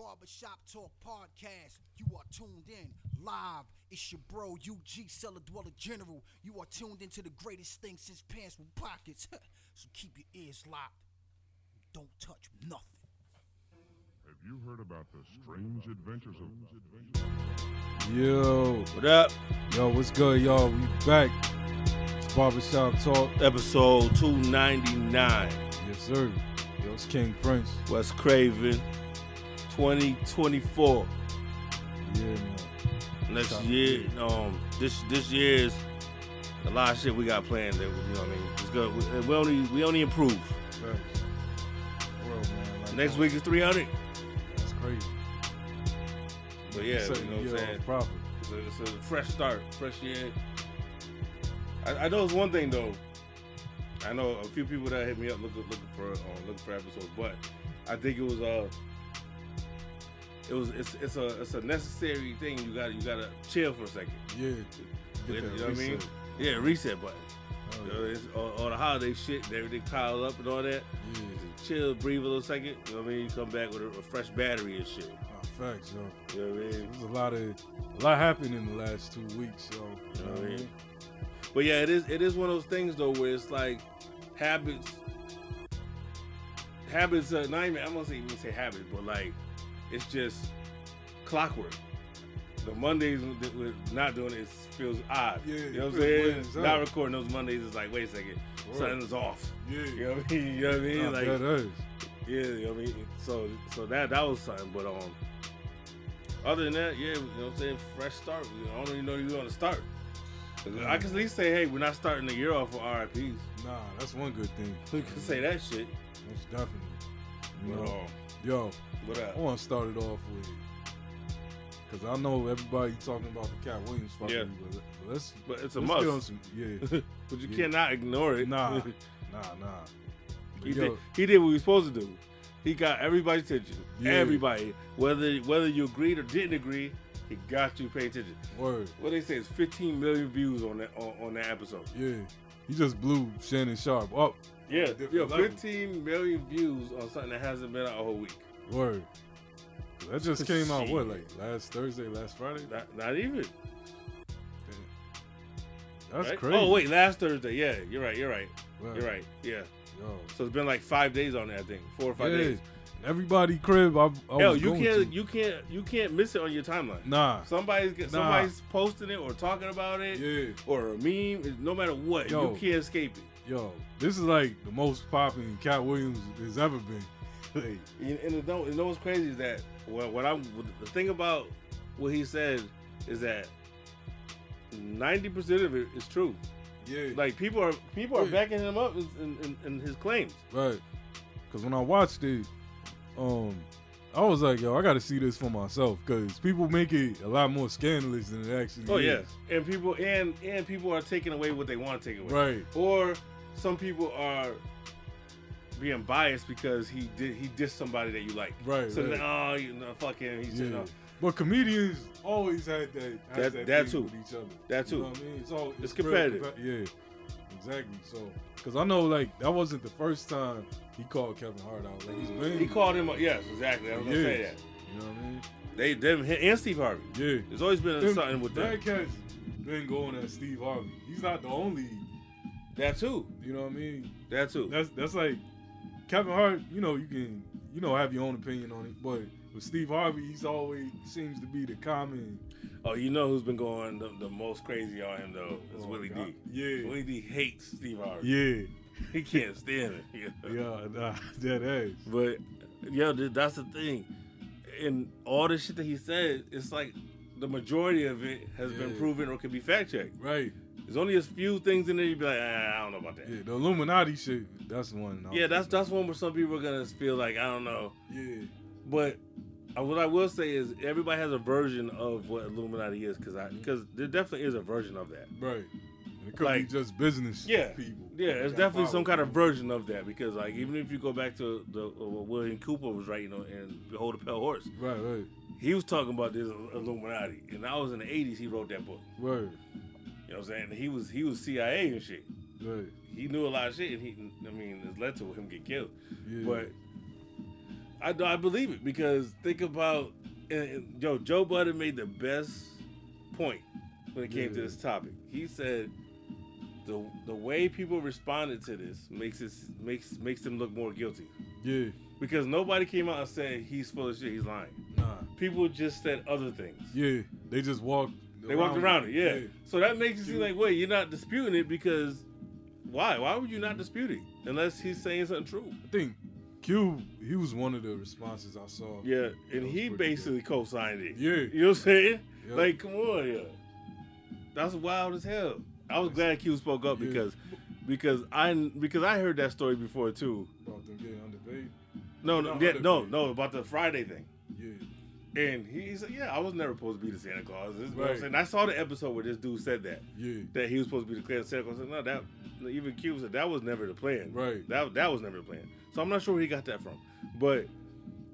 Barbershop Talk Podcast. You are tuned in live. It's your bro, UG Cellar Dweller General. You are tuned into the greatest thing since pants with pockets. so keep your ears locked. Don't touch nothing. Have you heard about the strange adventures of Yo, What up? yo, what's good, y'all? We back. It's Barbershop Talk. Episode 299. Yes, sir. Yo, it's King Prince. Wes Craven. 2024. Yeah, man. Next year, um, this this year's a lot of shit we got planned. That you know, what I mean, it's good. We, we only we only improve. Facts. World, man. Like, Next week is 300. That's crazy. But yeah, you know what I'm saying. It's a, it's a fresh start, fresh year. I, I know it's one thing though. I know a few people that hit me up looking looking for um, looking for episodes, but I think it was uh it was it's it's a it's a necessary thing. You got you got to chill for a second. Yeah. You know that what I mean? Yeah, reset button. Oh, You know, all the holiday shit, everything piled up and all that. yeah. Chill, breathe a little second. You know what I mean? You come back with a, a fresh battery and shit. Oh, facts, yo. You know what I mean? There's a lot of a lot happened in the last two weeks, so You know what I mean? But yeah, it is it is one of those things though where it's like habits habits uh, not even I'm gonna say even say habits, but like it's just clockwork. The Mondays that we're not doing it feels odd. Yeah, you know what I'm saying? weird as hell. Not recording those Mondays is like, wait a second, something's off. Yeah. You know what I mean? You know what I mean? Like that is. yeah, you know what I mean? So so that that was something. But um other than that, yeah, you know what I'm saying, fresh start. I don't even know you're gonna start. I can at least say, hey, we're not starting the year off with RIPs. Nah, that's one good thing. We can say that shit. Most definitely. You know, um, yo, what up? I want to start it off with because I know everybody talking about the Katt Williams fucking, Yeah. but let's But it's a let's must. some yeah, but you Yeah. cannot ignore it. nah, nah, nah. he, Yo, did, he did what he was supposed to do. He got everybody's attention. Yeah. Everybody. Whether whether you agreed or didn't agree, he got you pay attention. word, What they say is 15 million views on that on, on that episode. yeah. He just blew Shannon Sharpe up. Yeah, yo, 15 million views on something that hasn't been out a whole week. Word. That just came out what like last Thursday, last Friday. Not, not even. That's right? Oh, crazy. Oh wait, last Thursday. Yeah, you're right. You're right. Wow. You're right. Yeah. Yo, So it's been like five days on that thing. Four or five yeah. days. Everybody crib. I, I Hell, you can't to. you can't you can't miss it on your timeline. Nah. Somebody's Nah. somebody's posting it or talking about it Yeah. or a meme. No matter what, Yo. you can't escape it. Yo, this is like the most popping Katt Williams has ever been. And, and it you know what's crazy is that what, what I'm the thing about what he said is that ninety percent of it is true. yeah. Like people are people are Yeah. backing him up in, in, in, his claims. Right. Because when I watched it, um, I was like, yo, I got to see this for myself. Because people make it a lot more scandalous than it actually is. Oh is. yeah, and people and and people are taking away what they want to take away. Right. Or some people are being biased because he did he dissed somebody that you like. Right. So right. then, oh, you know, fuck him. He's yeah. you know But comedians always had that, has That- that, that too. with each other. That You know what I mean? It's, all, It's real competitive. compa- yeah. Exactly. So, because I know, like, that wasn't the first time he called Kevin Hart out. Like, he's been. he called him. Yes, exactly. I was gonna say that. You know what I mean? They them and Steve Harvey. Yeah. There's always been Them- something with that them. cat's been going at Steve Harvey. He's not the only. That too. You know what I mean? That too. That's that's like Kevin Hart. You know, you can you know have your own opinion on it, but with Steve Harvey, he's always seems to be the common. Oh, you know who's been going the, the most crazy on him though? It's Oh, Willie God. D. Yeah. Willie D hates Steve Harvey. Yeah, He can't stand it. you know? yeah, nah, that ass. But yo, th- that's the thing. And all the shit that he said, it's like the majority of it has been proven or can be fact checked. Right. There's only a few things in there you'd be like, ah, I don't know about that. Yeah, the Illuminati shit. That's one. Yeah, that's that's one where some people are gonna feel like I don't know. Yeah. But uh, what I will say is everybody has a version of what Illuminati is because I because there definitely is a version of that. Right. And it could Like- be just business Yeah, people. Yeah, there's definitely some kind of version of that because like even if you go back to the uh, what William Cooper was writing on in Behold a Pale Horse, Right, right, he was talking about this Illuminati, and I was in the '80s. He wrote that book. right, You know what I'm saying? He was he was CIA and shit. right. He knew a lot of shit, and he I mean, it led to him get killed. Yeah. But I do I believe it because think about and, yo Joe Budden made the best point when it came to this topic. He said the the way people responded to this makes it makes makes them look more guilty Yeah. because nobody came out and said he's full of shit, he's lying. Nah. People just said other things. Yeah. They just walked. They walked around it, yeah. So that makes it seem like, wait, you're not disputing it because why? Why would you not dispute it unless he's saying something true? I think Q. He was one of the responses I saw. Yeah, and he basically co-signed it. Yeah. you know what I'm saying? Yeah. Like, come on, yeah. That's wild as hell. I was glad Q spoke up Yeah. because because I because I heard that story before too. about them getting underpaid. No, no, No, yeah, no, no, about the Friday thing. Yeah. And he said, "Yeah, I was never supposed to be the Santa Claus." This is what I'm Right. saying. I saw the episode where this dude said that Yeah. that he was supposed to be the Santa Claus. I said, no, that even Q said that was never the plan. Right. That that was never the plan. So I'm not sure where he got that from. But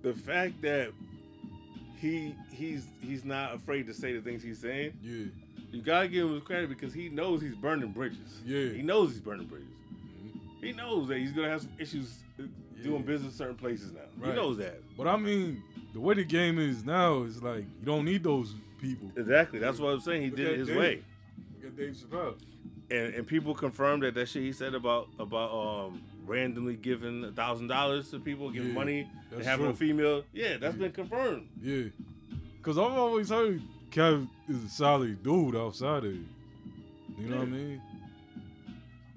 the fact that he he's he's not afraid to say the things he's saying, Yeah. you gotta give him his credit because he knows he's burning bridges. Yeah. He knows he's burning bridges. Mhm. He knows that he's gonna have some issues uh, doing business in certain places now. Right. He knows that. But I mean, the way the game is now is like you don't need those people. Exactly. That's what I'm saying. He Look did it his Dave. way. Look at Dave Chappelle. and, and people confirmed that that shit he said about about um randomly giving a thousand dollars to people, giving Yeah, money, and having a female. Yeah, that's Yeah. been confirmed. Yeah. Cause I've always heard Kev is a solid dude outside of it. You know what I mean?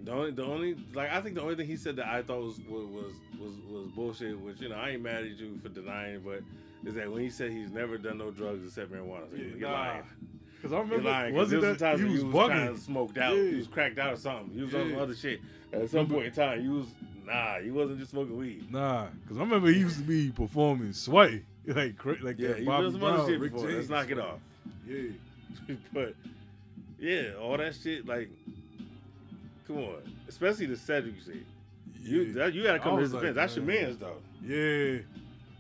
The only, the only, like I think the only thing he said that I thought was was was was, was bullshit. Which you know I ain't mad at you for denying, but is that when he said he's never done no drugs except marijuana? Yeah, You're nah. lying. Cause I You're remember lying. was it there was that he was was kind of smoked out. Yeah. You was cracked out or something. he was on some other shit. At some point in time, he was nah. he wasn't just smoking weed. Nah, cause I remember he used to be performing sway like cra- like Yeah, that you Bobby done some other Brown, shit Rick before. Let's knock it off. Yeah, but yeah, all that shit, like, come on, especially the Cedric shit. You that, you gotta come to his was defense. like, That's your man's though. yeah.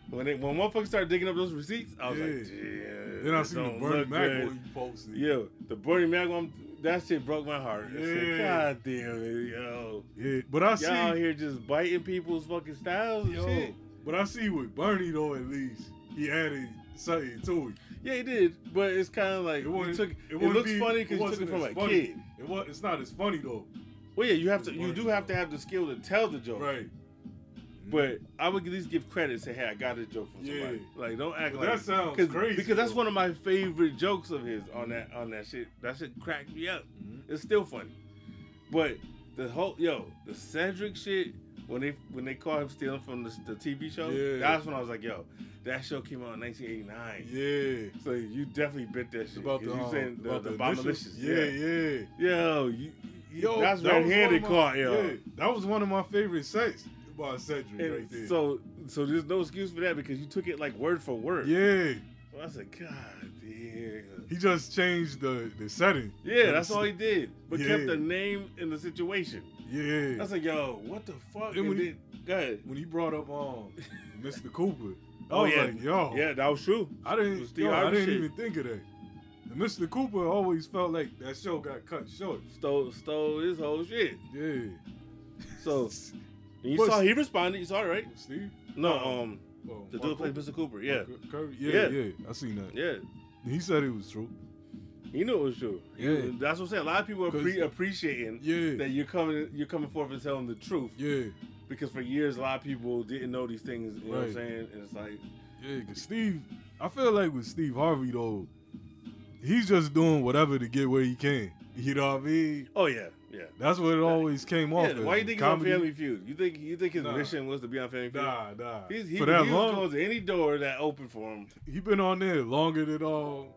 When they, when motherfuckers started digging up those receipts, I was like, Yeah. yeah. Then I seen the Bernie Mac good. one you posted. Yo, the Bernie Mac one, that shit broke my heart. I said, Yeah. God damn it, yo. yeah. But I see, Y'all here just biting people's fucking styles and yo, shit. but I see with Bernie though at least he added something to it. Yeah, he did, but it's kind of like It took, it it, looks be- funny because you took it from a funny. kid. It was. It's not as funny though. Well, yeah, you have to, you do have to have the skill to tell the joke. Right. But I would at least give credit. Say, hey, I got this joke from Yeah. somebody. Like, don't act like that sounds cause, crazy, because that's one of my favorite jokes of his on that on that shit. That shit cracked me up. Mhm. It's still funny, but the whole yo the Cedric shit when they when they caught him stealing from the, the TV show. Yeah. That's when I was like, yo, that show came out in 1989. Yeah. So you definitely bit that shit. about the, you um, saying the, about the, the Bomalicious. initials. Yeah, yeah. Yo, you, Yo, that's was handed caught, yo. Yeah, that was one of my favorite sets And right there. So, so there's no excuse for that because you took it like word for word. yeah, So I said, God damn. he just changed the the setting. Yeah, that's all he did, but kept the name in the situation. Yeah. I said, yo, what the fuck? And And when he- then, when he brought up um Mr. Cooper. I Oh was yeah, like, yo, yeah, that was true. I didn't, yo, I didn't shit. even think of that. And Mr. Cooper always felt like that show got cut short. Stole, stole his whole shit. Yeah. So and you But- saw he responded. You saw it, right? Steve? No, um, Oh, the dude played? Mr. Cooper. Yeah, Curry? Yeah, Yeah. yeah, I seen that. yeah. He said it was true. He knew it was true. Yeah. that's what I'm saying. A lot of people are pre- appreciating Yeah. that you're coming, you're coming forth and telling the truth. Yeah. Because for years, a lot of people didn't know these things. You know what I'm saying? And it's like, Yeah, cause Steve, I feel like with Steve Harvey though, he's just doing whatever to get where he can. You know what I mean? oh yeah, yeah. That's what it always came off. Yeah, as. why you think he's on Family Feud? You think you think his Nah. mission was to be on Family Feud? Nah, nah. He's, he, For that he long, was to any door that opened for him. he been on there longer than all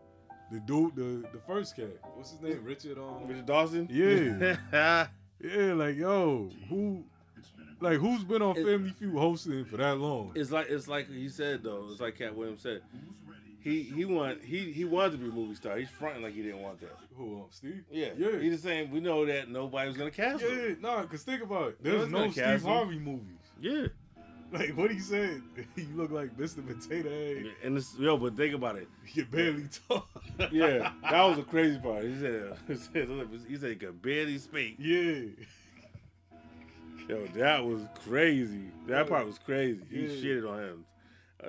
the dude, the the first cat. What's his name? Richard. Um, Richard Dawson. Yeah. yeah, like yo, who, like who's been on It- Family Feud hosting for that long? it's like it's like he said though. It's like Katt Williams said. He he want he he wanted to be a movie star. He's fronting like he didn't want that. Who, um, Steve? Yeah, yeah. He's just saying we know that nobody was gonna cast him. Yeah, nah, cause think about it. There's no Steve cast him. Harvey movies. Yeah. Like what he said, you look like Mr. Potato Head. And it's yo, but think about it. You barely talk. Yeah, that was the crazy part. He said, he said, he said he could barely speak. Yeah. Yo, that was crazy. That part was crazy. He Yeah. shitted on him.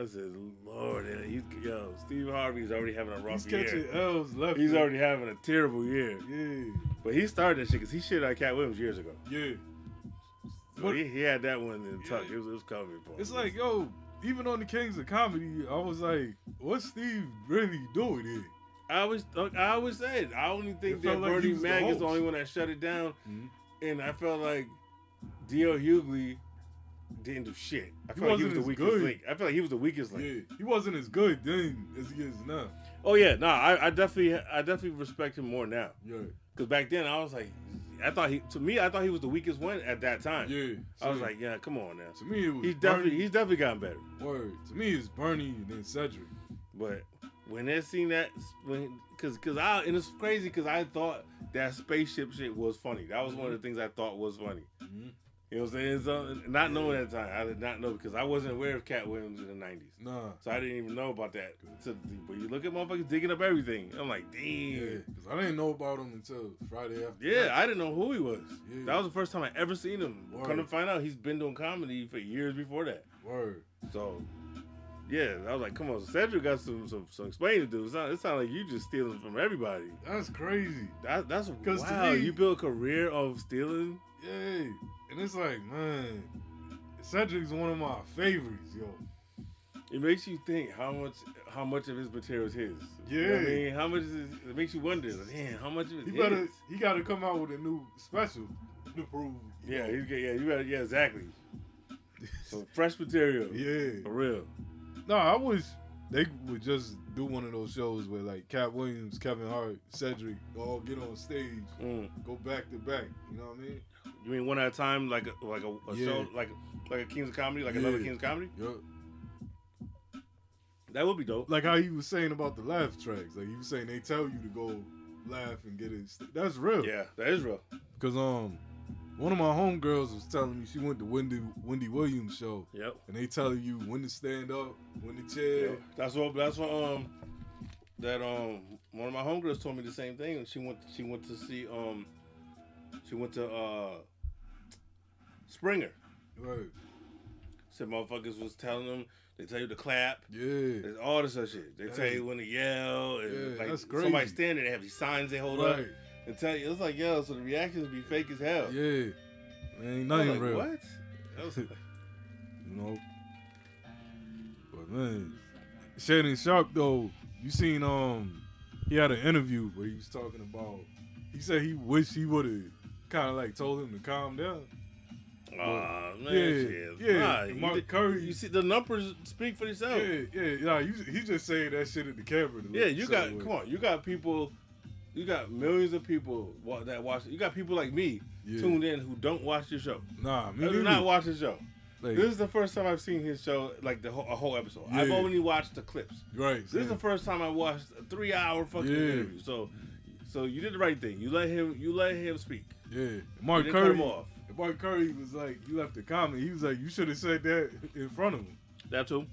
I said, Lord, and he's yo, Steve Harvey's already having a rough He's year. L's left. He's and- already having a terrible year. Yeah, But he started that shit because he shit out Katt Williams years ago. yeah. So But- he, he had that one in the tuck. Yeah. It was, it was for him. It's like, yo, even on the Kings of Comedy, I was like, what's Steve really doing here? I always, I always said, I only think It that like Bernie Mac is the only one that shut it down, Mhm. and I felt like D.L. Hughley didn't do shit. I He felt like he wasn't the weakest good. link. I felt like he was the weakest link. Yeah, he wasn't as good then as he is now. Oh yeah, no, I, I definitely, I definitely respect him more now. Yeah, Because back then I was like, I thought he, to me, I thought he was the weakest one at that time. yeah. I was like, yeah, come on now. to me, it was He's definitely, he's definitely gotten better. word. To me, it's Bernie and then Cedric. But when they seen that, when because because I and it's crazy because I thought that spaceship shit was funny. That was one of the things I thought was funny. Mhm. You know what I'm saying? So, not knowing at the time, I did not know because I wasn't aware of Katt Williams in the '90s, Nah, so I didn't even know about that. So, but you look at motherfuckers digging up everything. I'm like, damn. because I didn't know about him until Friday after. Yeah, that. I didn't know who he was. Yeah. That was the first time I ever seen him. Word. Come to find out, he's been doing comedy for years before that. word. So, yeah, I was like, come on, so Cedric got some some, some explaining to do. It sound, it sound like you just stealing from everybody. That's crazy. That, that's 'Cause to wow. me- you build a career of stealing. Yeah, and it's like, man, Cedric's one of my favorites, yo. It makes you think how much how much of his material is his. You know I Yeah. mean, how much is his, it makes you wonder, like, damn, how much of it He is better, his? he got to come out with a new special to prove. Yeah, he's, yeah, you better, yeah, exactly. Some fresh material, yeah. for real. No, I wish they would just do one of those shows where like Katt Williams, Kevin Hart, Cedric all get on stage, Mm. go back to back. You know what I mean? You mean one at a time, like a, like a, a Yeah. show, like like a King's of Comedy, like another Yeah. King's Comedy? Yo, That would be dope. like how he was saying about the laugh tracks. Like he was saying they tell you to go laugh and get it. st- That's real. Yeah, that is real. Cause um, one of my homegirls was telling me she went to Wendy Wendy Williams show, Yep. and they telling you when to stand up, when to chair. Yep. That's what. That's what. Um, that um, one of my homegirls told me the same thing. She went. She went to see um, she went to uh, Springer. Right. Said motherfuckers was telling them. They tell you to clap. Yeah. There's all this other shit. They tell you when to yell. And Yeah, like that's somebody crazy. standing, they have these signs they hold up and tell you. It's like yo, so the reactions be fake as hell. Yeah. Man, Ain't nothing like, real. What? That was, you know. But man, Shannon Sharpe though, you seen um he had an interview where he was talking about he said he wished he would have kind of like told him to calm down. Aw, man, Yeah, shit. yeah, Nah, Mark did- Curry- You see, the numbers speak for themselves. Yeah, yeah, yeah. You, he just saying that shit at the camera. Yeah, you got way. come on, you got people, you got millions of people that watch. You got people like me Yeah. tuned in who don't watch your show. Nah, me do not watch the show. Like, This is the first time I've seen his show, like the whole, a whole episode. I've only watched the clips. right. This is the first time I watched a three-hour fucking Yeah. interview. So, so you did the right thing. You let him, you let him speak. Yeah, Mark Curry. Mark Curry was like, you left a comment. He was like, you should have said that in front of him. That too.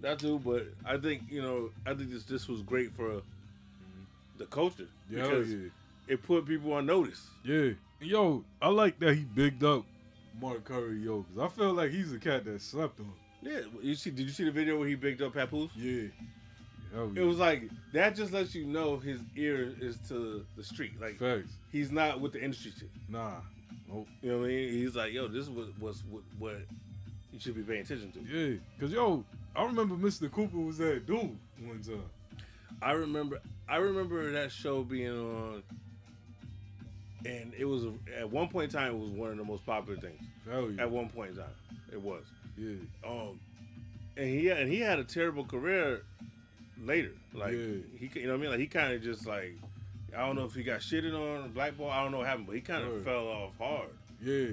That too, but I think you know, I think this this was great for the culture Yeah, because yeah. it put people on notice. Yeah. And yo, I like that he bigged up Mark Curry, yo, because I feel like he's a cat that slept on. Yeah, you see? Did you see the video where he bigged up Papoose? Yeah. Hell It was like that. Just lets you know his ear is to the street. Like Facts. he's not with the industry shit. Nah. Nope. You know what I mean? He's like, yo, this was was what, what you should be paying attention to. Yeah. Because, yo, I remember Mr. Cooper was at Dude one time. I remember, I remember that show being on, and it was at one point in time it was one of the most popular things. Hell yeah. At one point in time, it was. Yeah. Um, and he and he had a terrible career later. Like Yeah. he, you know what I mean? Like he kind of just like I don't know if he got shitted on, blackball. I don't know what happened, but he kind of fell off hard. Yeah.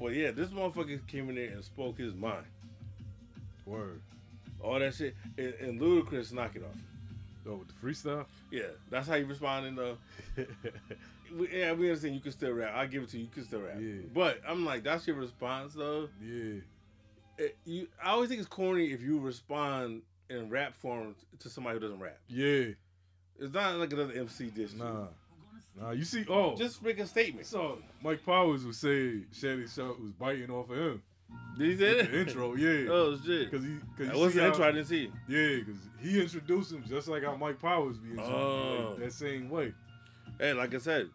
But yeah, this motherfucker came in there and spoke his mind. Word. All that shit, and, and Ludacris knock it off. Oh, with the freestyle? Yeah, that's how you responding though. We- yeah, we understand you can still rap. I give it to you. You can still rap. Yeah. But I'm like, that's your response though. Yeah. It, you, I always think it's corny if you respond in rap form to somebody who doesn't rap. Yeah. It's not like another MC dish. Nah. Nah, you see, oh. Just make a statement. So Mike Powers was saying Shannon Sharpe was biting off of him. Did he say that? the intro, yeah. Oh shit. Cause he, cause What's see the how- intro? I didn't see. Yeah, because he introduced him just like how Mike Powers be introduced, Oh. like, that same way. Hey, like I said,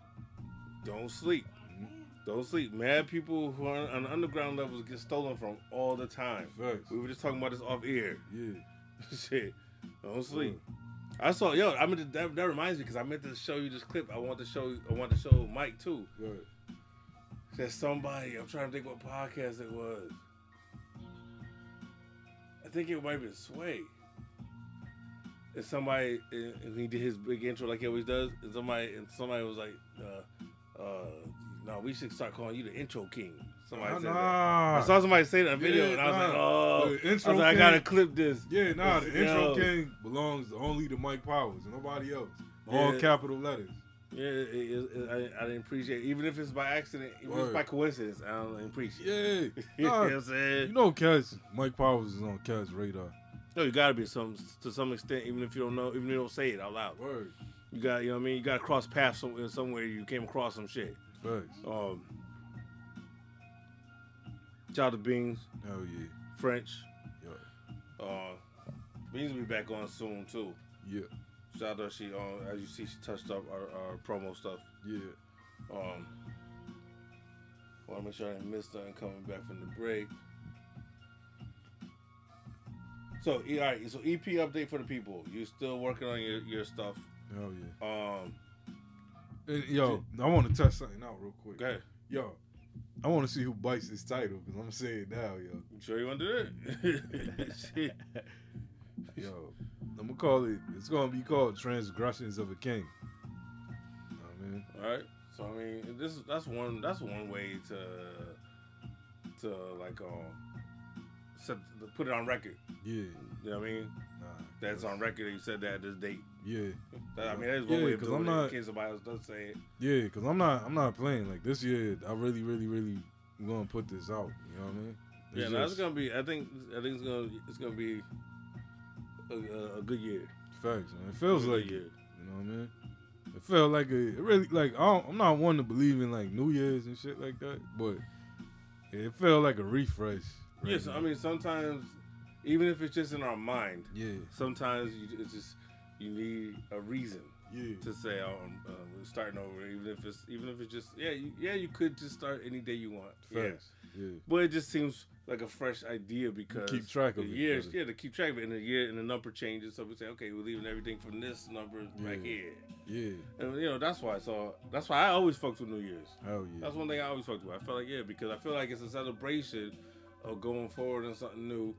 don't sleep. Mhm. Don't sleep. Mad people who are on underground levels get stolen from all the time. Facts. We were just talking about this off air. Yeah. Shit. Don't sleep. I saw yo. I mean that, that reminds me because I meant to show you this clip. I want to show you. I want to show Mike too. Good. That somebody. I'm trying to think what podcast it was. I think it might be Sway. And somebody, and he did his big intro like he always does. And somebody, and somebody was like, uh, uh, "No, we should start calling you the intro king." Somebody said that. nah. I saw somebody say that in a video, Yeah, and I was like, "Oh, The I was like, I gotta clip this." Yeah, nah, the intro Yo. king belongs only to Mike Powers and nobody else. All Yeah. capital letters. Yeah, it, it, it, I, I didn't appreciate it. Even if it's by accident, even if it's by coincidence, I don't appreciate Yeah. it. you know Nah, what I'm saying? you know Cats, Mike Powers is on Cats radar. no, you gotta be some to some extent, even if you don't know, even if you don't say it out loud. Word. You got, you know what I mean? You gotta cross paths somewhere, somewhere you came across some shit. Facts. Um, Of Beans, Hell yeah. French. Yeah. Uh, Beans will be back on soon too. Yeah. Shout out she um, as you see she touched up our, our promo stuff. Yeah. Um, want to make sure I didn't miss nothing coming back from the break. So, all right, so EP update for the people. You still working on your, your stuff? Hell yeah. Um, And, yo, I want to test something out real quick. okay. Yo, I want to see who bites this title because I'm saying it now, yo. You sure you want to do it? Shit. Yo, I'm gonna call it. It's gonna be called Transgressions of a King. You know what I mean, All right. So I mean, this that's one that's one way to to like um set, to put it on record. yeah, You know what I mean? nah, That's on record. that You said that at this date. Yeah, I mean, that is one Yeah, way of doing I'm it. not- In case somebody else does say it. yeah. Because I'm not, I'm not playing like this year. I really, really, really gonna put this out. You know what I mean? It's Yeah, no, that's just gonna be. I think. I think it's gonna. It's gonna be a, a, good year. facts, man. It feels A like good it. year. You know what I mean? It felt like a it really like I don't, I'm not one to believe in like New Year's and shit like that, but it felt like a refresh. right Yes, now. I mean sometimes, even if it's just in our mind, yeah, sometimes you, it's just you need a reason yeah, to say, "Oh, um, uh, starting over." Even if it's even if it's just yeah, you, yeah, you could just start any day you want. Yeah. Yeah, but it just seems like a fresh idea because keep track of the it, years. better. Yeah, to keep track of it in a year and the number changes. So we say, okay, we're leaving everything from this number back Yeah. here, yeah, and you know that's why. So that's why I always fucked with New Year's. hell yeah. That's one thing I always fucked with. I felt like yeah, because I feel like it's a celebration of going forward and something new.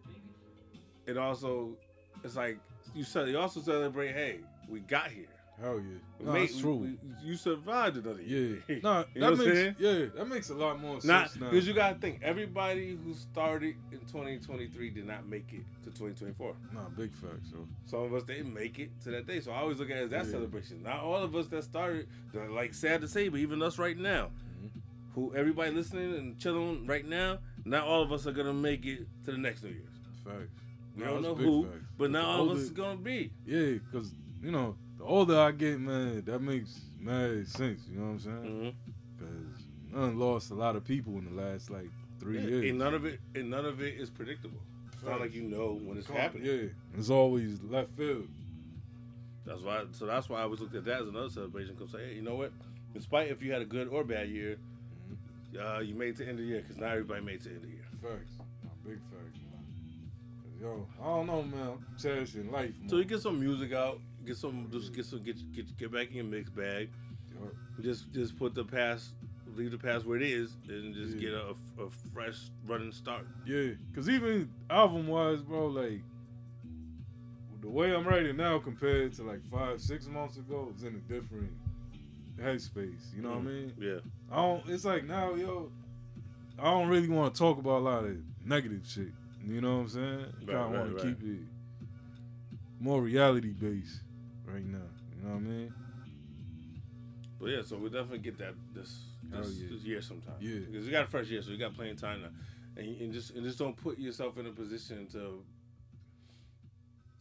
It also, it's like you said. You also celebrate. Hey, we got here. Hell yeah. We No, made- we- true. we- you survived another year. yeah. Nah, you that makes yeah, that makes a lot more Not sense now. because you gotta think. Everybody who started in 2023 did not make it to 2024. Nah, big facts, so Some of us didn't make it to that day. So I always look at it as that Yeah. celebration. Not all of us that started. Like sad to say, but even us right now, Mm-hmm. who everybody listening and chilling right now, not all of us are gonna make it to the next New Year's. facts. We Nah, don't know who, facts. But now all of is gonna be. Yeah, because you know, the older I get, man, that makes mad sense. You know what I'm saying? Mm-hmm. Because none lost a lot of people in the last like three years. And none of it, and none of it is predictable. It's not like you know when it's happening. Yeah, it's always left field. That's why. So that's why I always looked at that as another celebration. Cause say, hey, you know what? Despite if you had a good or bad year, Mm-hmm. uh, you made it to the end of the year. Cause not everybody made it to the end of the year. Facts, big. 'Cause, Yo, I don't know, man. I'm cherishing life. Man. So you get some music out, get some, just get some, get get get back in your mix bag. Yo, Just just put the past, leave the past where it is, and just Yeah. get a, a fresh running start. Yeah, cause even album wise, bro, like the way I'm writing now compared to like five, six months ago, it's in a different headspace. You know what I Mm. mean? Yeah. I don't. It's like now, yo, I don't really want to talk about a lot of negative shit. You know what I'm saying? Right, kind of right, want to right. keep it more reality based right now. You know what I mean? But yeah, so we definitely get that this this, yeah. this year sometime. Yeah. because we got a fresh year, so we got plenty of time now, and, and just and just don't put yourself in a position to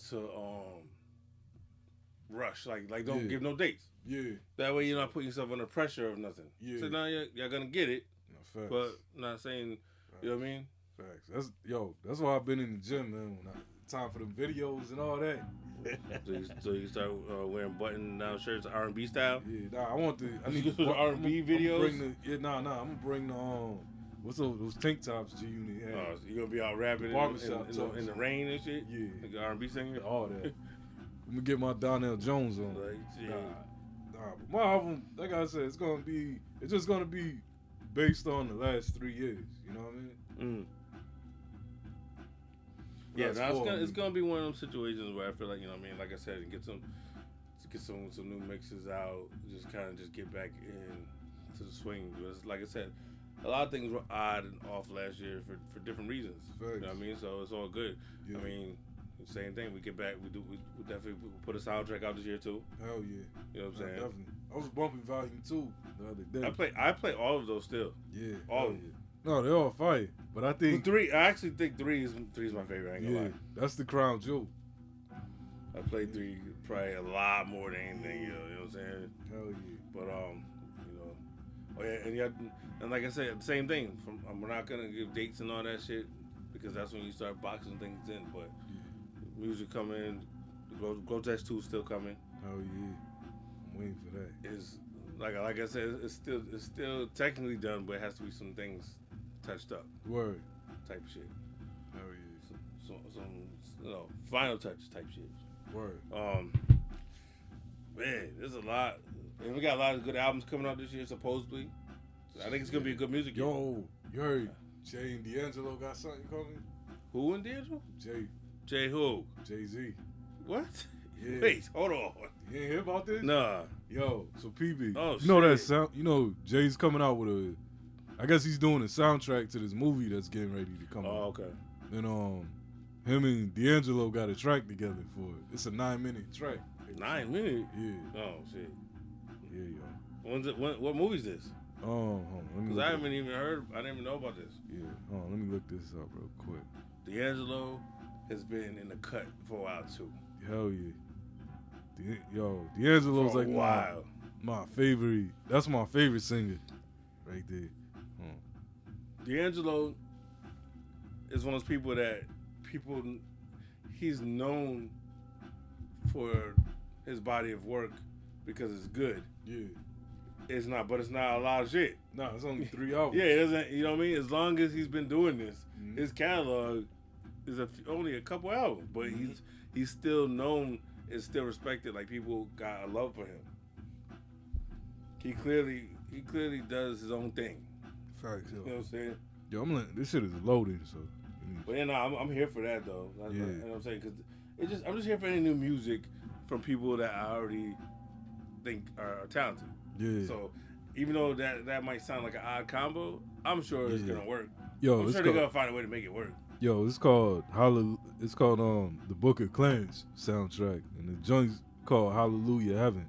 to um rush. Like like don't Yeah. give no dates. Yeah. That way you're not putting yourself under pressure of nothing. Yeah. So now you're, you're gonna get it, No, but not saying you know what I mean. Facts. That's yo. That's why I've been in the gym, man. When I, time for the videos and all that. So you, so you start uh, wearing button down shirts, R and B style. Yeah, nah. I want the. I need to the R&B I'm- I'm videos? Bring the, yeah, nah, nah. I'm gonna bring the um. What's those, those tank tops G Unit had? Uh, so you gonna be out rapping in, in, in, the, in the rain and shit. Yeah. like R and B singer. all that. I'm gonna get my Donell Jones on. Like. Nah, nah. But my album, like I said, it's gonna be. It's just gonna be based on the last three years. You know what I mean? Mm. Yeah, That's it's gonna it's gonna be one of those situations where I feel like you know what I mean, like I said, and get some get some some new mixes out, just kind of just get back in to the swing. Because like I said, a lot of things were odd and off last year for, for different reasons. You know what I mean? So it's all good. Yeah. I mean, same thing. We get back. We do. We, we definitely put a soundtrack out this year too. Hell yeah. You know what I'm saying? definitely. I was bumping Volume Two the other day. I play. I play all of those still. yeah. all of them. yeah. No, they're all fire. But I think Three. I actually think three is three is my favorite. I ain't gonna yeah, lie. that's the crown jewel. I played three probably a lot more than anything. You know, you know what I'm saying? Hell yeah. But um, you know, oh yeah, and yeah, and like I said, same thing. From um, we're not gonna give dates and all that shit because that's when you start boxing things in. But music coming, Gro- Grotesque Two still coming. Hell yeah. I'm waiting for that. Is like like I said, it's still it's still technically done, but it has to be some things touched up, Word. type of shit. Hell yeah. Some some you know final touch type shit. Word. Um, man, there's a lot, and we got a lot of good albums coming out this year. Supposedly, I think it's gonna be a good music year. Yo, you heard Jay and D'Angelo got something coming? Who and D'Angelo? Jay, Jay who? Jay Z. What? Yeah. Wait, hold on. You ain't hear about this? Nah. Yo, so PB, Oh, you know that sound? You know Jay's coming out with a. I guess he's doing a soundtrack to this movie that's getting ready to come out. Oh, out. okay. And um, him and D'Angelo got a track together for it. It's a nine minute track. Nine minutes. Yeah, Oh shit. yeah, yo. When's it? When, what movie's this? Oh, hold on, let me Because I haven't even heard. I didn't even know about this. Yeah, hold on, let me look this up real quick. D'Angelo has been in the cut for a while too. Hell yeah. D- yo, D'Angelo's like my, my favorite. That's my favorite singer, right there. D'Angelo is one of those people that people he's known for his body of work because it's good. Yeah. It's not, but it's not a lot of shit. Nah, it's only three albums. Yeah, it doesn't. You know what I mean? As long as he's been doing this, Mhm. his catalog is a, only a couple albums, but he's he's still known and still respected. Like people got a love for him. He clearly he clearly does his own thing. Facts, You know what I'm saying? Yo, I'm like, this shit is loaded, so. mm, But yeah, no, I'm, I'm here for that though. That's, Yeah. You know what I'm saying? Because it just I'm just here for any new music from people that I already think are talented. Yeah. So even though that that might sound like an odd combo, I'm sure it's gonna work. yo, I'm sure they're gonna find a way to make it work. yo, it's called Hallel- It's called um the Book of Clarence soundtrack, and the joint's called Hallelujah Heaven.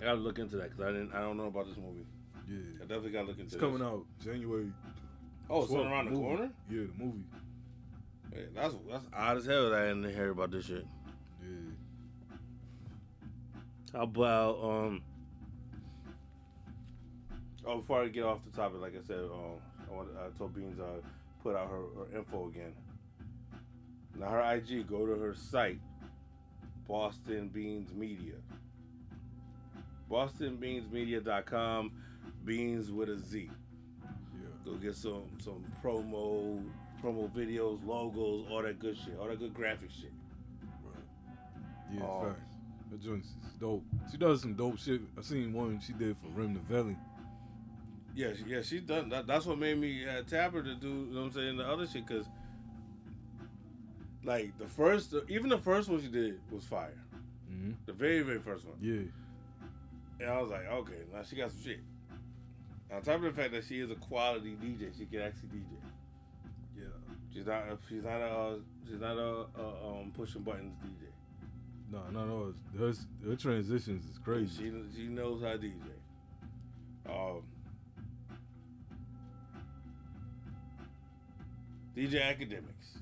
I gotta look into that because I didn't. I don't know about this movie. Yeah, I definitely gotta look into. It's coming out January. Oh, it's 12th, around the movie. corner. Yeah, the movie. Yeah, that's that's odd as hell that I didn't hear about this shit. Yeah. How about um? Oh, before I get off the topic, like I said, um, I, want, I told Beans uh put out her, her info again. Now her IG, go to her site, Boston Beans Media. BostonBeansMedia.com, Beans with a Z. Yeah. Go get some some promo promo videos, logos, all that good shit, all that good graphic shit. Yeah, Oh. facts. Her joints is dope. She does some dope shit. I seen one she did for Remnant Valley. Yeah, she, yeah, she's done. That, that's what made me uh, tap her to do. You know what I'm saying? The other shit, cause like the first, even the first one she did was fire. hmm The very, very first one. Yeah. And I was like, okay, now she got some shit. On top of the fact that she is a quality DJ, she can actually DJ. Yeah. She's not. She's not a. She's not a, a um, pushing buttons DJ. No, no, no. Her, her transitions is crazy. She she knows how to DJ. Um, DJ Akademiks.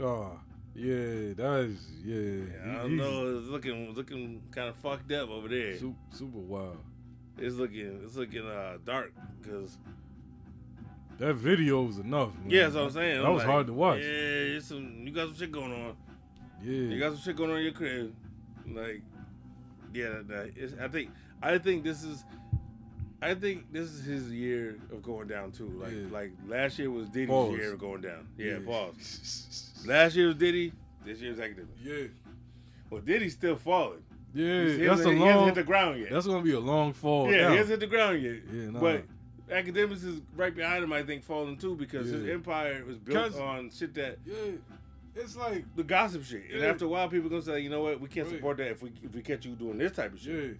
Ah, Yeah, that's yeah. Yeah, he- I don't know. It's looking looking kind of fucked up over there. Super, super wild. It's looking it's looking uh dark because That video was enough. Man. yeah, that's what I'm saying. That I'm was like, hard to watch. Yeah, it's some you got some shit going on. Yeah, You got some shit going on in your crib. Like, yeah, that, that- it's, I think I think this is I think this is his year of going down too. Like Yeah. like last year was Diddy's Pause. year of going down. Yeah, pause. pause. Last year was Diddy. This year's academic. Yeah, Well, Diddy's still falling. yeah. He that's hasn't- a he hasn't hit the ground yet. That's gonna be a long fall. yeah, down. he hasn't hit the ground yet. Yeah, nah. But Akademiks is right behind him. I think falling too because his empire was built on shit that Yeah, it's like the gossip shit. And after a while, people gonna say, you know what, we can't Right. support that if we if we catch you doing this type of shit.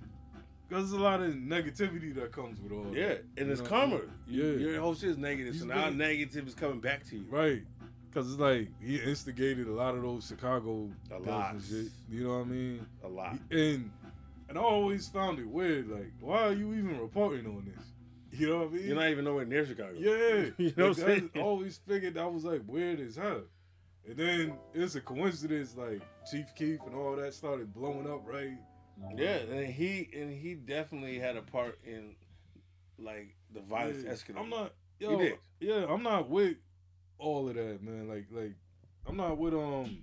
Because there's a lot of negativity that comes with all. That, yeah, and it's know? karma. Yeah. your whole shit is negative, so now been- negative is coming back to you. Right. Because it's like he instigated a lot of those Chicago A lot. shit. You know what I mean? A lot. And and I always found it weird. Like, why are you even reporting on this? You know what I mean? You're not even nowhere near Chicago. yeah. You know what I'm saying? I always figured that was like weird as hell. And then it's a coincidence, like Chief Keef and all that started blowing up, right? Yeah, and he and he definitely had a part in like the violence Yeah. escalating. I'm not. Yo, yeah, I'm not with all of that, man. Like, like, I'm not with um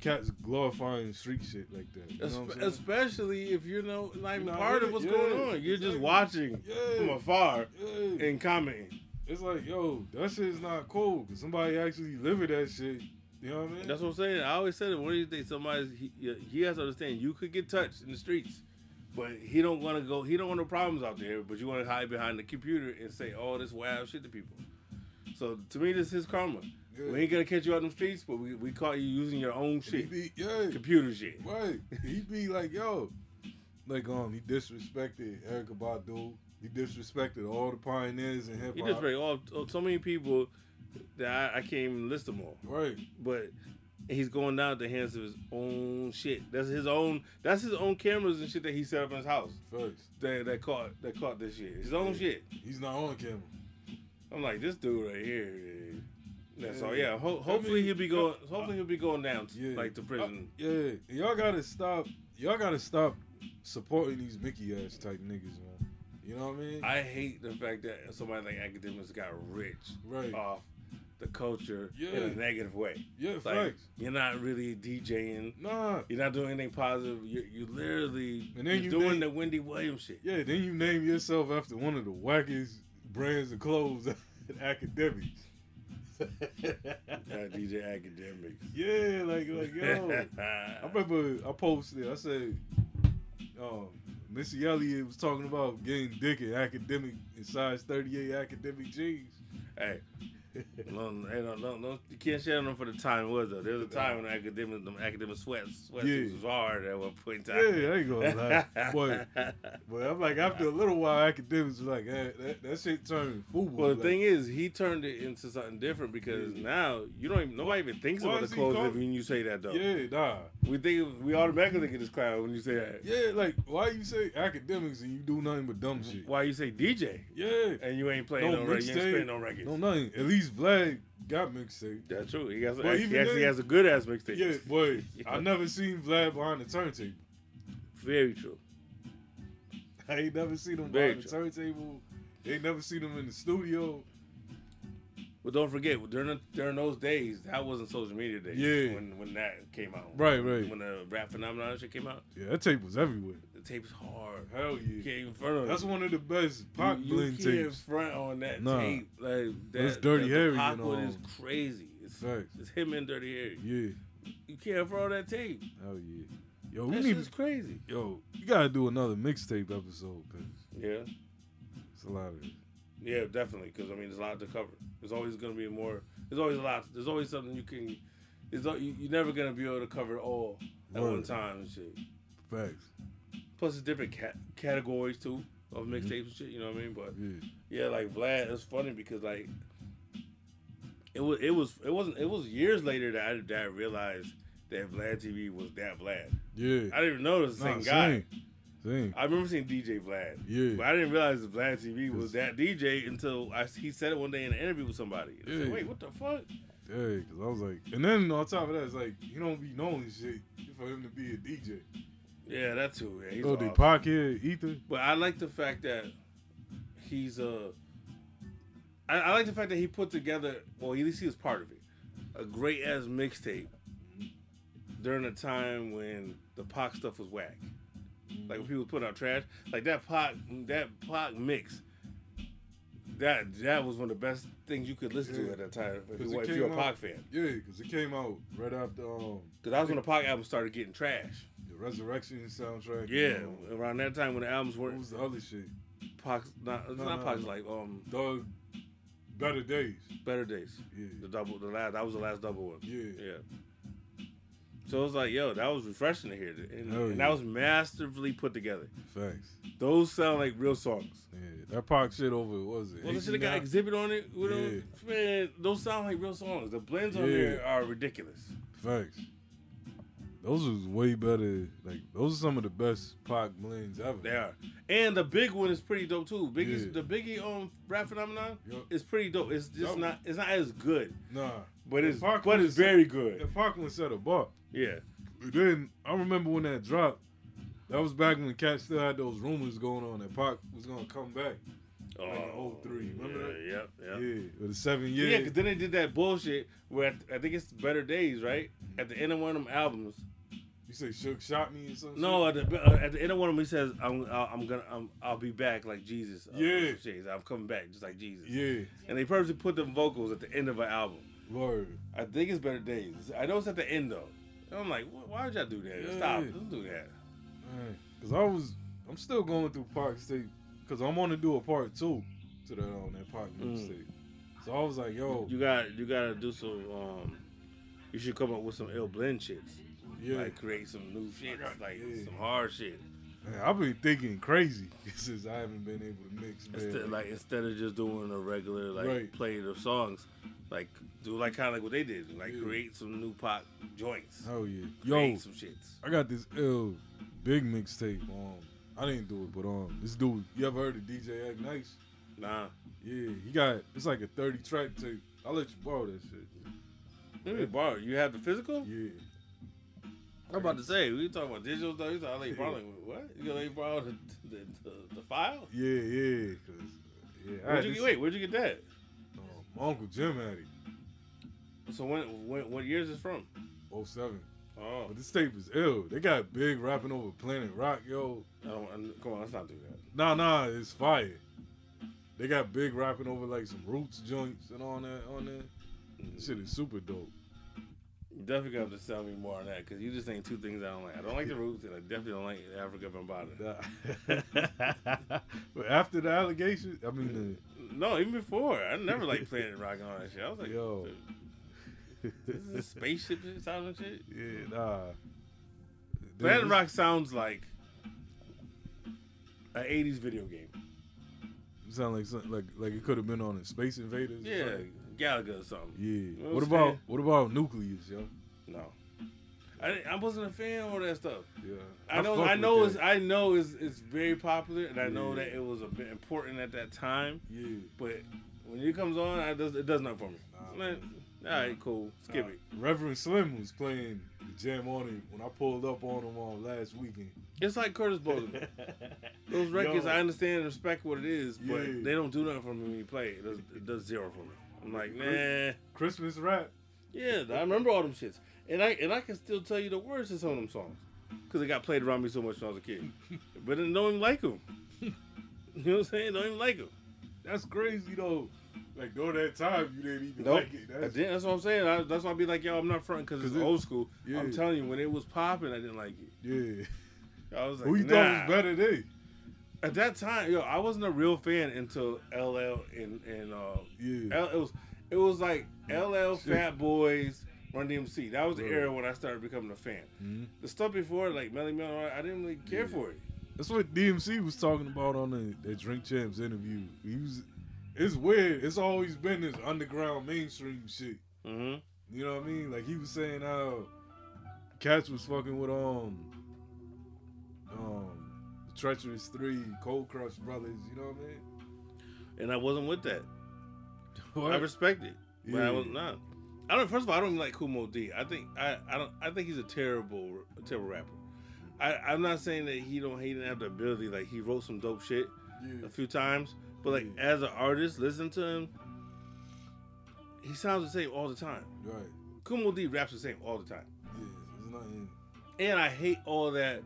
cats glorifying street shit like that. You know Espe-? Especially if you're no, not even You're part of what's it, going on. You're just watching Yeah. from afar Yeah. and commenting. It's like, yo, that shit's not cool. Cause somebody actually living that shit. You know what I mean? That's what I'm saying. I always said it. What do you think? Somebody he, he has to understand. You could get touched in the streets, but he don't want to go. He don't want no problems out there. But you want to hide behind the computer and say all this wild shit to people. So to me, this is his karma. Yeah. We ain't gonna catch you out in the streets, but we, we caught you using your own shit, be, yeah, computer shit. right. He be like, yo, like um, he disrespected Erykah Badu. He disrespected all the pioneers in hip He hop. just break all so many people I, I can't even list them all. Right. But he's going down at the hands of his own shit. That's his own. That's his own cameras and shit that he set up in his house. First, That that caught that caught this shit. His own shit. he's not on camera. I'm like this dude right here. That's Yeah, so Yeah. yeah, ho- I hopefully mean, he'll be going. Hopefully he'll be going down to, Yeah. like to prison. Uh, yeah, y'all gotta stop. Y'all gotta stop supporting these Mickey ass type niggas, man. You know what I mean? I hate the fact that somebody like Akademiks got rich right. off the culture in a negative way. yeah, Like facts. you're not really DJing. Nah. You're not doing anything positive. You're, you literally And then you're you doing name- the Wendy Williams shit. Yeah, then you name yourself after one of the wackiest brands of clothes in Akademiks. DJ Akademiks. yeah, like like yo. I remember I posted. I said, um, Missy Elliott was talking about getting dick in academic in size 38 academic jeans. hey, no, hey, no, you can't share them for the time it was though. There was a time when academic, them academic sweats, sweats Yeah. was hard at one point in Yeah, time. I ain't gonna lie. but, but I'm like, after a little while, Akademiks was like, eh, that, that shit turned fool. Well, the thing is, he turned it into something different because Yeah. now you don't even nobody even thinks Why about the he clothes when you say that though. yeah, nah. We think we automatically think of this clown when you say that. Yeah, like, why you say Akademiks and you do nothing but dumb shit? Why you say DJ Yeah. and you ain't playing no, No records, you ain't spinning no records? No, nothing. At least Vlad got mixtape. That's true. He has even he actually then- has a good ass mixtape. Yeah, boy, I never seen Vlad behind the turntable. Very true. I ain't never seen him Very behind the turntable. Ain't never seen him in the studio. But don't forget, during the, during those days, that wasn't social media days. Yeah. When when that came out. Right, right. When the rap phenomenon shit came out, Yeah, that tape was everywhere. the tape's hard. Hell You yeah. can't even front on That's it. one of the best pop you, you blend can't tapes. front on that Nah. tape. Like that, That's Dirty the, Harry Pac one is crazy. It's, Facts. it's him and Dirty Harry. Yeah. You can't front on that tape. Hell yeah. Yo, we That need shit's crazy. yo, you gotta do another mixtape episode, cause Yeah. it's a lot of it. Yeah, definitely. Because I mean, there's a lot to cover. There's always going to be more. There's always a lot. There's always something you can. There's you, you're never going to be able to cover it all at one time and shit. Facts. Plus, it's different cat- categories too of mm-hmm. mixtapes and shit. You know what I mean? But Yeah. yeah, like Vlad, it's funny because like it was it was it wasn't it was years later that I, that I realized that Vlad TV was that Vlad. Yeah. I didn't even know it was the Nah, same guy. Same. I remember seeing DJ Vlad. Yeah. But I didn't realize that Vlad TV was that DJ until I, he said it one day in an interview with somebody. I said, Wait, what the fuck? Yeah, because I was like, and then on top of that, it's like you don't be knowing shit for him to be a DJ. Yeah, that too. Yeah, he's Oh, the awesome. pocket ether. But I like the fact that he's uh I, I like the fact that he put together well at least he was part of it. A great ass mixtape during a time when the Pac stuff was whack. Like when people put out trash. Like that Pac that Pac mix. That that was one of the best things you could listen to at that time if, you, if you're a Pac out- fan. Yeah, because it came out right after um Because that was when the Pac album started getting trash. the Resurrection soundtrack. Yeah, and, um, around that time when the albums what weren't was the other shit? Pac, not, it's No, not no, Pac's no. like um Doug, Better Days. Better Days. Yeah, The double, the last, that was the last double one. yeah, Yeah. So it was like, yo, that was refreshing to hear, and, Hell and yeah. that was masterfully put together. facts. Those sound like real songs. Yeah, that Pac shit over was it? Well, the shit that got exhibit on it, with them, man, those sound like real songs. The blends on Yeah. there are ridiculous. Facts. Those was way better. Like those are some of the best Pac blends ever. They are, and the big one is pretty dope too. Biggie's Yeah. the Biggie um rap phenomenon Yup. is pretty dope. It's just Yup. not, it's not as good, Nah, but it's, Pac but it's very good. the. Pac one set a bar. Yeah, But then I remember when that dropped. That was back when Cat still had those rumors going on that Pac was gonna come back. Like in 03, remember yeah, that? Yep, yep. Yeah, with the seven years. Yeah, because then they did that bullshit where I think it's Better Days, right? At the end of one of them albums. you say Shook shot me or something. No, at the uh, at the end of one of them, he says, "I'm I'm gonna I'm, I'll be back like Jesus." Uh, Yeah. shit. I'm coming back just like Jesus. Yeah, And they purposely put them vocals at the end of an album. word. I think it's Better Days. I know it's at the end though. I'm like, why would y'all do that? Yeah. Stop! Don't do that. Man, Cause I was, I'm still going through Pac state. Cause I'm gonna do a part two to that on that Pac Mm. mixtape. So I was like, yo, You got you got to do some. Um, you should come up with some ill blend shits. yeah, Like create some new shit, like yeah. some hard shit. Man, I've been thinking crazy since I haven't been able to mix. Man. Instead, like instead of just doing a regular like Right. play of songs, like do like kind of like what they did, like Yeah. create some new pop joints, oh yeah, create yo, some shits. I got this ill big mixtape. Um, I didn't do it, but um, this dude, you ever heard of DJ Act Nice? Nah, Yeah, he got it's like a 30 track tape. I'll let you borrow that shit. let me borrow. You have the physical? Yeah, I'm about to say we talking about digital stuff. You thought I let you borrow like, what? You gonna borrow the the, the, the file? yeah, yeah. Cause yeah, Where'd you wait? Where'd you get that? um, my uncle Jim had it. So when, when what years is from? 07. Oh, But this tape is ill. They got big rapping over Planet Rock, yo. I don't, come on, let's not do that. Nah, nah, it's fire. They got big rapping over like some roots joints and all that on there. This shit is super dope. You definitely got to sell me more on that because you just saying two things I don't like. I don't like the roots and I definitely don't like Afrika Bambaataa. But after the allegation, I mean, No, even before. I never liked Planet Rock and all that shit. I was like, Yo. this is a spaceship sound and shit. the, yeah, nah. Planet Rock sounds like an '80s video game. sound like something like like it could have been on a Space Invaders. Yeah, something. Galaga or something. Yeah. know What what about what about Newcleus, yo? No, I, I wasn't a fan of all that stuff. Yeah. I know, I know, it's. I know, it's, it's very popular, and I know that it was a bit important at that time. Yeah. But when it comes on, I does, it does nothing for me. Nah, Man, all right, cool, skip Nah, it. Reverend Slim was playing the jam on him when I pulled up on him on last weekend. It's like Curtis Bowden. Those records, Yo. I understand and respect what it is, but Yeah. they don't do nothing for me when you play it. It does, it does zero for me. I'm like, man, Christmas rap. Yeah, I remember all them shits, and I and I can still tell you the words to some of them songs because it got played around me so much when I was a kid. but I don't even like them. you know what I'm saying? Don't even like them. That's crazy though. Like during that time, you didn't even Nope. like it. I That's, that's what I'm saying. I, that's why I be like, yo, I'm not fronting because it's it- old school. yeah. I'm telling you, when it was popping, I didn't like it. yeah. I was like, Who you nah. thought was better then? At that time, yo, I wasn't a real fan until LL and and uh, Yeah. L, it was it was like LL, Shit. Fat Boys, Run DMC. That was the Right. era when I started becoming a fan. Mhm. The stuff before, like Melle Mel, I didn't really care Yeah. for it. That's what DMC was talking about on the, the Drink Champs interview. He was. It's weird. It's always been this underground mainstream shit. Mm-hmm. You know what I mean? Like he was saying how Cats was fucking with um um Treacherous Three, Cold Crush Brothers. You know what I mean? And I wasn't with that. What? I respect it, but I was not. I don't. First of all, I don't like Kool Moe Dee. I think I, I don't. I think he's a terrible, a terrible rapper. I, I'm not saying that he don't he didn't have the ability. Like he wrote some dope shit Yeah. a few times, but like Yeah. as an artist, listen to him. He sounds the same all the time. Right. Kool Moe Dee raps the same all the time, Yeah. There's nothing. and I hate all that.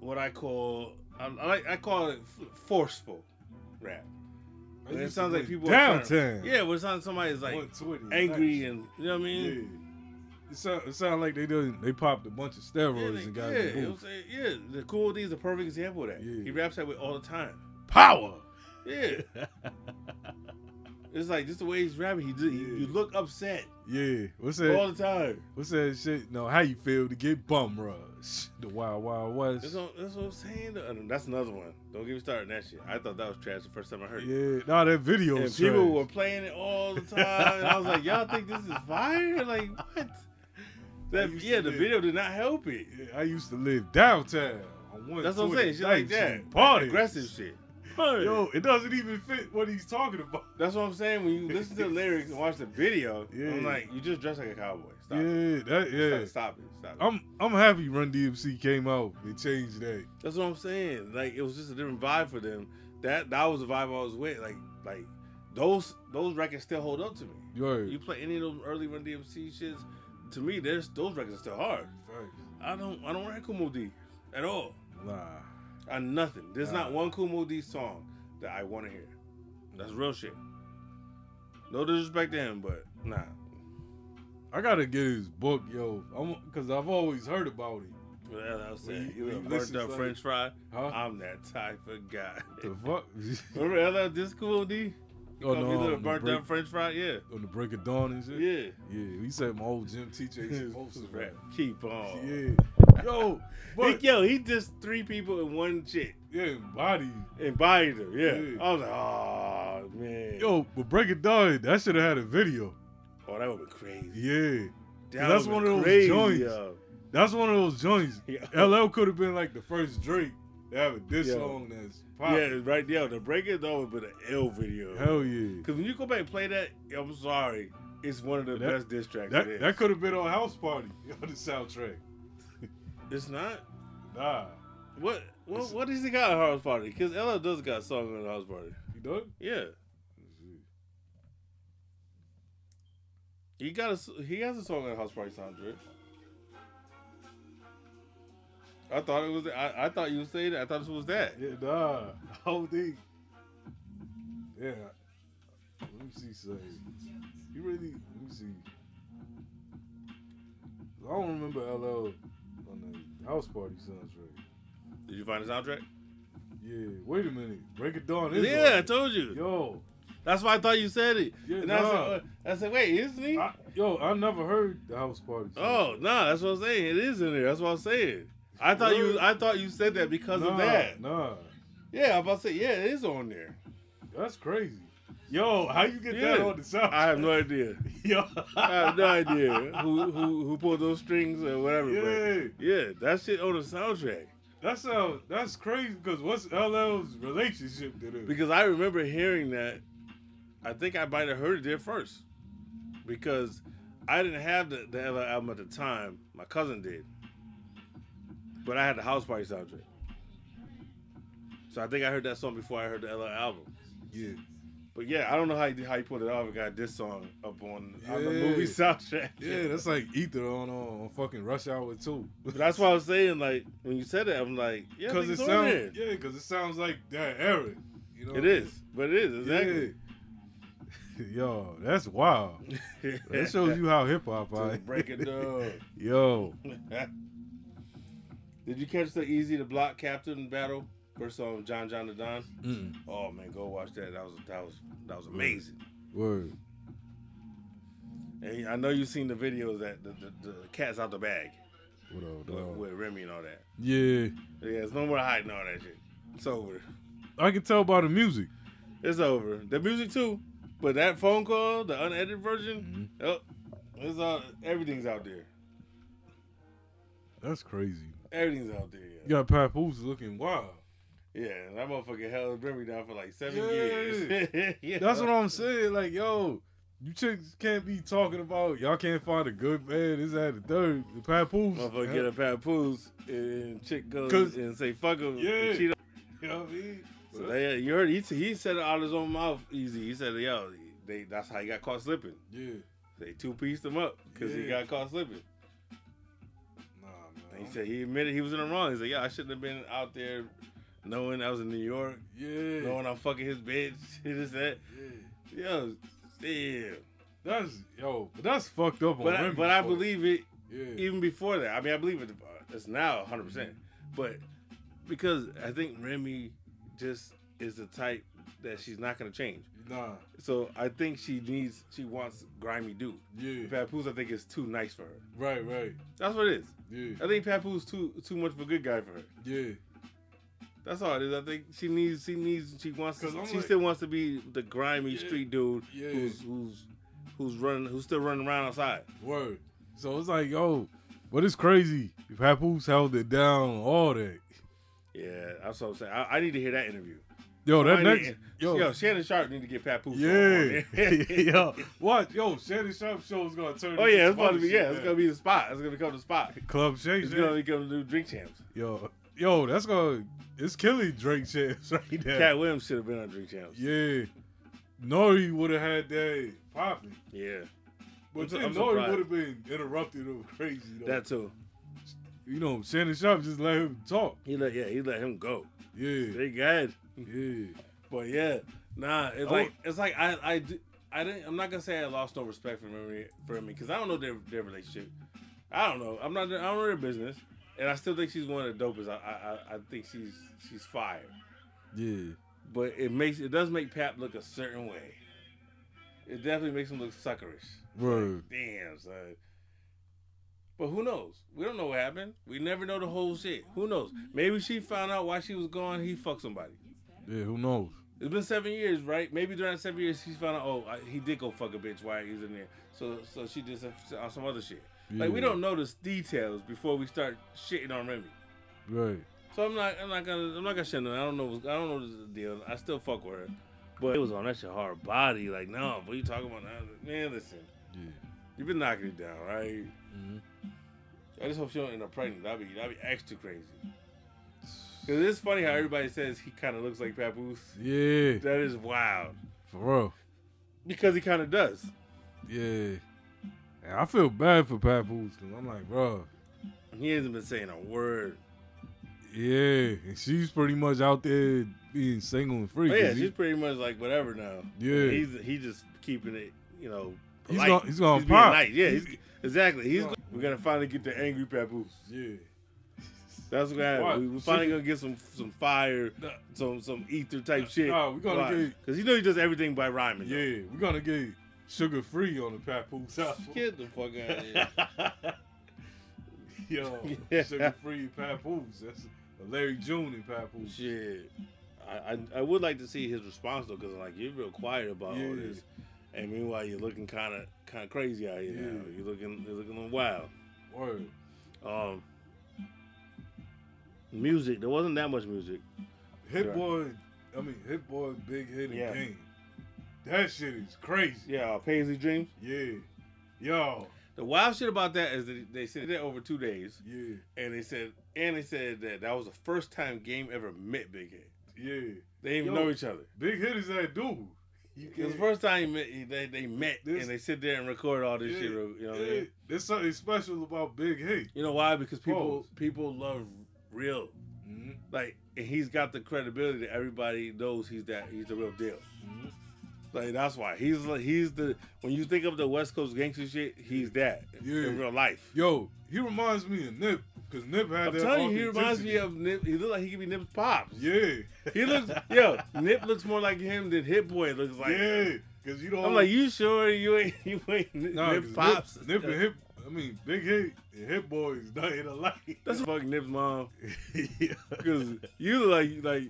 What I call, I, I like, I call it f- forceful rap. I it sounds like play people are trying- downtown. Yeah, where it sounds somebody's like 120, angry nice. and you know what I mean. Yeah. It sound, it sound like they done, they popped a bunch of Yeah, steroids and got yeah, in you the know booth. what I'm saying? yeah. The Cool D is the perfect example of that. Yeah. He raps that way all the time. Power. Yeah, it's like just the way he's rapping. He, just, he Yeah. you look upset Yeah. What's that? all the time. What's that shit? No, how you feel to get bum rush? The Wild Wild West. That's what, that's what I'm saying. though. That's another one. Don't get me started on that shit. I thought that was trash the first time I heard it. Yeah. No, that video And was people trash. were playing it all the time, and I was like, "Y'all think this is fire? Like what?" That yeah, the live- video did not help it. Yeah, I used to live downtown on That's what I'm saying. Shit like that, Party. Aggressive shit. Yo, it doesn't even fit what he's talking about. That's what I'm saying. When you listen to the lyrics and watch the video, Yeah. I'm like, you just dress like a cowboy. Stop it. Yeah, that yeah. Stop, stop it. Stop it. I'm I'm happy Run DMC came out. They changed that. That's what I'm saying. Like it was just a different vibe for them. That that was the vibe I was with. Like like those those records still hold up to me. Yo, You play any of those early Run DMC shits, to me, there's those records are still hard. I don't I don't like Kool Moe Dee at all. Nah. I nothing. There's not one Kool Moe Dee song that I want to hear. That's real shit. No disrespect to him, but nah. I gotta get his book, yo. I'm because I've always heard about it. Hell I was saying? you- You, burnt up French fry. Huh? I'm that type of guy. the fuck? Remember LL this cool D? Oh no, little the, burnt up French fry. Yeah, on the break of dawn and shit. yeah. yeah. He said my old gym teacher used to. Rap. Keep on. Yeah, yo, He, yo, he just three people in one chick. yeah, body. Embodied them. Yeah. Yeah. I was like, oh man. Yo, but break it down. That should have had a video. Oh, that would be crazy. Yeah, That that's one of those crazy, joints. yo. that's one of those joints. Yeah. LL could have been like the first Drake to have a diss Yeah. song that's Yeah, right there. The break it though would be an L video. Hell yeah. Because when you go back and play that, I'm sorry, it's one of the That- best diss tracks. That that could have been on House Party on the soundtrack. it's not. Nah, What what It's- what does he got at House Party? Because LL does got a song on the House Party. you done? Yeah, he got a he has a song on House Party soundtrack. I thought it was. I, I thought you say that. I thought this was that. Yeah, nah. Whole thing. Yeah. Let me see, say. You really, let me see. I don't remember LL on the House Party soundtrack. Did you find the soundtrack? Yeah, wait a minute. Break it down. Yeah, I told you. Yo, That's why I thought you said it. Yeah, and I, nah. said, uh, I said, wait, isn't he? I, yo, I never heard the House Party. Oh soundtrack. no, that's what I'm saying. It is in there. That's what I'm saying. I thought you. I thought you said that because nah, of that. Nah, Yeah, I'm about to say. Yeah, it is on there. that's crazy. Yo, how you get that Yeah. on the soundtrack? I have no idea. Yo, I have no idea who who who pulled those strings or whatever. Yeah. Yeah, that shit on the soundtrack. That sounds that's crazy because what's LL's relationship to this? Because I remember hearing that. I think I might have heard it there first. Because I didn't have the, the LL album at the time. My cousin did. But I had the House Party soundtrack. So I think I heard that song before I heard the LL album. Yeah, But yeah, I don't know how you how you pulled it off and got this song up on, on the movie soundtrack. yeah, that's like Ether on on, fucking Rush Hour too. But that's why I was saying like when you said that, I'm like, yeah, Because it sounds yeah, because it sounds like that era. You know, It is, but it is exactly. Yeah. Yo, that's wild. That shows you how hip hop I. Break it down. Yo, Did you catch the Eazy the Block Captain battle versus um, John John Da Don? mm, Oh man, go watch that. That was that was that was amazing. word. And I know you've seen the videos that the, the, the cat's out the bag with, with Remy and all that. Yeah, Yeah, it's no more hiding all that shit. It's over. I can tell by the music. It's over. The music too, but that phone call, the unedited version, Mm-hmm. oh, it's all everything's out there. That's crazy. Everything's out there. You got Papoose looking wild. Yeah, yeah that motherfucker held Remy down for like seven Yeah. years. yeah. That's what I'm saying. Like, yo, You chicks can't be talking about y'all can't find a good man. This that the third. The papoose. Motherfucker get a papoose and chick goes and say fuck him. Yeah. cheat You know what I mean? So they, uh, you heard he, he said it out of his own mouth easy. He said, yo, they that's how he got caught slipping. yeah. They two pieced him up because he got caught slipping. Nah, And man. he said he admitted he was in the wrong. He said, yeah, I shouldn't have been out there knowing I was in New York, yeah. knowing I'm fucking his bitch. This that. yeah. Yo, damn. That's yo, but that's fucked up on But I, but I believe it Yeah. even before that. I mean, I believe it. uh, It's now 100. percent But because I think Remy just is the type that she's not gonna change. Nah. So I think she needs, she wants grimy dude. Yeah. Papoose, I think, is too nice for her. Right, right. That's what it is. Yeah. I think Papoose too too much of a good guy for her. Yeah. That's all it is. I think she needs, she needs, she wants, to, she like- still wants to be the grimy Yeah. street dude Yeah. who's who's who's running, who's still running around outside. Word. So it's like, yo, but it's crazy. Papoose held it down, all that. Yeah, that's what I'm saying. I, I need to hear that interview. Yo, that next yo, yo, Shannon Sharpe need to get Papoose. yeah, yo, what? Yo, Shannon Sharpe show is gonna turn. Oh yeah, it's to be yeah, it's gonna be the spot. It's gonna become the spot. Club Shay. It's gonna become the new drink champs. Yo, yo, that's gonna it's killing drink champs right there. Katt Williams should have been on drink champs. Yeah, Nori would have had that popping, Yeah, but I'm su- then I'm Nori would have been interrupted or crazy. Though. that too. you know, Shannon Sharpe just let him talk. He let yeah, he let him go. Yeah, They good. Yeah, But yeah, nah, it's Oh. like it's like I I I didn't I'm not gonna say I lost no respect for me for me because I don't know their their relationship. I don't know. I'm not. I don't know their business, and I still think she's one of the dopest. I I, I think she's she's fire. yeah. But it makes it does make Pap look a certain way. It definitely makes him look suckerish. Word. Damn, son. But who knows? We don't know what happened. We never know the whole shit. Who knows? Maybe she found out why she was gone. He fucked somebody. Yeah, who knows? It's been seven years, right? Maybe during that seven years, she found out. Oh, I, he did go fuck a bitch while he was in there. So, so she did some, on some other shit. Like we don't notice details before we start shitting on Remy. Right. So I'm not, I'm not gonna, I'm not gonna shit on. I don't know, I don't know the deal. I still fuck with her, but it was on that shit hard body. Like, no, what you talking about now? Man, listen, Yeah. you've been knocking it down, right? Mhm. I just hope she don't end up pregnant. That'd be, that'd be extra crazy. Cause it's funny how everybody says he kind of looks like Papoose. Yeah. That is wild For real. because he kind of does. Yeah. And I feel bad for Papoose because I'm like, bro, He hasn't been saying a word. yeah. And she's pretty much out there being single and free. But yeah, 'cause he- she's pretty much like whatever now. Yeah. he's he's just keeping it, you know. He's gonna- he's gonna being pop. nice. Yeah, he's, He's- exactly. He's gonna- we're gonna finally get the angry papoose. yeah. That's what What? happened. We're finally gonna get some some fire, some some ether type shit. nah, we gonna get- because you know he does everything by rhyming. though. Yeah. We're to get sugar free on the Papoose album. Get the fuck out of here. Yo, Yeah. sugar free Papoose. That's a Larry June and Papoose. Shit. I, I I would like to see his response though, because like you're real quiet about all Yeah. this, and meanwhile you're looking kind of kind of crazy out here now. Yeah. You're looking you're looking a little wild. Word. Um, music. There wasn't that much music. Hit Right. Boy, I mean, Hit Boy, big hit Yeah. game. That shit is crazy. Yeah, uh, Paisley Dreams. Yeah. Yo. The wild shit about that is that they said that over two days, Yeah. and they said and they said that that was the first time Game ever met Big Hit. Yeah. They didn't even Yo. know each other. Big hit is that dude. You It was the first time he met, they they met This- and they sit there and record all this yeah, shit. You know, what I yeah. mean? There's something special about Big Hit. you know why? Because people Pause. people love real. Mhm. Like, and he's got the credibility that everybody knows he's that he's the real deal. Mhm. Like that's why he's like he's the when you think of the West Coast gangster shit, he's that Yeah. in real life. Yo, he reminds me of Nip because Nip had I'm that. telling you, he reminds me of Nip. He looks like he could be Nip's pops. Yeah. He looks yo Nip looks more like him than Hit Boy looks like. yeah. Because you don't. I'm like, you sure you ain't you ain't Nip, Nah, 'cause pops? Nip, Nip and Hip. I mean, Big Hit and Hit Boy is nothing alike. That's fucking Nip's mom. yeah. Because you like like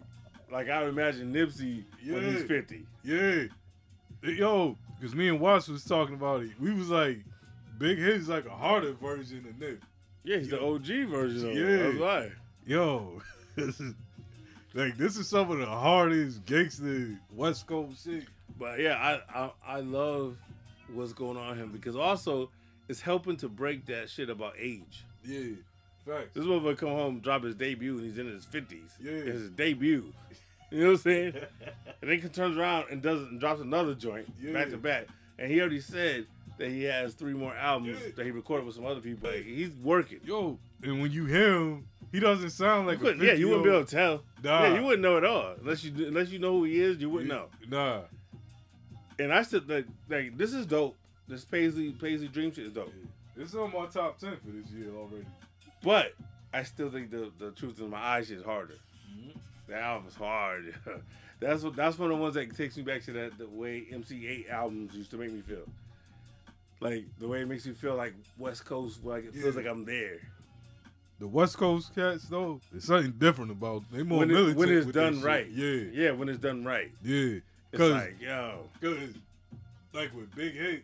like I would imagine Nipsey when Yeah. he's 50. Yeah. Yo, because me and Watts was talking about it. We was like, Big Hit is like a harder version of Nip. Yeah, he's the OG version of Yeah. That's why. Yo, this is like this is some of the hardest gangster West Coast shit. But yeah, I, I I love what's going on with him because also it's helping to break that shit about age. Yeah, facts. This motherfucker come home, drop his debut, and he's in his fifties. Yeah. it's his debut. You know what I'm saying? and then he turns around and does and drops another joint Yeah. back to back. And he already said that he has three more albums Yeah. that he recorded with some other people. Like, he's working. Yo, and when you hear him, he doesn't sound like You yeah, you wouldn't be able to tell. Nah. Yeah, you wouldn't know at all unless you unless you know who he is. You wouldn't know. Nah, And I said like, like this is dope. This Paisley Paisley Dream shit is dope. it's on my top ten for this year already. But I still think the the truth in my eyes is harder. Mm-hmm. The album's hard. that's what that's one of the ones that takes me back to that the way MC Eiht albums used to make me feel. Like the way it makes me feel like West Coast, like it feels like I'm there. The West Coast cats though, there's something different about they more When, it, militant when it's done shit. right. Yeah, Yeah, when it's done right. yeah. It's like, yo. cause like with Big Hit,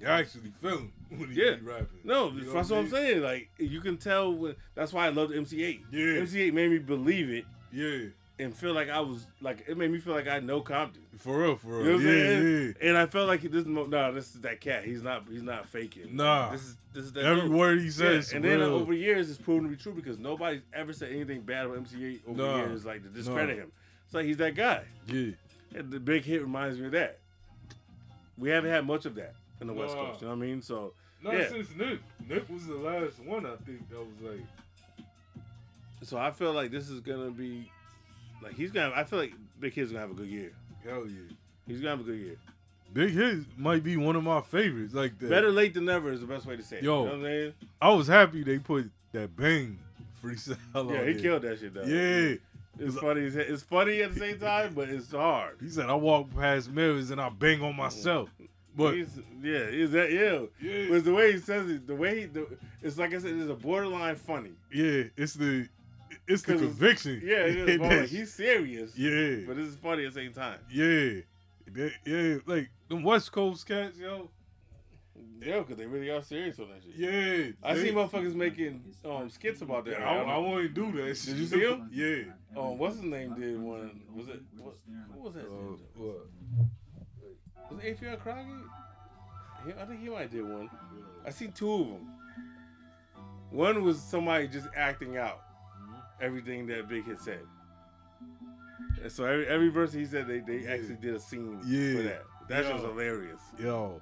you actually feel him when he Yeah. rapping. No, You know that's what I'm I mean? saying. Like you can tell when that's why I love MC Eiht. Yeah. MC Eiht made me believe it Yeah, and feel like I was like it made me feel like I know Compton. for real, for real. You know what I'm yeah. And I felt like this. No, nah, this is that cat. He's not. He's not faking. Nah. This is this is that. Every dude. word he says. Yeah, and then real. over years, it's proven to be true because nobody's ever said anything bad about MC Eiht over Nah. years, like to discredit Nah. him. It's like he's that guy. yeah, And the big hit reminds me of that. We haven't had much of that in the West Coast. You know what I mean? So not Yeah. since Nick. Nick was the last one I think that was like, so I feel like this is gonna be like he's gonna. I feel like Big Hit's gonna have a good year. hell yeah. He's gonna have a good year. Big Hit might be one of my favorites. Like the, Better late than never is the best way to say it. Yo. You know what I'm saying? I was happy they put that bang freestyle. Yeah, on he there. killed that shit though. Yeah, It's funny. It's, it's funny at the same time, but it's hard. he said I walk past mirrors and I bang on myself. Mm. But He's, yeah, is that yeah? Yeah. But the way he says it, the way he, the, it's like I said, it's a borderline funny. yeah, it's the it's the 'Cause it's- conviction. Yeah, it is. He's serious. yeah, but it's funny at the same time. yeah, That- yeah. Like them West Coast cats, yo. Yeah, because they really are serious on that shit. Yeah, I they- see motherfuckers making um, skits about that. I, I won't do that. Did you see him? Yeah. Um, what's his name did one? Was it what, who was that? Uh? Was Affion Crockett? I think he might did one. I seen two of them. One was somebody just acting out mm-hmm. everything that Big had said. And so every every verse he said, they, they actually did a scene Yeah. for that. That Yeah. was hilarious. Yo,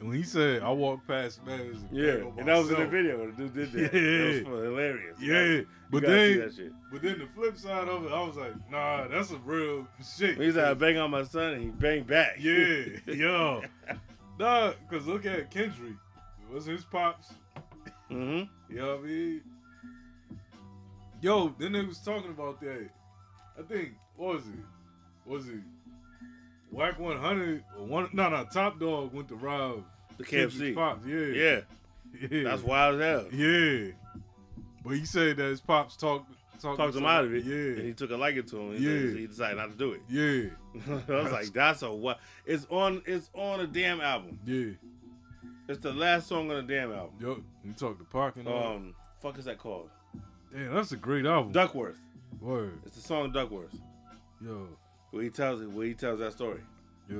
when he said I walked past and Yeah, and that was in the myself." video. The dude did that. Yeah. That was hilarious. Yeah, but then. But then the flip side of it, I was like, nah, that's a real shit. When he said I bang on my son, and he banged back. yeah, yo. Nah, because look at Kendrick. It was his pops. hmm You know what I mean? Yo, then they was talking about that. I think, what was it? Was it Wack 100? Or one, no, no, Top Dawg went to rob The KFC. pops. Yeah. Yeah, Yeah. that's wild as hell. Yeah. But he said that his pops talked talked, Talked him out of it. Yeah. And he took a liking to him. Yeah. he decided not to do it. yeah. I was like, that's a what? It's on. It's on a damn album. Yeah. It's the last song on the damn album. Yo, you talk to Park and all. Um, fuck is that called? Damn, that's a great album. Duckworth. Word. It's the song Duckworth. Yo. Where he tells it. Where he tells that story. Yeah.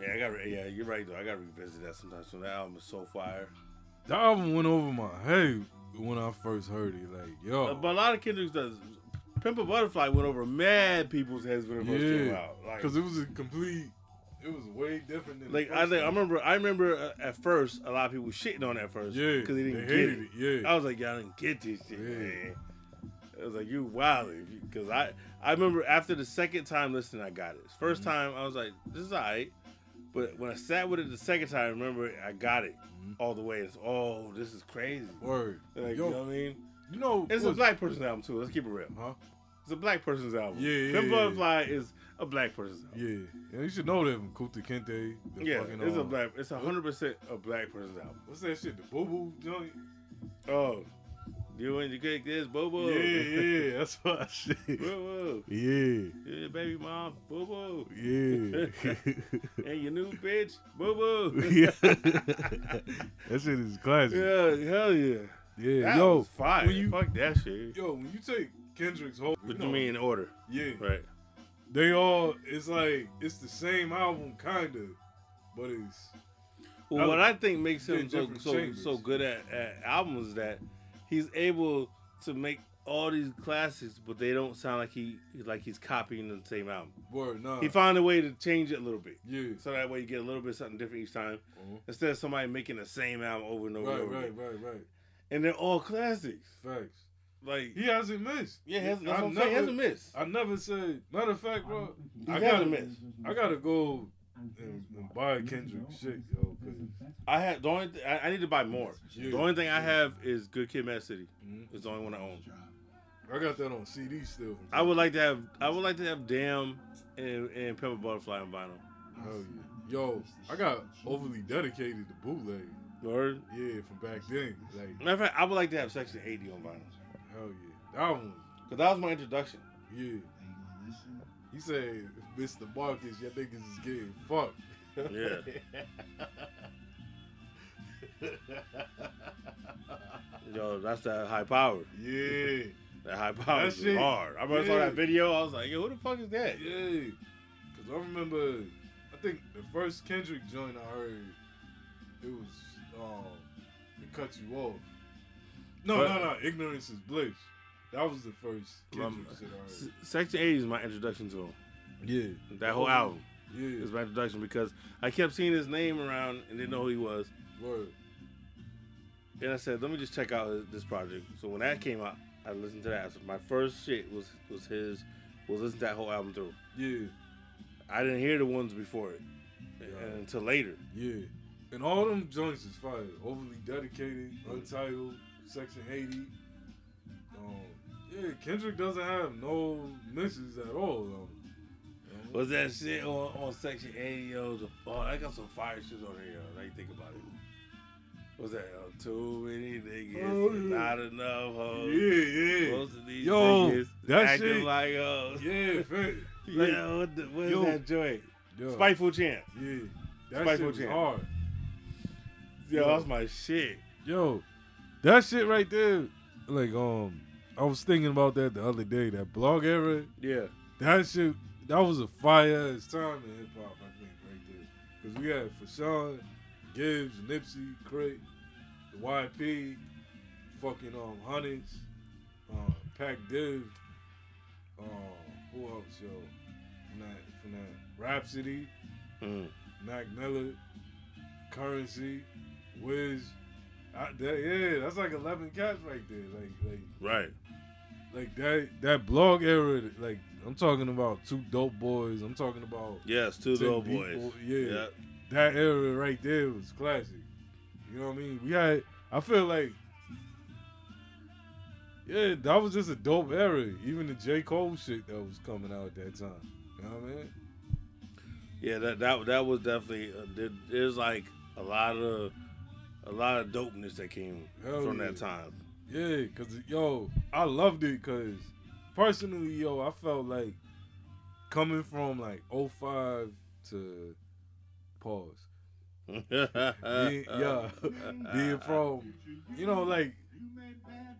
Yeah, I got. Yeah, you're right though. I got to revisit that sometimes. So that album is so fire. The album went over my head when I first heard it. Like, yo. But a lot of Kendrick's does. Pimp a Butterfly went over mad people's heads when it first came yeah. out. Like, Because it was a complete, it was way different than Like I think I remember I remember uh, at first a lot of people shitting on it at first Yeah. because they didn't they get it. it. Yeah. I was like, y'all didn't get this shit, Yeah. man. I was like, you wilding because I I remember after the second time listening, I got it. 1st Mm-hmm. time I was like, this is alright, but when I sat with it the second time, I remember I got it Mm-hmm. all the way. It's oh, this is crazy. Word. Like, Yo, you know what I mean? you know, It's a black person's album too. Let's keep it real. Huh? It's a black person's album. Yeah, yeah, yeah. Butterfly is a black person's album. Yeah. yeah. You should know that from Kunta Kinte. The Yeah, fucking, it's a um, black. It's a hundred percent a black person's album. What's that shit? The Boo Boo joint? Oh, you and you kick this, boo boo. Yeah, yeah. That's what I said. Boo boo. Yeah. Yeah, baby mom, boo boo. Yeah. And your new bitch, boo boo. yeah. that shit is classic. yeah, hell yeah. Yeah. That yo, was fire. you- Fuck that shit. yo, when you take Kendrick's whole, What know, you mean in order? Yeah. Right. they all it's like it's the same album kinda, but it's Well, what I think makes him so so, so good at, at albums is that he's able to make all these classics, but they don't sound like he like he's copying the same album. word nah. He found a way to change it a little bit, yeah. so that way you get a little bit something different each time, Mhm. instead of somebody making the same album over and over Right, and over. right, again. right, right. And they're all classics. Facts. Like He hasn't missed. yeah, that's, that's I what I'm saying. He never- hasn't missed. I never said. Matter of fact, bro, I gotta missed. I gotta go and, and buy Kendrick shit, yo. 'cause- I have the only th- I, I need to buy more. The only thing I have is Good Kid, Mad City. Mhm. It's the only one I own. I got that on CD still. I would like to have I would like to have Damn and, and Pimp a Butterfly on vinyl. Hell yeah. Yo, I got overly dedicated to bootleg. Or Yeah, from back then. Like, matter of fact, I would like to have Section 80 on vinyl. hell yeah. That one, Cause that was my introduction. yeah. He said, Mr. Marcus, your niggas is getting fucked. Yeah. Yo, that's that high power. yeah. That high power That is shit- hard. I remember I saw that video. I was like, yo, who the fuck is that? Yeah. Because I remember, I think the first Kendrick joint I heard, it was um, It Cut You Off. No, But- no, no. Ignorance is Bliss. That was the first Kendrick Um, shit I heard. Section 80 is my introduction to him. Yeah. That whole album Yeah. is my introduction because I kept seeing his name around and didn't know who he was. Word. And I said, let me just check out this project. So when that came out, I listened to that. So my first shit was was his was listen to that whole album through. Yeah. I didn't hear the ones before it Yeah. until later. Yeah. And all them joints is fire. Overly dedicated, untitled, section 80. Um, yeah, Kendrick doesn't have no misses at all. though. Was that shit on, on Section 80? Yo, the, oh, I got some fire shit on here. Yo. Now you think about it. Was that yo, too many niggas, Oh, yeah. not enough hoes? Yeah, yeah. Most of these Yo, niggas that acting shit- like hoes. Yeah, fam. Yeah, what, the, what is yo, that joint? Yo, Spiteful Chant. Yeah. That Spiteful shit Champ. hard. Yo, Yo. that's my shit. Yo, that shit right there, like, um, I was thinking about that the other day, that blog era, Yeah. that shit, that was a fire ass time in hip hop, I think, right there. Because we had Fashawn, Gibbs, Nipsey, Craig, the YP, fucking um Hundreds, um, Pac Div, um, who else, yo? From that, from that Rhapsody, Mm. Mac Miller, Curren$y, Wiz. I, that, yeah, that's like eleven cats right there. Like, like, Right. Like that that blog era. Like, I'm talking about two dope boys. I'm talking about Yes, two Deep boys. Boy- yeah. yeah. that era right there was classic. You know what I mean? We had. I feel like. Yeah, that was just a dope era. Even the J. Cole shit that was coming out at that time. You know what I mean? Yeah, that that that was definitely uh, there, there's like a lot of a lot of dopeness that came Hell from yeah. that time. Yeah, cause yo, I loved it. Cause personally, yo, I felt like coming from like 05 to pause. Being, yeah, being from, you know, like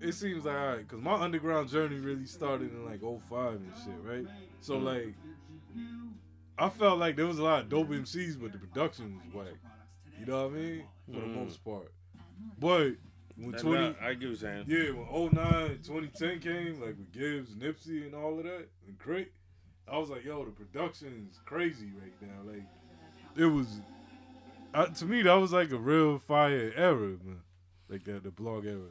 it seems like alright, cause my underground journey really started in like 05 and shit, right? So like, I felt like there was a lot of dope MCs, but the production was whack. You know what I mean? For the Mhm. most part. But when And 20, now, I get what you're saying. yeah, when 09, 2010 came, like with Gibbs, Nipsey, and all of that, and Craig, I was like, yo, the production is crazy right now. Like, it was, uh, to me, that was like a real fire era, man. Like that, the blog era.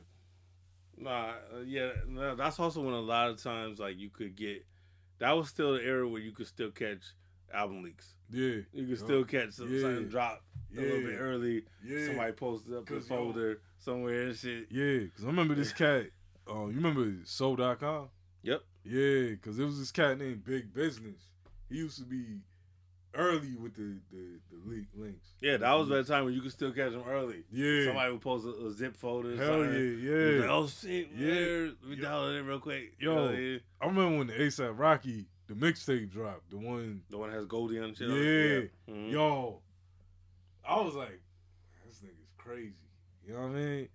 Nah, uh, yeah, that's also when a lot of times like you could get. That was still the era where you could still catch album leaks. Yeah. You could still catch some, Yeah. something drop a little bit early. Yeah. Somebody posted up a 'Cause, yo- folder somewhere and shit. Yeah, because I remember this cat, uh, you remember Soul.com? Yep. Yeah, because it was this cat named Big Business. He used to be early with the, the, the leak links. Yeah, that was that time when you could still catch them early. Yeah. Somebody would post a, a zip folder. or Hell something. yeah, You was yeah. Like, oh shit, Yeah. yeah. We Yo. downloaded it real quick. Yo. Yeah. I remember when the ASAP Rocky, the mixtape dropped, the one, The one that has Goldie on shit. yeah, on it. Yeah. Mhm. yo, I was like, this nigga's crazy. You know what I mean?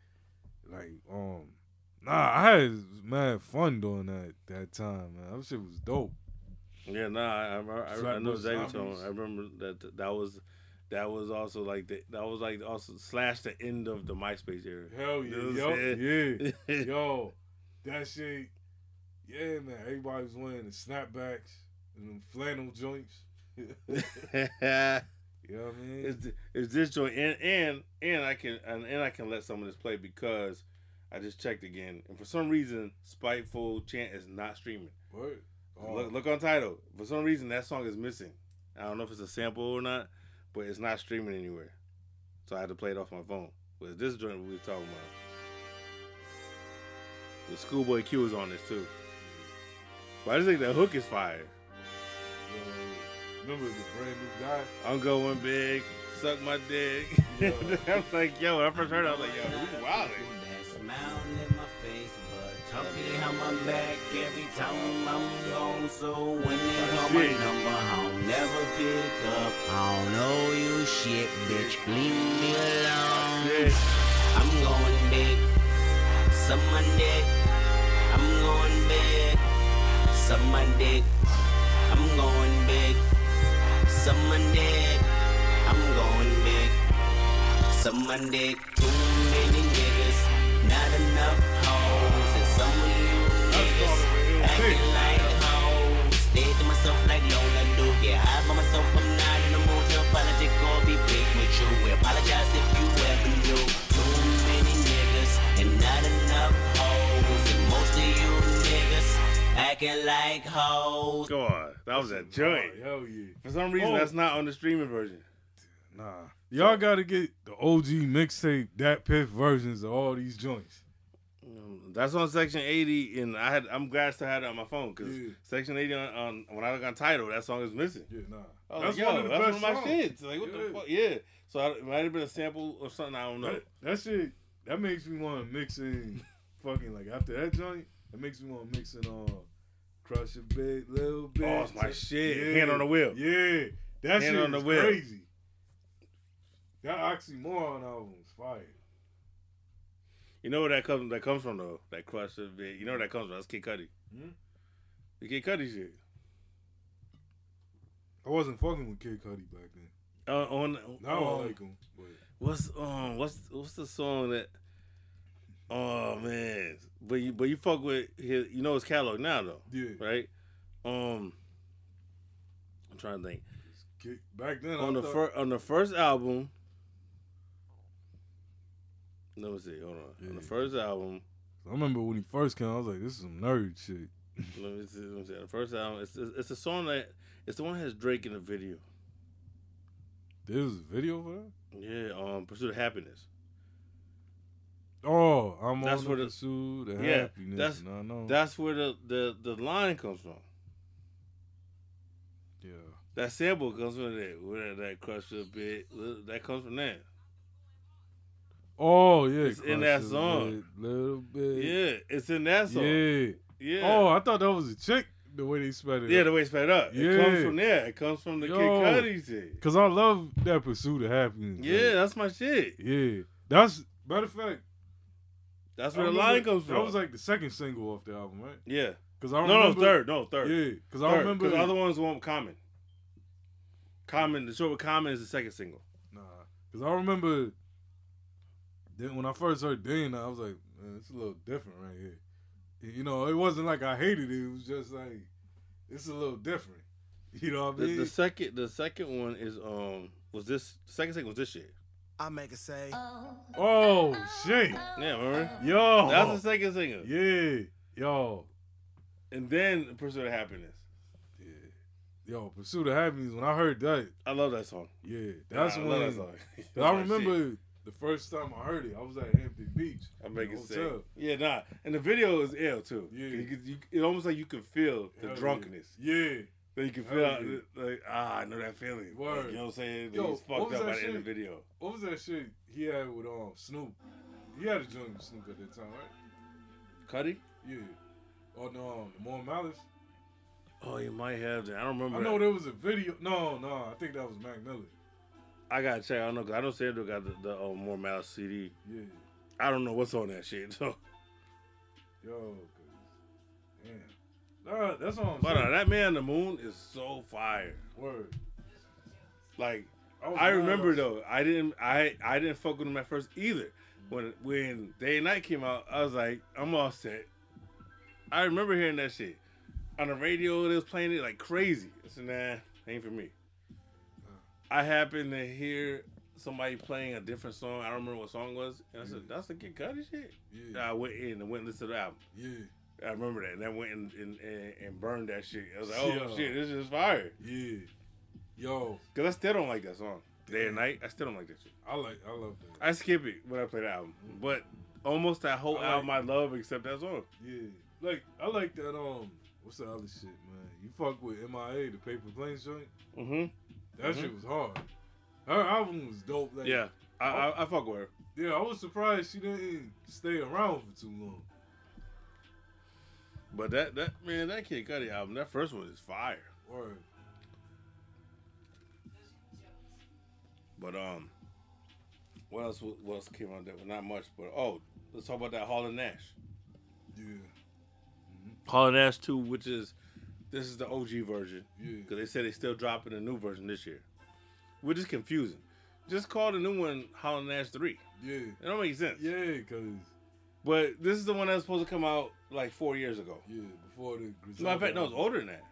Like, um, nah, I had mad fun doing that that time, man. That shit was dope. Yeah, nah, I, I, I, I know exactly what you're talking Zombies. about. I remember that that was that was also like the, that was like also slash the end of the MySpace era. Hell yeah, yo, yeah, yo, that shit, yeah, man. Everybody was wearing the snapbacks and them flannel joints. you know what I mean? it's, it's this joint and and and I can and, and I can let some of this play because I just checked again and for some reason Spiteful Chant is not streaming. What? Oh, Look, look on Tidal. For some reason that song is missing. I don't know if it's a sample or not, but it's not streaming anywhere. So I had to play it off my phone. But this joint we was talking about. The Schoolboy Q is on this too. But I just think the hook is fire. Yo, remember the brand new guy? I'm going big, suck my dick. Yeah. I was like, yo, when I first heard it, I was like, yo, who's wild? That smile in my face, but tell me how my back every time I'm gone. So when they call my number, I'll never pick up. I don't know you shit, bitch. Leave me alone. Yeah. I'm going big, suck my dick. I'm going big, suck my dick. I'm going big, my dick. I'm going big, my dick. Too many niggas, not enough hoes, and some of you niggas acting like hoes. Stay to myself like Lola do. Get high by myself. I'm not in the mood to apologize or be fake with you. We apologize acting like hoes. Go on. That was a joint. Oh, hell yeah. For some reason, Oh. that's not on the streaming version. Nah. Y'all gotta get the OG mixtape, that piff versions of all these joints. That's on Section 80, and I had I'm glad I still had it on my phone because Yeah. Section 80 on, on when I look on Tidal, that song is missing. Yeah, nah. I that's like, one of the that's best one of my songs. shits. Like, what Yeah. the fuck? Yeah. So I, it might have been a sample or something. I don't know. That, that shit, that makes me want to mix in fucking like after that joint. That makes me want to mix it uh, crush a bit, little bit. Oh, it's my shit. Hand on the wheel. Yeah, that Hand shit on the is wheel. crazy. That oxymoron album is fire. You know where that comes that comes from though? That crush of bit. You know where that comes from? That's Kid Cudi. Hmm? The Kid Cudi shit. I wasn't fucking with Kid Cudi back then. Uh, on Now um, I like him, but What's um what's what's the song that? Oh man, but you but you fuck with his you know his catalog now though, yeah, right? Um, I'm trying to think. Back then on I the thought, first on the first album. Let me see. Hold on. On the first album, I remember when he first came, I was like, "This is some nerd shit." let me see. Let me see. The first album, it's it's, a song that it's the one that has Drake in the video. There was a video for that. Yeah. Um, Pursuit of Happiness. Oh, I'm That's on where the the- pursuit of yeah, happiness. that's- no, no. That's where the the the line comes from. yeah. That sample comes from that. Where that crush a bit. That comes from that. Oh yeah, It's in that song. bit, little bit. Yeah, it's in that song. Yeah. Yeah. Oh, I thought that was a chick. The way they spelled it. yeah, the way it's spelled up. It comes from there. It comes from the Yo. Kid Cudi shit. Cause I love that pursuit of happiness. Yeah, like, that's my shit. yeah. That's matter of fact. That's where the remember- line comes from. That was like the second single off the album, right? yeah. Cause I No, no, remember. third. No, third. Yeah, cause Third, I remember. the other ones weren't common. Common, the short with common is the second single. Nah, cause I remember. Then when I first heard Dane, I was like, man, it's a little different right here. You know, it wasn't like I hated it. It was just like, it's a little different. You know what I The, mean? the second, the second one is um was this the second single was this shit. I make it say, oh shit, Yeah, remember? yo, That's the second single. yeah, yo, And then Pursuit of Happiness. yeah, yo, Pursuit of Happiness. When I heard that, I love that song. yeah, that's I when love that song. I remember shit. the first time I heard it. I was at Hampton Beach. I make in it say. Yeah, nah. And the video is ill too. Yeah. You you, it almost like you can feel the Hell drunkenness. Yeah. yeah. You can feel yeah. like ah, I know that feeling. Like, you know what I'm saying? Yo, He's what fucked was up that by the end of the shit? video. What was that shit he had with um Snoop? He had a joint with Snoop at that time, right? Cudi? Yeah. Oh no, um, More Malice. Oh, you might have that. I don't remember. I know there was a video. No, no, I think that was Mac Miller. I gotta check. I don't know. I don't know Sandro got the, the uh, more Malice CD. Yeah. I don't know what's on that shit. So Yo, cause damn. Nah, that's all I'm But uh, that man on the moon is so fire. Word. Like was I remember though, I didn't I I didn't fuck with him at first either. When when Day and Night came out, I was like, I'm all set. I remember hearing that shit on the radio. They was playing it like crazy. I said, Nah, ain't for me. I happened to hear somebody playing a different song. I don't remember what song it was, and I said, "That's the Kid Cudi shit." Yeah. I went in and went and listened to the album. Yeah. I remember that, and I went and, and, and, burned that shit. I was like, "Oh Yeah. shit, this is fire." Yeah. Yo, Cause I still don't like that song. Day and night, I still don't like that shit. I like I love that. I skip it when I play the album, but almost that whole I like- album I love except that song. Yeah. Like I like that um what's the other shit, man? You fuck with MIA, the paper plane joint? Mm-hmm. That Mhm. shit was hard. Her album was dope. Like, Yeah, I, I I fuck with her. Yeah, I was surprised she didn't stay around for too long. But that that man, that Kid Cudi album, that first one is fire. Word. But um, what else? What else came out there? Well, not much, but oh, let's talk about that Hall and Nash. Yeah. Hall and Nash two, which is this is the OG version Yeah. because they said they still dropping a new version this year, which is confusing. Just call the new one Hall and Nash three. Yeah. It don't make sense. Yeah, cause But this is the one that was supposed to come out like four years ago. yeah, before the Griselda Matter of fact, no, it's older than that.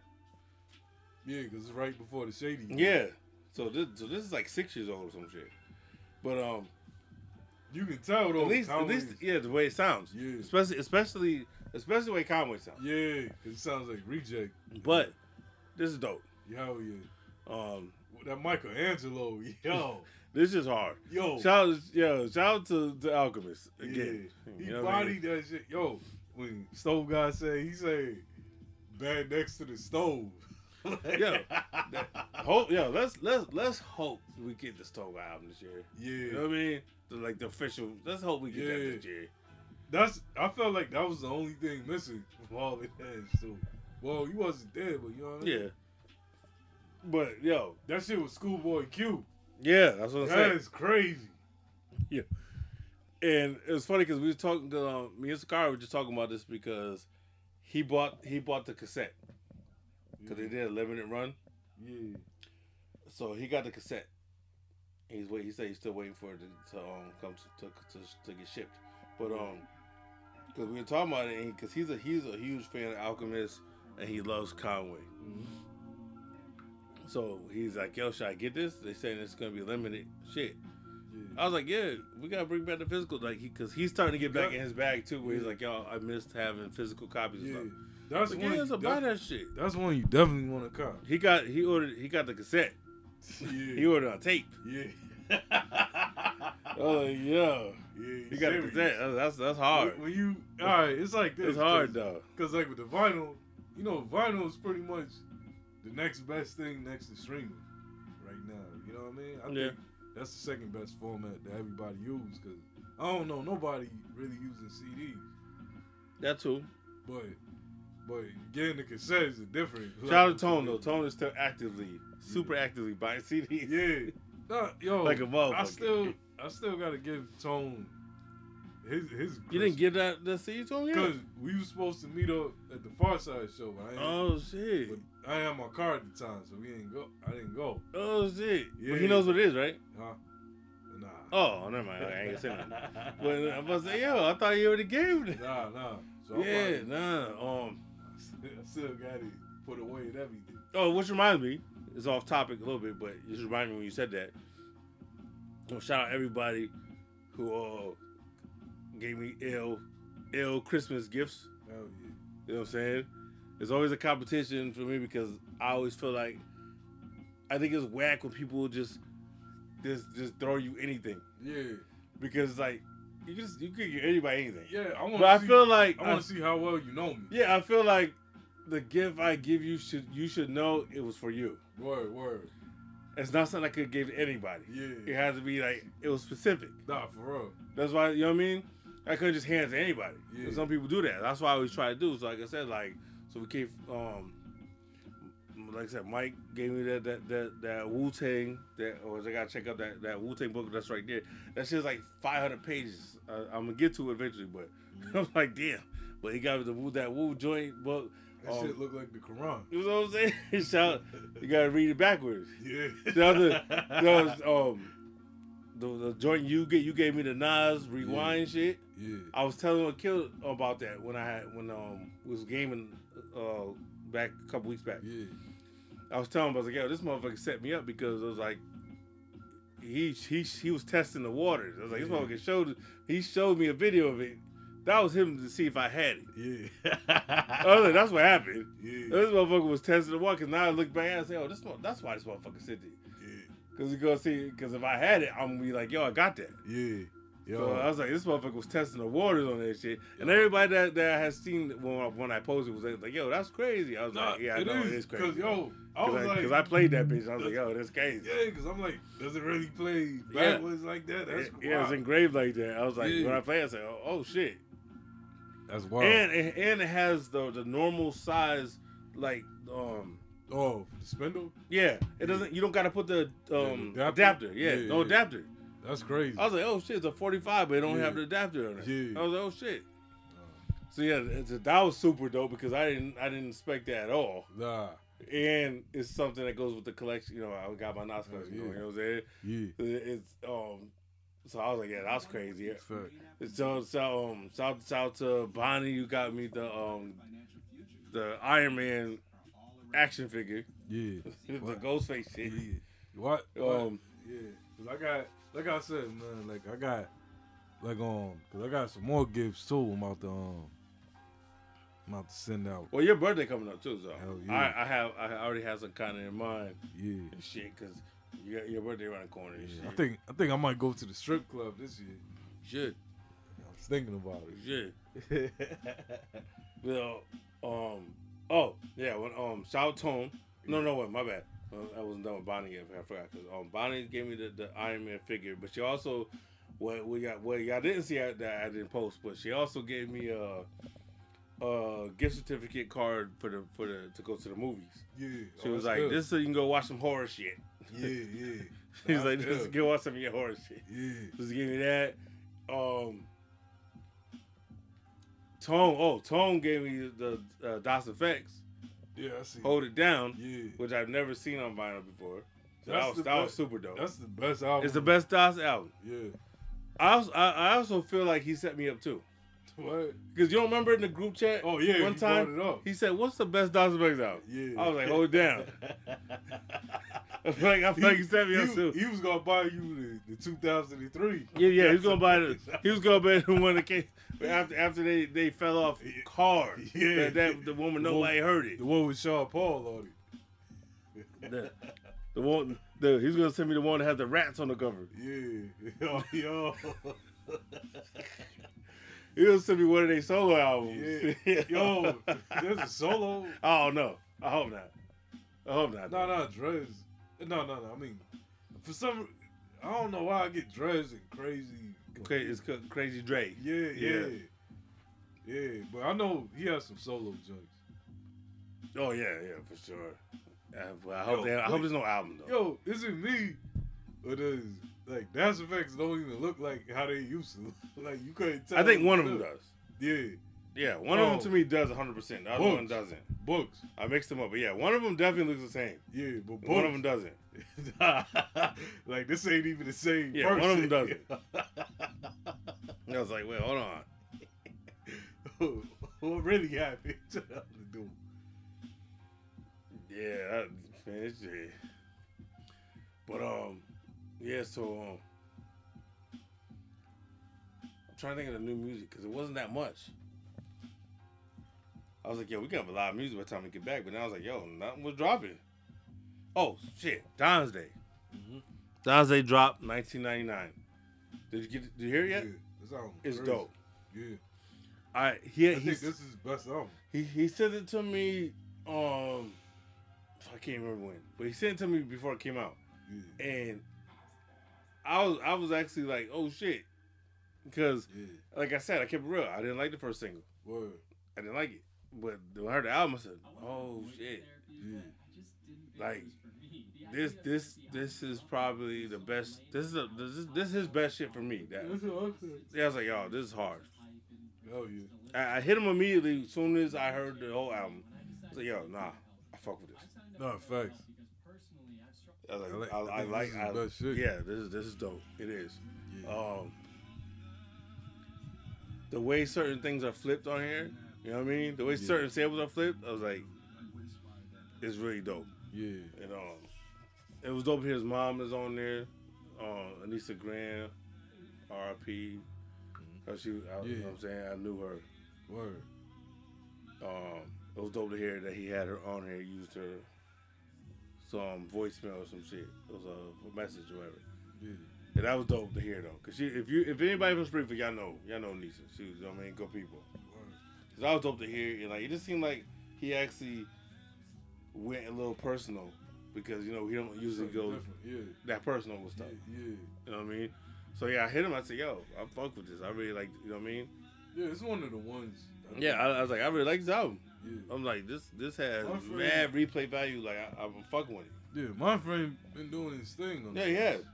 Yeah, cause it's right before the Shady. Yeah. So this, so this is like six years old or some shit. But um, You can tell though. at least, at least, yeah, the way it sounds. Yeah. Especially, especially, especially the way Conway sounds. Yeah, it sounds like reject. But this is dope. Hell yeah. Um, That Michelangelo, yo, this is hard. yo. Shout out, yo, shout out to the Alchemist yeah. again. He You know what I mean? that shit. Yo, when Stove guy say he say bad next to the stove. yeah, that- hope, yo, let's let's let's hope we get the Stove Guy album this year. yeah. You know what I mean? The, like the official. Let's hope we get that Yeah. this year. That's I felt like that was the only thing missing from all the Nash. So, well, he wasn't there, but you know what I mean? Yeah. But yo, That shit was Schoolboy Q. yeah, that's what I'm saying. That is crazy. Yeah, and it was funny because we were talking to um, me and Sakara were just talking about this because he bought he bought the cassette because they did a limited run, Yeah. so he got the cassette. He's wait. He said he's still waiting for it to, to um come to, to, to, to get shipped. But um, because we were talking about it, because he's a he's a huge fan of Alchemist and he loves Conway. So he's like, "Yo, should I get this?" They saying it's gonna be limited. Shit. Yeah. I was like, yeah, we gotta bring back the physical, like, because he's starting to get back in his bag too, where he's like, yo, I missed having physical copies. Yeah. Of stuff. That's Like, one. yeah, you so buy that shit. That's one you definitely want to cop. He got, he ordered, he got the cassette. Yeah. He ordered on tape. yeah. Oh yeah, Yeah. he got the cassette. That's that's, that's hard. When you, all right, it's like this. It's hard though. Because like with the vinyl, you know, vinyl is pretty much the next best thing next to streaming right now. You know what I mean? I Yeah. think that's the second best format that everybody uses. Because I don't know nobody really using CDs, That too. but but getting the cassettes is different. Shout out to Tone though. Tone is still actively, super actively buying CDs. Yeah. Nah, yo, Like a motherfucker. I still, I still gotta give Tone his his. You didn't give that the CD to him yet? because we were supposed to meet up at the Pharcyde show, but I ain't, Oh shit. I had my car at the time, so we ain't go. I didn't go. Oh shit. Yeah. But he knows what it is, right? Huh? Nah. Oh, never mind. I ain't gonna say nothing. But I'm about to say, yo, I thought you already gave it. Nah, nah. So Yeah, probably- nah. Um. I still got it put away and everything. Oh, which reminds me, it's off topic a little bit, but it just reminded me when you said that. So shout out everybody who uh, gave me ill, ill Christmas gifts. Hell yeah. You know what I'm saying? There's always a competition for me because I always feel like I think it's whack when people just just just throw you anything Yeah, because like you just you could give anybody anything. yeah. I want. But I feel like I want to see how well you know me. yeah, I feel like the gift I give you should you should know it was for you. Word, word. It's not something I could give to anybody. Yeah. It has to be like it was specific. Nah, for real. That's why you know what I mean. I couldn't just hand it to anybody. Yeah. Some people do that. That's why I always try to do. So like I said, like so we keep um like I said, Mike gave me that that that, that Wu Tang that or I gotta check out that that Wu Tang book that's right there. That shit's like 500 pages. Uh, I'm gonna get to it eventually, but I'm like damn. But he got me the Wu that Wu joint book. That Um, shit look like the Quran. You know what I'm saying? Shout, you gotta read it backwards. Yeah. The other, there was, um, the, the joint you get you gave me the Nas rewind shit. Yeah. I was telling a kid about that when I had when um was gaming uh back a couple weeks back. Yeah. I was telling him I was like, yo, this motherfucker set me up because it was like he he he was testing the waters. I was like, this Yeah. motherfucker showed he showed me a video of it. That was him to see if I had it. Yeah. I was like, that's what happened. yeah. This motherfucker was testing the water. Cause now I look back and say, oh, this that's why this motherfucker said that. Yeah. Cause you go see, cause if I had it, I'm gonna be like, yo, I got that. Yeah. Yo. So I was like, this motherfucker was testing the waters on that shit. And everybody that, that has seen it when I, when I posted was like, yo, that's crazy. I was Nah, like, yeah, I know is, it is crazy. Cause yo, I Cause was I, like, 'cause I played that bitch. I was like, yo, that's crazy. yeah, cause I'm like, does it really play Yeah. backwards like that? That's yeah, yeah, it's engraved like that. I was like, Yeah. when I played, I said, oh, oh shit. That's wild. And it, and it has the the normal size, like um. oh, the spindle? Yeah, it doesn't. You don't got to put the um adapter. adapter? Yeah, Yeah, no adapter. That's crazy. I was like, oh shit, it's a 45, but it don't Yeah. have the adapter on it. Yeah. I was like, oh shit. So yeah, it's that was super dope because I didn't I didn't expect that at all. nah. And it's something that goes with the collection. You know, I got my Nas collection yeah. going. You know what I'm saying? Yeah. It's um. So I was like, yeah, that's crazy. Yeah. So so um, shout shout to Bonnie, you got me the um the Iron Man action figure, Yeah. the? Ghostface Yeah. shit. What? what? Um, Yeah, cause I got, like I said, man, like I got, like um, cause I got some more gifts too. I'm about to um, I'm about to send out. Well, your birthday coming up too, so Hell yeah. I, I have I already have some kind of in mind Yeah, and shit because you got your birthday around the corner. Yeah. I think I think I might go to the strip club this year. Shit, I was thinking about it. Shit. it. Well, um, oh yeah, when um, shout Tone. No, no, wait, my bad. I wasn't done with Bonnie yet. I forgot because um, Bonnie gave me the, the Iron Man figure, but she also what we got what y'all didn't see I, that I didn't post, but she also gave me a, a gift certificate card for the for the to go to the movies. yeah, She oh, was like, good. "This so you can go watch some horror shit." Yeah, yeah. He's like, good. "Just go watch some of your horror shit." Yeah, Just give me that. Um, Tone, oh, Tone gave me the uh, Das EFX. Yeah. I see. Hold it down, Yeah, which I've never seen on vinyl before. So that was that was super dope. that's the best album. It's the best Das album. Yeah. I also, I, I also feel like he set me up too. What? Because you don't remember in the group chat? Oh yeah, one time he said, "What's the best Das EFX album?" Yeah. I was like, "Hold down." I feel like I feel like he set me he, too. he was gonna buy you the, the 2003. Yeah, yeah, he was gonna buy the. He was gonna buy the one that came after after they they fell off hard. Yeah. that, that the woman The nobody one- heard it. The one with Sean Paul on it. The, the one the he's gonna send me the one that has the rats on the cover. Yeah, oh, yo, yo, Gonna send me one of their solo albums. yeah, yo. There's a solo. Oh no, I hope not. I hope not. No, no, Drayz. No, no, no. I mean, for some, I don't know why I get Drayz and crazy. Cra- It's crazy Dre. Yeah, Yeah. yeah, yeah. But I know he has some solo joints. Oh yeah, yeah, for sure. Uh, but I hope Yo, they, I hope there's no album though. Yo, is it me? Or does like Das EFX don't even look like how they used to? like you couldn't tell. I think one of them does. Yeah, Yeah, one of them Oh. to me does 100. percent The other Books. one doesn't. books. I mixed them up, but yeah, one of them definitely looks the same. Yeah, but books. One of them doesn't. like this ain't even the same. Yeah, one of them person. I was like, wait, hold on. what really happened? to the dude? Yeah, that, man, it's. But um, yeah. So um, I'm trying to think of the new music because it wasn't that much. I was like, yo, we have a lot of music by the time we get back. But then I was like, yo, nothing was dropping. Oh shit, DonnsDay. Mm-hmm. DonnsDay dropped 1999. Did you get? Did you hear it yet? Yeah, this album It's crazy. dope. Yeah, I he I think this is his best album. He he sent it to me. Um, I can't remember when, but he sent it to me before it came out, Yeah, and I was I was actually like, oh shit, because yeah, like I said, I kept it real. I didn't like the first single. word. I didn't like it, but when I heard the album, I said, oh shit, Yeah, like this this this is probably the best. This is a, this is this is his best shit for me. That yeah, I was like, yo, this is hard. oh yeah, I, I hit him immediately as soon as I heard the whole album. i So yo, nah, I fuck with this. No facts. I like, I like- I, I like, I, yeah, this is this is dope. It is. Yeah. Um, the way certain things are flipped on here, you know what I mean? The way Yeah. certain samples are flipped, I was like, it's really dope. yeah. And um, it was dope. His mom is on there, uh, Anissa Graham, R.I.P. Cause she, I, you know Mm-hmm. Yeah. what I'm saying? I knew her. Word. Um, it was dope to hear that he had her on here, used her some voicemail or some shit. It was a, a message or whatever. Yeah. And that was dope to hear though, cause she, if you, if anybody from Springfield, y'all know, y'all know Nisa. She was, you know what I mean, good people. So that was dope to hear, and like it just seemed like he actually went a little personal, because you know he don't usually go. Yeah. that personal with stuff. Yeah. Yeah. You know what I mean? So yeah, I hit him. I said, "Yo, I fuck with this. I really like. You know what I mean? Yeah, it's one of the ones. I Yeah, I, I was like, I really like this album. Yeah. I'm like, this this has friend- mad replay value. Like I, I'm fucking with it. Yeah, my friend been doing his thing. On Yeah, this. has.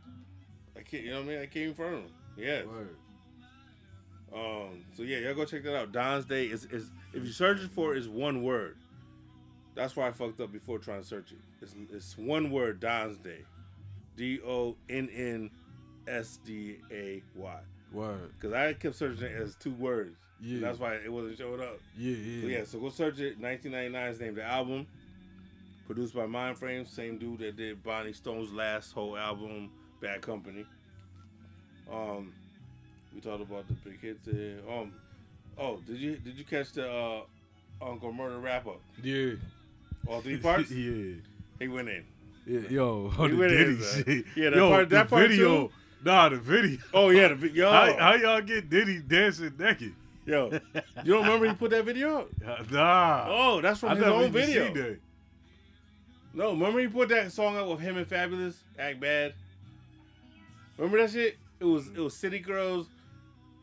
I can't. You know what I mean? I came from him. Yeah. Um. So yeah, y'all go check that out. DonnsDay is is if you search it for it, is one word. That's why I fucked up before trying to search it. It's it's one word. DonnsDay. D O N N S D A Y. Word. Because I kept searching it as two words. Yeah. That's why it wasn't showing up. Yeah, yeah. So yeah, so go search it. 1999 is named the album. Produced by Mindframe, same dude that did Bonnie Stone's last whole album, Bad Company. Um, we talked about the big hit there. Um, oh, did you did you catch the uh, Uncle Murder Rap Up? Yeah. All three parts. yeah. He went in. Yeah, yo, He the in, Diddy shit. Yeah, that yo, part- that the part video. too? Nah, the video. Oh yeah, the vi- yo, How, how y'all get Diddy dancing naked? Yo. You don't remember he put that video up? Uh, Nah. Oh, that's from I his own video. No, remember he put that song out with him and Fabolous, Act Bad. Remember that shit? It was it was City Girls,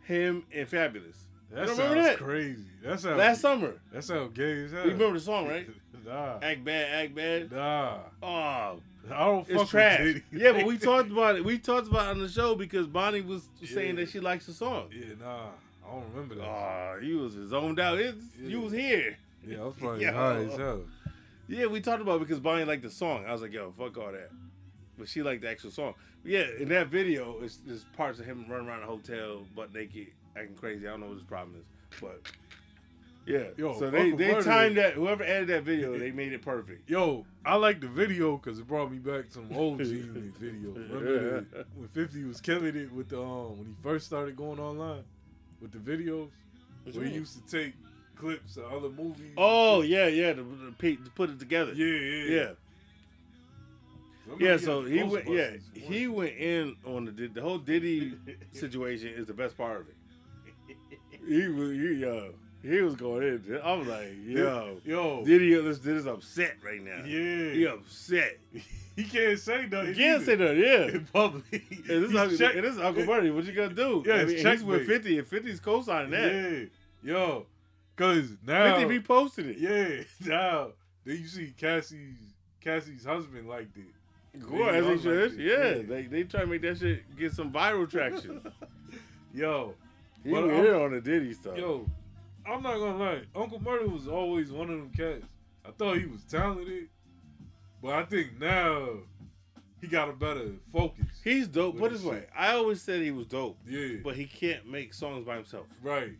him and Fabolous. That sounds that? crazy. That sounds Last summer. That sounds gay as hell. You remember the song, right? Nah. Act Bad, Act Bad. Nah. Oh, I don't fuck it's trash. Yeah, but we talked about it. We talked about it on the show because Bonnie was saying that she likes the song. Yeah, nah. I don't remember that. Oh, he was zoned out. It's, You Yeah. was here. yeah, I was probably Yo. high as hell. Yeah, we talked about it because Bonnie liked the song. I was like, yo, fuck all that. But she liked the actual song. Yeah, in that video, it's there's parts of him running around the hotel butt naked, acting crazy. I don't know what his problem is, but yeah. Yo, so they they timed that. Whoever edited that video, they made it perfect. Yo, I like the video because it brought me back some old G Unit video. Remember the, when 50 was killing it with the um when he first started going online with the videos What you where he mean? used to take clips of other movies. Oh yeah, yeah, to, to, to put it together. yeah, yeah, yeah, yeah. So he went, yeah, Ghostbusters he went in on the the whole Diddy situation is the best part of it. He was, he, uh, he was going in. I was like, yo, Yo, Diddy is, Diddy's upset right now. yeah, He upset. he can't say nothing. He can't either. say that, yeah. in public. And this, is Uncle, check- and this is Uncle Bernie. What you gonna do? Yeah, I mean, he's with 50, and 50's co-signing that. Yeah, yo, cause now 50 reposted it. Yeah, now then you see Cassie's Cassie's husband liked it. Of course, as Yeah, he should. Yeah, Yeah. they they try to make that shit get some viral traction. Yo, he But I'm- um, on the Diddy stuff. yo, I'm not gonna lie. Uncle Murder was always one of them cats. I thought he was talented, but I think now he got a better focus. He's dope. Put this way, shit. I always said he was dope, Yeah, but he can't make songs by himself. right.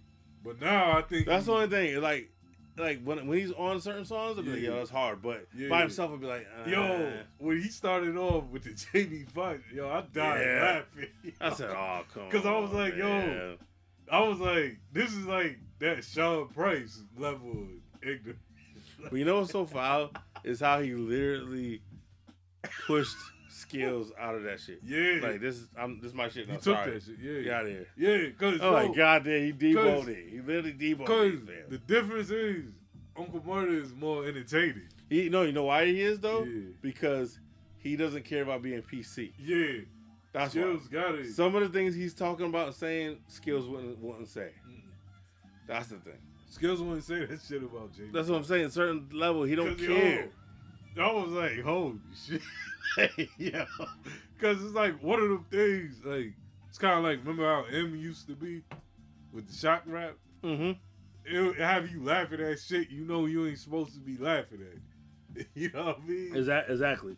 But now I think That's he- the only thing. Like, like when when he's on certain songs, I'll be like, Yeah. yo, that's hard. But Yeah. by himself, I'll be like, uh, Yo, when he started off with the Jamie Foxx, yo, I died Yeah. laughing. I said, oh, come 'Cause I was like, yo. I was like, this is like that Sean Price level of ignorance. But you know what's so foul is how he literally pushed Skillz out of that shit. Yeah, Like this is I'm this is my shit. he I'm took sorry. that shit. Yeah, Get out of here. yeah, cause Oh my god, damn, he deboed it. He literally deboed it. man. the difference is Uncle Murder is more entertaining. He no, you know why he is though? Yeah. Because he doesn't care about being PC. Yeah, That's why. Skillz got it. Some of the things he's talking about saying, Skillz wouldn't wouldn't say. That's the thing. Skillz wouldn't say that shit about Jamie. That's what I'm saying. Certain level, he don't 'Cause, yo, care. I was like, holy shit. yeah. Because it's like one of them things, like, it's kind of like, remember how Em used to be with the shock rap? Mm-hmm. it'll have you laughing at shit you know you ain't supposed to be laughing at. You know what I mean? Is that exactly?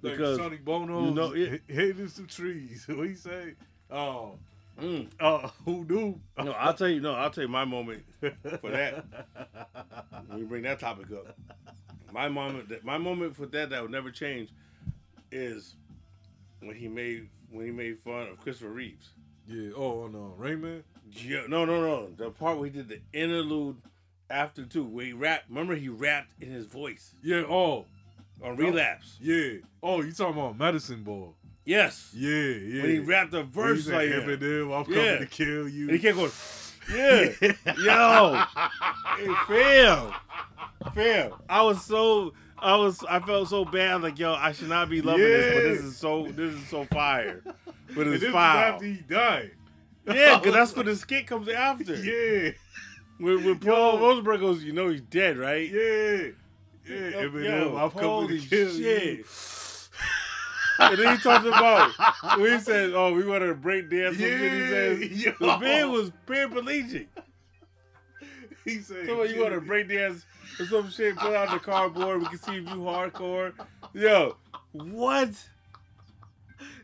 like because Sonny Bono you know, it- hitting some trees. What he say? Oh, Mm. oh, who do? No, I'll tell you. No, I'll tell you my moment for that. When you bring that topic up, my moment, my moment for that that would never change, is when he made when he made fun of Christopher Reeves. Yeah. Oh no, Raymond. Yeah, no, no, no. The part where he did the interlude after too, where he rapped. Remember, he rapped in his voice Yeah. Oh, on relapse. yeah. Oh, you talking about Medicine Ball? Yes, Yeah, yeah. when he rapped he verse like that. Eminem, I'm Yeah. coming to kill you. And he kept going, yeah, yo, hey, fam, fam. I was so, I was, I felt so bad. Like, yo, I should not be loving this, but this is so, this is so fire. But it's fire. after he died. Yeah, because that's what the skit comes after. Yeah, When, when Paul Rosenberg goes, you know he's dead, right? yeah, yeah. Yo, Eminem, I'm coming to kill shit. you. And then he talks about we said, "Oh, we wanted to break dance." Yeah, says yo. the man was paraplegic. He said, Come on, you want to break dance or some shit? Put out the cardboard. We can see if you hardcore. Yo, what?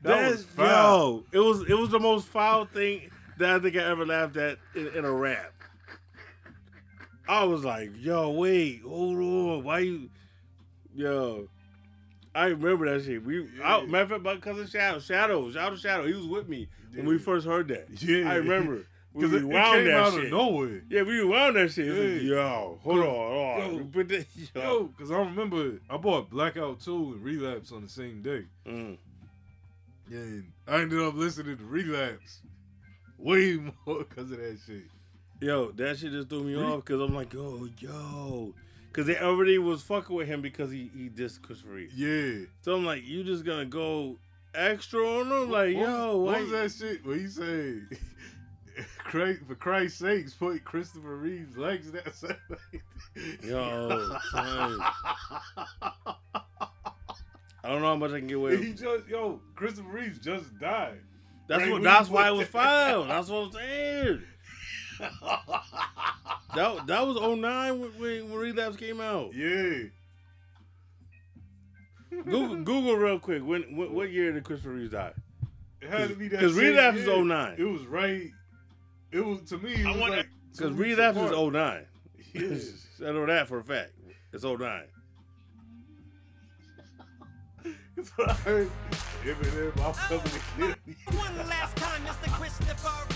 That was That's- foul. Yo, it was it was the most foul thing that I think I ever laughed at in, in a rap. I was like, yo, wait, hold on, why you, yo. I remember that shit. We, I, Yeah. matter of fact, my cousin Shadow, Shadow, Shadow, Shadow, he was with me when we first heard that. Yeah. I remember. We Because it, it came that out shit. of nowhere. Yeah, we rewound that shit. It's like, yo, hold on, hold on. Yo. That. Yo, because I remember I bought Blackout 2 and Relapse on the same day. Mm. And I ended up listening to Relapse way more because of that shit. Yo, that shit just threw me Re- off because I'm like, yo, yo. Because they already was fucking with him because he, he dissed Christopher Reeve. Yeah. So I'm like, you just gonna go extra on him? Like, what, yo, what was that shit where he said, Christ, for Christ's sakes, put Christopher Reeve's legs down? Yo, son. I don't know how much I can get away he with. just, yo, Christopher Reeves just died. That's Right, what. That's why it was that- filed. That's what I'm saying. That that was 09 when, when, when Relapse came out. Yeah. Google, Google real quick. When, when what year did Christopher Reeves die? It had to be that 'Cause same Relapse is year. 09. It was right. It was, to me, it I wanna- like. Because Relapse apart. is 09. Yeah. I know that for a fact. It's 09. That's what I heard. Eminem, I'm coming to kill you. One last time, Mr. Christopher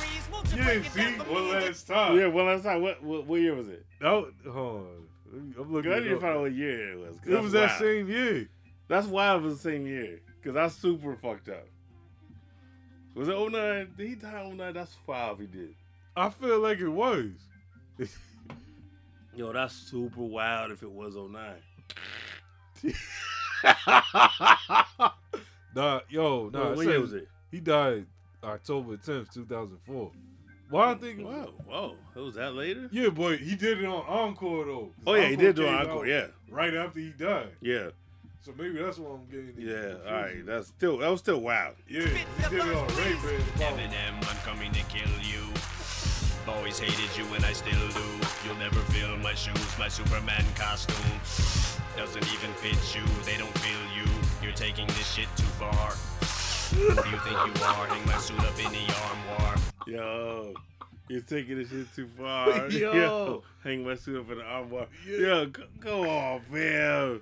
Reeves. Won't you Yeah, break it see, down for one me? last time. Yeah, one last time. What, what what year was it? Oh, hold on. I'm looking I it need to up. find out what year it was. 'cause It that's was that wild. same year. That's why it was the same year. Because that's super fucked up. Was it 09? Did he die in 09? That's five he did. I feel like it was. Yo, that's super wild if it was 09. Nah, yo, nah. Well, what year was it? He died October 10th, 2004. Why I mm. think Whoa, whoa. It was that later? Yeah, but he did it on Encore though. Oh, yeah, he did do encore, out yeah. Right after he died. Yeah. So maybe that's what I'm getting. Yeah, all right. with. That's still, that was still wild. Yeah, he did it on Rain Man. Eminem, I'm coming to kill you. Always hated you and I still do. You'll never feel my shoes, my Superman costume. Doesn't even fit you, they don't feel you. You're taking this shit too far. Who do you think you are? Hang my suit up in the armoire. Yo, you're taking this shit too far. Yo. hang my suit up in the armoire. Yeah. Yo, go, go on, man.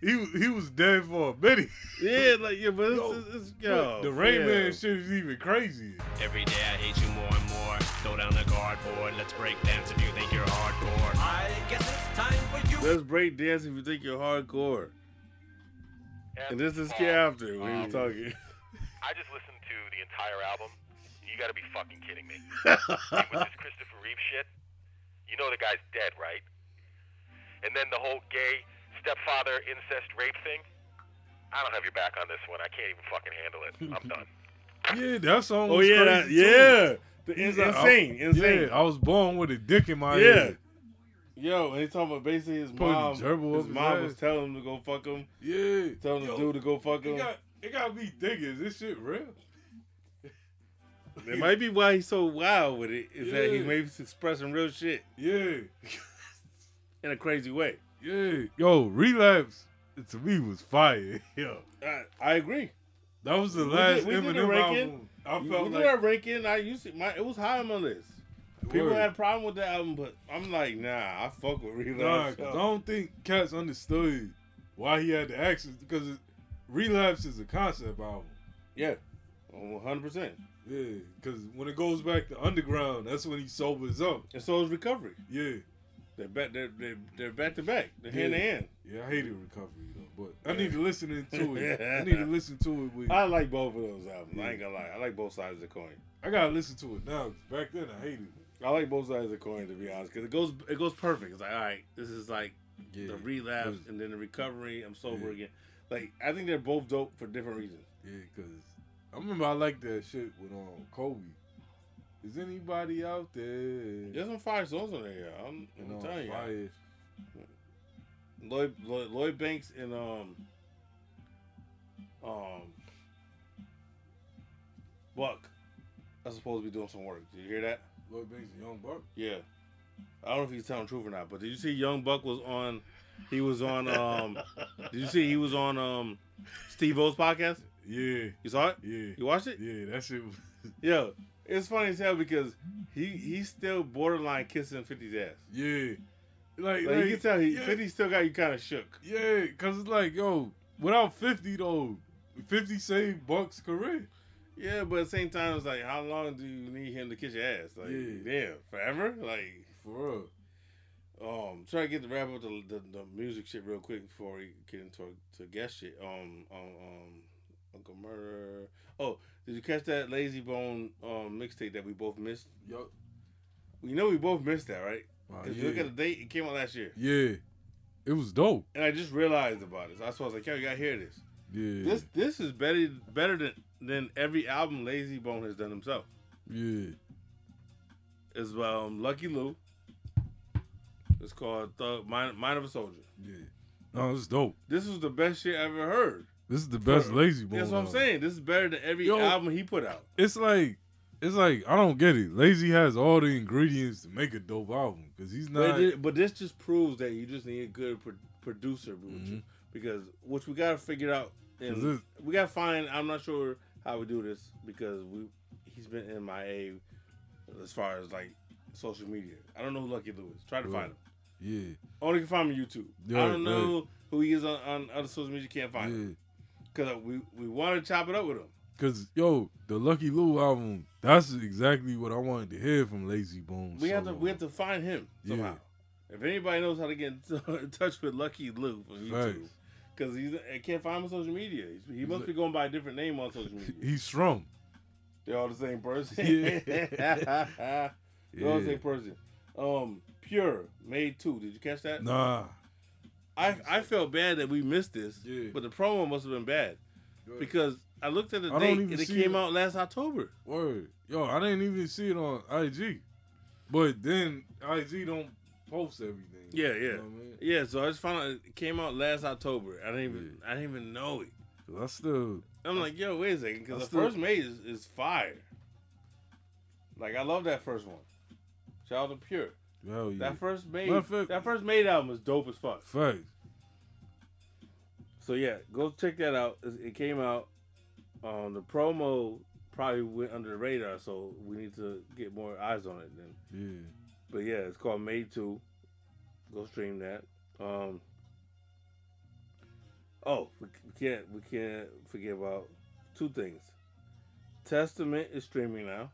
He was- he was dead for a minute. Yeah, like yeah, but it's, Yo, it's, it's yo, the Rain Man shit is even crazier. Every day I hate you more and more. Throw down the cardboard, let's break dance if you think you're hardcore. I guess it's time for you. Let's break dance if you think you're hardcore. And this is Paul, after when um, you're talking. I just listened to the entire album. You gotta be fucking kidding me. with this Christopher Reeve shit, you know the guy's dead, right? And then the whole gay stepfather incest rape thing. I don't have your back on this one. I can't even fucking handle it. I'm done. Yeah, that song. Oh was yeah, that, too. yeah. The, He's like, insane, I, insane. Yeah, I was born with a dick in my Yeah. head. Yo, and he talking about basically his Putting mom. gerbil His his mom was telling him to go fuck him. Yeah, Telling the dude to go fuck It him. got it got me thinking. Is this shit real? It might be why he's so wild with it is that he Yeah. maybe expressing real shit Yeah, in a crazy way. yeah. Yo, relapse to me was fire. Yo, I, I agree. that was the We last did- we did a Eminem ranking. album. I We felt did like our ranking. I used to, my, it was high on my list. People had a problem with that album, but I'm like, nah, I fuck with Nah, Relapse. 'cause I don't think cats understood why he had the actions because relapse is a concept album. yeah, 100. percent Yeah, because when it goes back to underground, that's when he sobers up. And so is Recovery. Yeah, They're back. They're, they're, they're back to back. They're hand to hand. yeah. I hated recovery though, but I need to listen to it. I need to listen to it with. I like both of those albums. I ain't gonna lie. I like both sides of the coin. I gotta listen to it now. back then I hated it. I like both sides of the coin to be honest, because it goes it goes perfect. It's like, all right, this is like Yeah, the relapse and then the recovery. I'm sober Yeah. again. Like I think they're both dope for different reasons. yeah, because I remember I like that shit with um Kobe. Is anybody out there? There's some fire songs on there. I'm, I'm know, telling you. Lloyd, Lloyd Lloyd Banks and um um Buck are supposed to be doing some work. Did you hear that? Lloyd Banks Young Buck. Yeah. I don't know if he's telling the truth or not, but did you see Young Buck was on he was on um did you see he was on um Steve O's podcast? Yeah, You saw it? yeah, You watched it? yeah. That shit was. Yo, it's funny as hell because he he's still borderline kissing 50's ass. Yeah, like, Like, you can tell he yeah, 50 still got you kind of shook. Yeah, cause it's like yo, without fifty though, fifty saved Buck's career. Yeah, but at the same time, it's like, how long do you need him to kiss your ass? Like, Yeah. damn, forever? Like, For real. um, try to get the wrap up the, the, the music shit real quick before we get into to guest shit. Um, um, um, Uncle Murder. Oh, did you catch that Layzie Bone um mixtape that we both missed? Yo, You know we both missed that, right? Because you look yeah. at the date, it came out last year, yeah, it was dope. and I just realized about it. So I was like, yo, you gotta hear this. Yeah, This this is better better than than every album Layzie Bone has done himself. yeah, It's um Lucky Lou. It's called Thug Mind, Mind of a Soldier. yeah. No, it's dope. This was the best shit I ever heard. This is the best Layzie Bone. That's what I'm album. saying. This is better than every Yo. album he put out. It's like, it's like I don't get it. Lazy has all the ingredients to make a dope album because he's But, not. it- but this just proves that you just need a good pro- producer with Mm-hmm. Because which we gotta figure out. And this- we gotta find. I'm not sure how we do this because we he's been MIA as far as like social media. I don't know who Lucky Lewis. Try to Right. find him. yeah, Only can find him on YouTube. Yeah, I don't know who he is on, on other social media. Can't find him. yeah. Because we, we want to chop it up with him. Cause yo, the Lucky Lou album, that's exactly what I wanted to hear from Layzie Bones. We have to we have to find him Yeah. somehow. If anybody knows how to get in in touch with Lucky Lou from YouTube, Facts. Because he's I can't find him on social media. He's, he must be going by a different name on social media. He's strong. They're all the same person. Yeah. They're all the same person. Um, Pure made two. Did you catch that? Nah. I I felt bad that we missed this, Yeah. but the promo must have been bad because I looked at the I date and it came it. out last October. Word. Yo, I didn't even see it on IG. But then IG don't post everything. Yeah, You yeah, know what I mean? yeah. So I just found out it came out last October. I didn't even I didn't even know it. I still I'm like, yo, wait a second, because the still- first made is, is fire. Like I love that first one. Shout out to Pure. hell yeah. That first made fact- that first made album was dope as fuck. Facts. So yeah, go check that out. It it came out. Um, the promo probably went under the radar, so we need to get more eyes on it then. Yeah. But yeah, it's called Made Two. Go stream that. Um, oh, we, we can't we can't forget about two things. Testament is streaming now.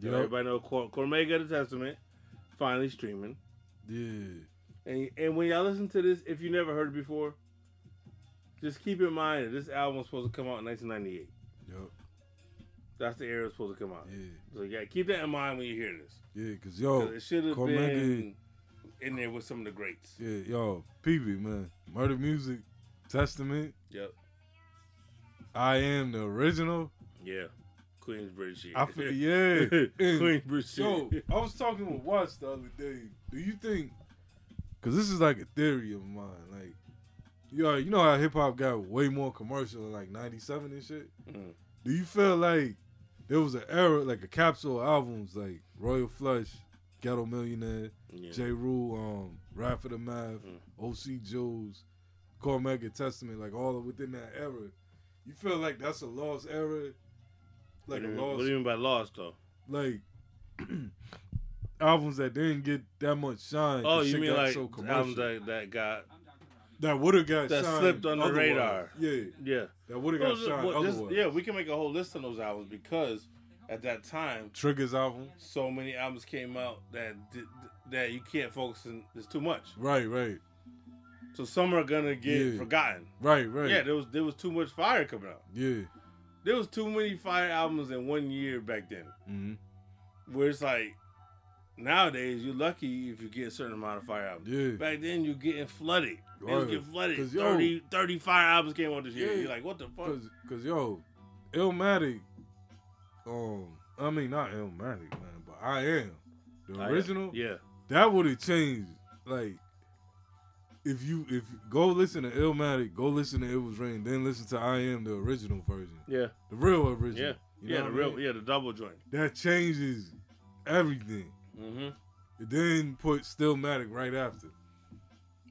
Yup. Everybody know Cor- Cormega the Testament finally streaming. Yeah. And and when y'all listen to this, if you never heard it before, just keep in mind that this album was supposed to come out in 1998. Yup. That's the era it was supposed to come out. Yeah. So yeah, keep that in mind when you hear this. Yeah, cause yo, 'Cause it should have Cormega- been in there with some of the greats. yeah, yo, PB man, Murder Music, Testament, Yep. I am the original. Yeah. Queensbridge shit. I feel yeah. Queensbridge yo, I was talking with Watts the other day. Do you think? Cause this is like a theory of mine. Like, yo, you know how hip hop got way more commercial in like '97 and shit. Mhm. Do you feel like there was an era like a capsule of albums like Royal Flush, Ghetto Millionaire, Yeah. Ja Rule, um, Rap for the Math, Mm. OC Jewelz, Cormega Testament, like all within that era. You feel like that's a lost era, like what, a lost what do you mean by lost though? like albums that didn't get that much shine. Oh, you mean like so albums that, that got that would have got that slipped on the radar. Yeah, yeah. that would have got Well, shine well, this- otherwise. yeah, we can make a whole list of those albums because at that time, Triggers album. so many albums came out that that you can't focus on. There's too much. Right, right, So some are gonna get Yeah. forgotten. right, right. Yeah, there was there was too much fire coming out. yeah. There was too many fire albums in one year back then. hmm Where it's like nowadays you're lucky if you get a certain amount of fire albums. Yeah. Back then you're getting flooded. You was Right. getting flooded. 'Cause, yo- 30, 30 fire albums came out this year. Yeah. You're like, what the fuck? Cause, cause yo, Illmatic, um, I mean not Illmatic, man, but I am the I- original. Yeah. That would have changed. Like, if you if go listen to Illmatic, go listen to It Was Written, then listen to I Am the original version, Yeah. the real original. Yeah. You yeah, the real mean? yeah, the double joint. That changes everything. Mm-hmm. Then put Stillmatic right after.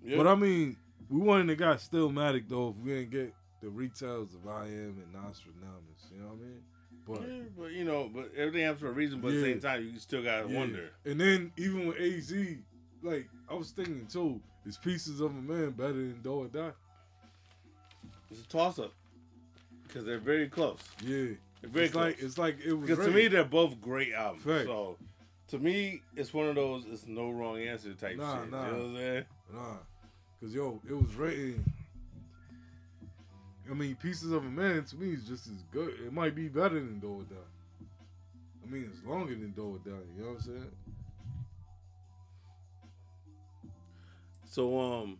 Yeah. But I mean, we wouldn't have got Stillmatic though if we didn't get the retails of I Am and Nostradamus. You know what I mean? But Yeah, but you know, but everything happens for a reason. But at the same time, you still gotta yeah. wonder. And then even with AZ, like I was thinking too, is Pieces of a Man better than Do or Die? It's a toss up because they're very close. Yeah. They're very it's close. like it's like it was Because to me, they're both great albums. Fact. So to me, it's one of those it's no wrong answer type Nah, shit. nah. You know what I'm saying? Nah, cause yo, it was written. I mean, Pieces of a Man to me is just as good. It might be better than Do or Die. I mean, it's longer than Do or Die. You know what I'm saying? So um,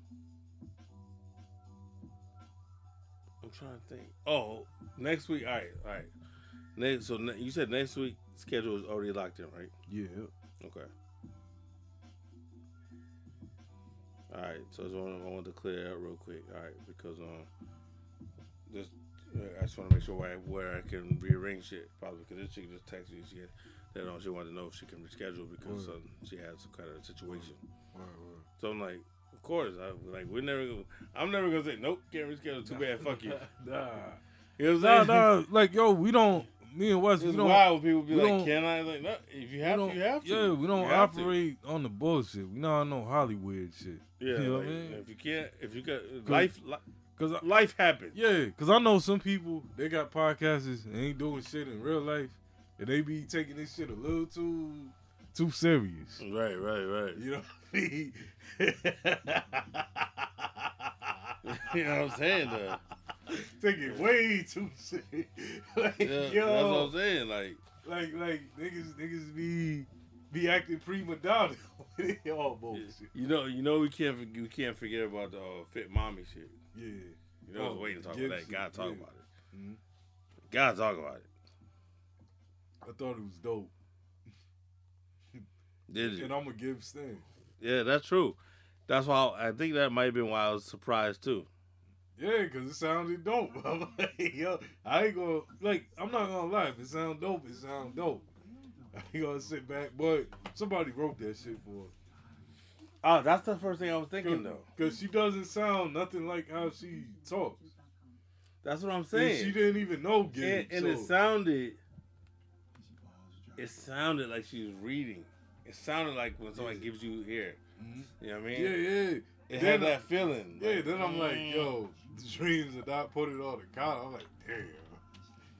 I'm trying to think. Oh, next week. All right, all right. Next, so ne- you said next week schedule is already locked in, right? Yeah. Okay. All right, so I just want I want to clear that real quick. All right, because um, just uh, I just want to make sure where I, where I can rearrange it, Probably because this chick just texted me. She had, um, she wanted to know if she can reschedule because um, she had some kind of situation. Word, word. So I'm like, of course, I like we're never. Gonna, I'm never gonna say nope. Can't reschedule. Too bad. Fuck you. Nah. You know what Nah, I'm nah. Like yo, we don't. Me and Wes, we don't. wild people be like, "Can I?" Like, no. If you have to, you have to. Yeah, we don't to. operate on the bullshit. We not on no Hollywood shit. Yeah, you know like, what I mean? if you can't, if you got life, li- Cause I, life happens. Yeah, cause I know some people they got podcasts and ain't doing shit in real life, and they be taking this shit a little too too serious. Right, right, right. You know what I mean? you know what I'm saying? Though. Take it way too serious. like, Yeah, yo, that's what I'm saying. Like, like like niggas niggas be be acting prima donna. All bullshit. you know, you know, we can't we can't forget about the uh, fit mommy shit. Yeah. You know, I was waiting to talk Gibbs about that. Gotta talk yeah. about it. Mhm. Gotta talk about it. I thought it was dope, Did you? and I'm a give Stan. Yeah, that's true. That's why I think that might have been why I was surprised too. Yeah, cause it sounded dope. I'm like, yo, I ain't gonna like. I'm not gonna lie. If it sound dope, it sound dope. I ain't gonna sit back, but somebody wrote that shit for her. Oh, that's the first thing I was thinking though. Cause, she doesn't sound nothing like how she talks. That's what I'm And saying. she didn't even know and, and so. it sounded it sounded like she was reading it sounded like when somebody gives you ear Mhm. you know what i mean yeah, yeah. it Then had I- that feeling Yeah, like, then I'm like, mm. yo, the dreams of not put it on the counter. I'm like, damn.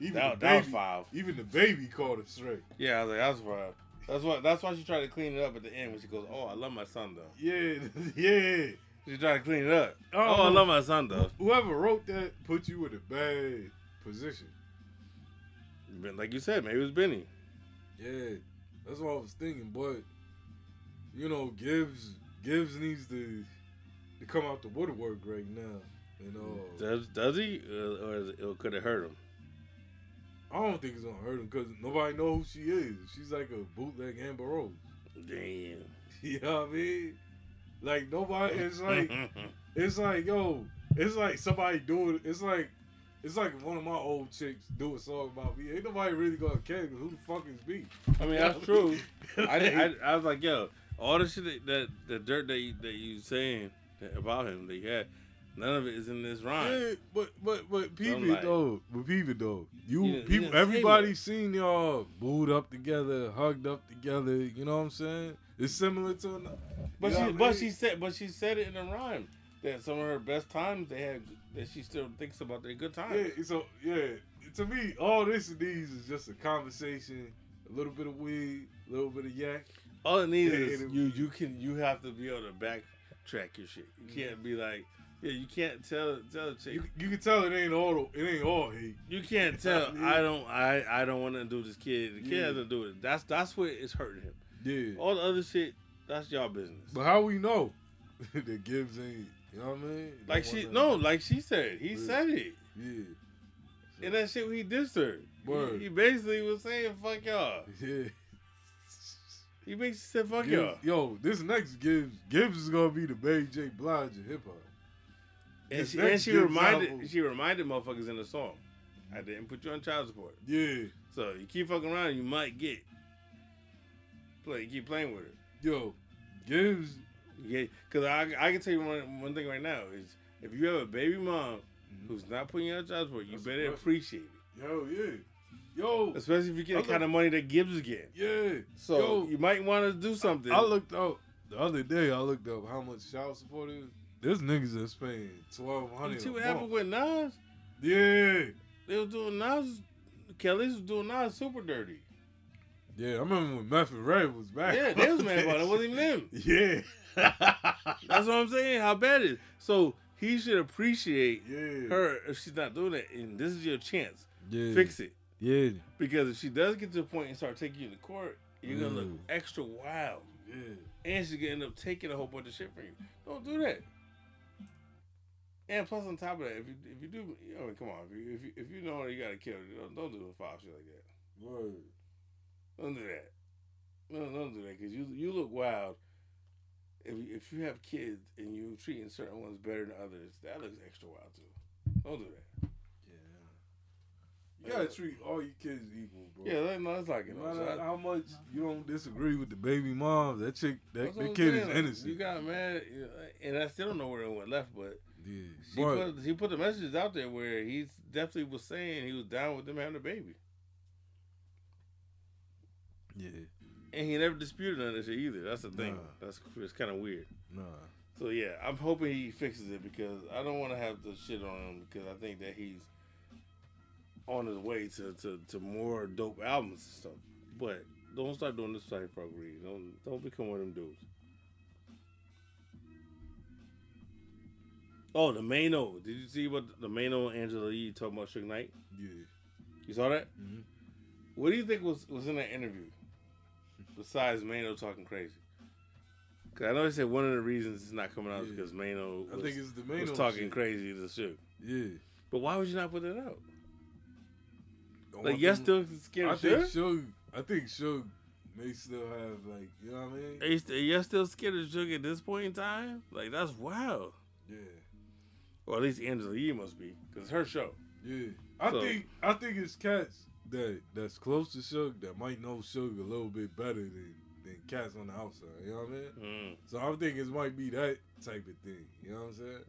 Even that, the that was baby, foul even the baby called it straight. yeah i was like that's foul that's why that's why she tried to clean it up at the end when she goes oh i love my son though Yeah, yeah. she tried to clean it up Oh. oh, i love my son though Whoever wrote that put you in a bad position. Like you said maybe it was benny Yeah, that's what I was thinking. But you know, Gibbs Gibbs needs to to come out the woodwork right now. You know, does does he uh, or, is it, or could it hurt him I don't think it's gonna hurt him because nobody know who she is. She's like a bootleg Amber Rose. damn You know what I mean? Like nobody. It's like it's like yo. It's like somebody doing. It's like It's like one of my old chicks do a song about me. Ain't nobody really gonna care 'cause who the fuck is me? I mean, that's true. I, I, I was like, yo, all the shit that, that the dirt that you, that you saying about him that you had, none of it is in this rhyme. Yeah, but but but people like- though, but people though, you didn't- people, everybody seen y'all booed up together, hugged up together. You know what I'm saying? It's similar to, But she, I but mean? she said, but she said it in a rhyme that some of her best times they had that she still thinks about their good times. Yeah, so yeah, to me, all this needs is just a conversation, a little bit of weed, a little bit of yak. All it needs Yeah, is you. You can. You have to be able to backtrack your shit. You can't be like, yeah. You can't tell tell a chick. You, you can tell it ain't all it ain't all hate. You can't tell. I don't. I. I don't want to do this kid. The kid Yeah. has to do it. That's that's what it's hurting him. Yeah, All the other shit. That's y'all business. but how we know that Gibbs ain't? You know what I mean? Like she no. Like she said. He Yeah. said it. Yeah, And that shit he dissed her. Word. He, he basically was saying fuck y'all. yeah. He basically said fuck Gibbs- y'all. yo, this next Gibbs, Gibbs is gonna be the Mary J. Blige of hip hop. And she, and she reminded album- she reminded motherfuckers in the song. I didn't put you on child support. Yeah, So you keep fucking around, you might get play. Keep playing with her. yo, Gibbs. Yeah, because I, I can tell you one, one thing right now is if you have a baby mom mm-hmm. who's not putting you on child support, you That's better appreciate it. Yo, yeah, yo, Especially if you get the Okay. kind of money that Gibbs is getting. yeah. So yo, you might want to do something. I looked up the other day. I looked up how much child support is. There's niggas that's paying twelve hundred. you hundred. see what happened with Nas? Yeah, They was doing Nas. Kelis was doing Nas super dirty. yeah. I remember when Method Red was back. Yeah, they was mad about it. It wasn't even them. Yeah, That's what I'm saying. How bad it is. So he should appreciate yeah. her if she's not doing it, and this is your chance. yeah. Fix it. Yeah, Because if she does get to the point and start taking you to court, you're gonna look Mm. extra wild, yeah. and she's gonna end up taking a whole bunch of shit from you. Don't do that. And plus, on top of that, if you if you do, I mean, come on, if you if you, if you know you gotta kill, don't, don't do a foul shit like that. Word. Don't do that. No, don't do that because you you look wild. If you, if you have kids and you're treating certain ones better than others, that looks extra wild too. Don't do that. Yeah. You gotta treat all your kids equal, bro. Yeah, no, it's like it. No matter how much you don't disagree with the baby mom, that chick, that, that kid is innocent. You got mad, and I still don't know where it went left, but yeah, she but put, he put the messages out there where he definitely was saying he was down with them having a baby, yeah, and he never disputed none of that shit either. That's the thing. Nah. That's it's kind of weird. nah, So yeah, I'm hoping he fixes it because I don't want to have the shit on him because I think that he's on his way to, to, to more dope albums and stuff. But don't start doing this type of fuckery. Don't don't become one of them dudes. Oh, the Mano. Did you see what the Mano and Angela Yee talking about Suge Knight? yeah. You saw that? Mhm. What do you think was, was in that interview? Besides Mano talking crazy. Cause I know they said one of the reasons it's not coming out is because Mano I think it's the was main talking crazy to Suge. Yeah, But why would you not put that out? I Like, want still scared I think Suge? I think Suge may still have like, you know what I mean? Are you st- you're still scared of Suge at this point in time? Like, that's wild. Yeah, Or at least Angela Yee must be, because it's her show. yeah. I So- think I think it's cats that that's close to Suge that might know Suge a little bit better than than cats on the outside. You know what I mean? Mm. So I'm thinking it might be that type of thing. You know what I'm saying?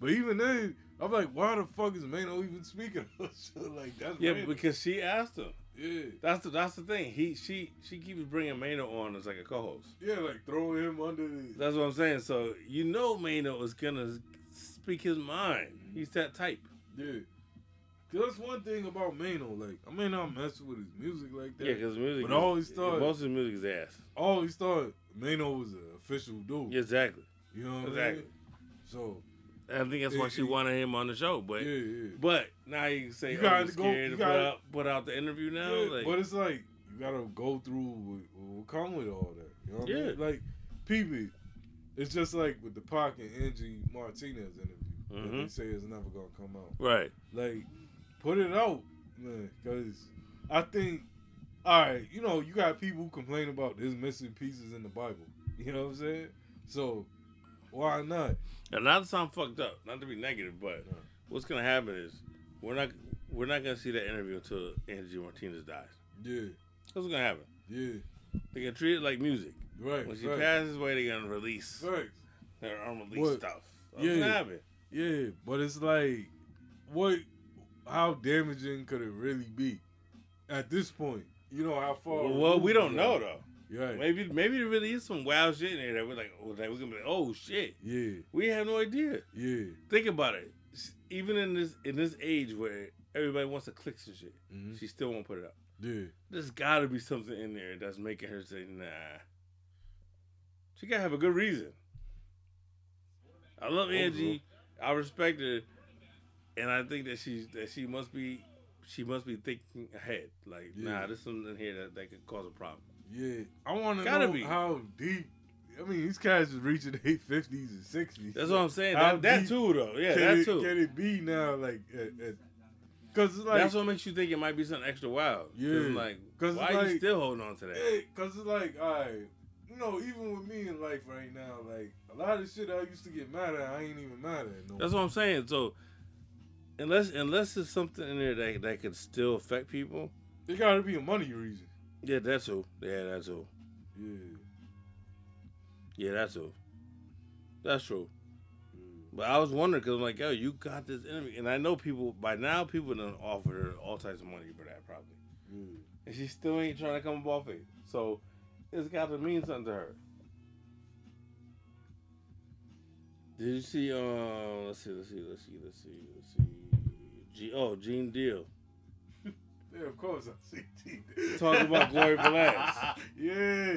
But even then, I'm like, why the fuck is Mano even speaking like that's Yeah, random. because she asked him. yeah, That's the that's the thing. He she she keeps bringing Mano on as like a co-host. yeah, like throwing him under the. That's what I'm saying. So you know Mano is gonna speak his mind. He's that type. Yeah. Cause that's one thing about Mano. Like, I may not mess with his music like that. Yeah, because music. But is- always thought- most of his music is ass. I he thought Mano was an official dude. Yeah, exactly. You know what Exactly. I mean? So, I think that's why she Yeah, yeah. wanted him on the show. But yeah, yeah. but now you can say You oh, gotta you're go- scared to gotta- put out put out the interview now. Yeah, like, but it's like you gotta go through what, what come with all that. You know what I mean? Like, PB, it's just like with the Pac and Angie Martinez interview. That Mhm. They say it's never gonna come out. right. Like, put it out, man, because I think, all right, you know, you got people who complain about there's missing pieces in the Bible. You know what I'm saying? So, why not? And not to sound fucked up, not to be negative, but Yeah. what's gonna happen is we're not we're not gonna see that interview until Angie Martinez dies. Yeah, That's what's gonna happen. yeah, They can treat it like music. right. When she right. passes away, they're gonna release Facts. their unreleased What? stuff. That's Yeah. what's gonna happen. Yeah, but it's like, what? How damaging could it really be at this point? You know how far? Well, well, we don't know though. Right. Maybe maybe there really is some wild shit in there that we're like, oh, that we're gonna be like, oh shit, Yeah, we have no idea. yeah, Think about it. Even in this in this age where everybody wants to click some shit, Mhm. she still won't put it up. yeah. There's got to be something in there that's making her say, nah. She gotta have a good reason. I love Angie. I respect her, and I think that she's that she must be she must be thinking ahead. Like, Yeah. nah, there's something in here that, that could cause a problem. Yeah, I want to know be. how deep. I mean, these guys is reaching their fifties and sixties. That's what I'm saying. How That, that too, though. Yeah, that it, too. Can it be now? Like, because it's like, That's what makes you think it might be something extra wild. Yeah. Like, 'Cause why are you still holding on to that? because it's like, all right, know, even with me in life right now, like a lot of shit I used to get mad at, I ain't even mad at no. That's what I'm saying. So, unless unless there's something in there that that could still affect people, There got to be a money reason. yeah, that's who. Yeah, that's who. Yeah, Yeah, that's true. That's true. But I was wondering because I'm like, yo, you got this interview, and I know people by now. People done offered her all types of money for that, probably, yeah. and she still ain't trying to come up off it. So it's got to mean something to her. Did you see? Uh, let's see, let's see, let's see, let's see, let's see. G- oh, Gene Deal Yeah, of course I see. T. talking about Gloria Velez. yeah.